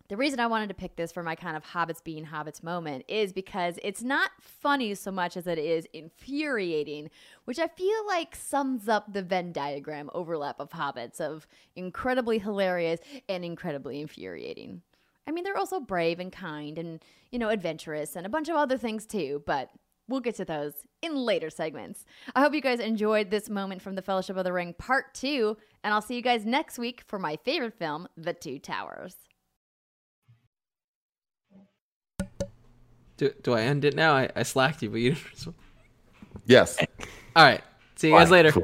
The reason I wanted to pick this for my kind of hobbits being hobbits moment is because it's not funny so much as it is infuriating, which I feel like sums up the Venn diagram overlap of hobbits of incredibly hilarious and incredibly infuriating. I mean, they're also brave and kind and, you know, adventurous and a bunch of other things too, but we'll get to those in later segments. I hope you guys enjoyed this moment from the Fellowship of the Ring Part 2, and I'll see you guys next week for my favorite film, The Two Towers. Do, do I end it now? I, I slacked you, but you. Yes. All right. See you guys Bye. later. Cool.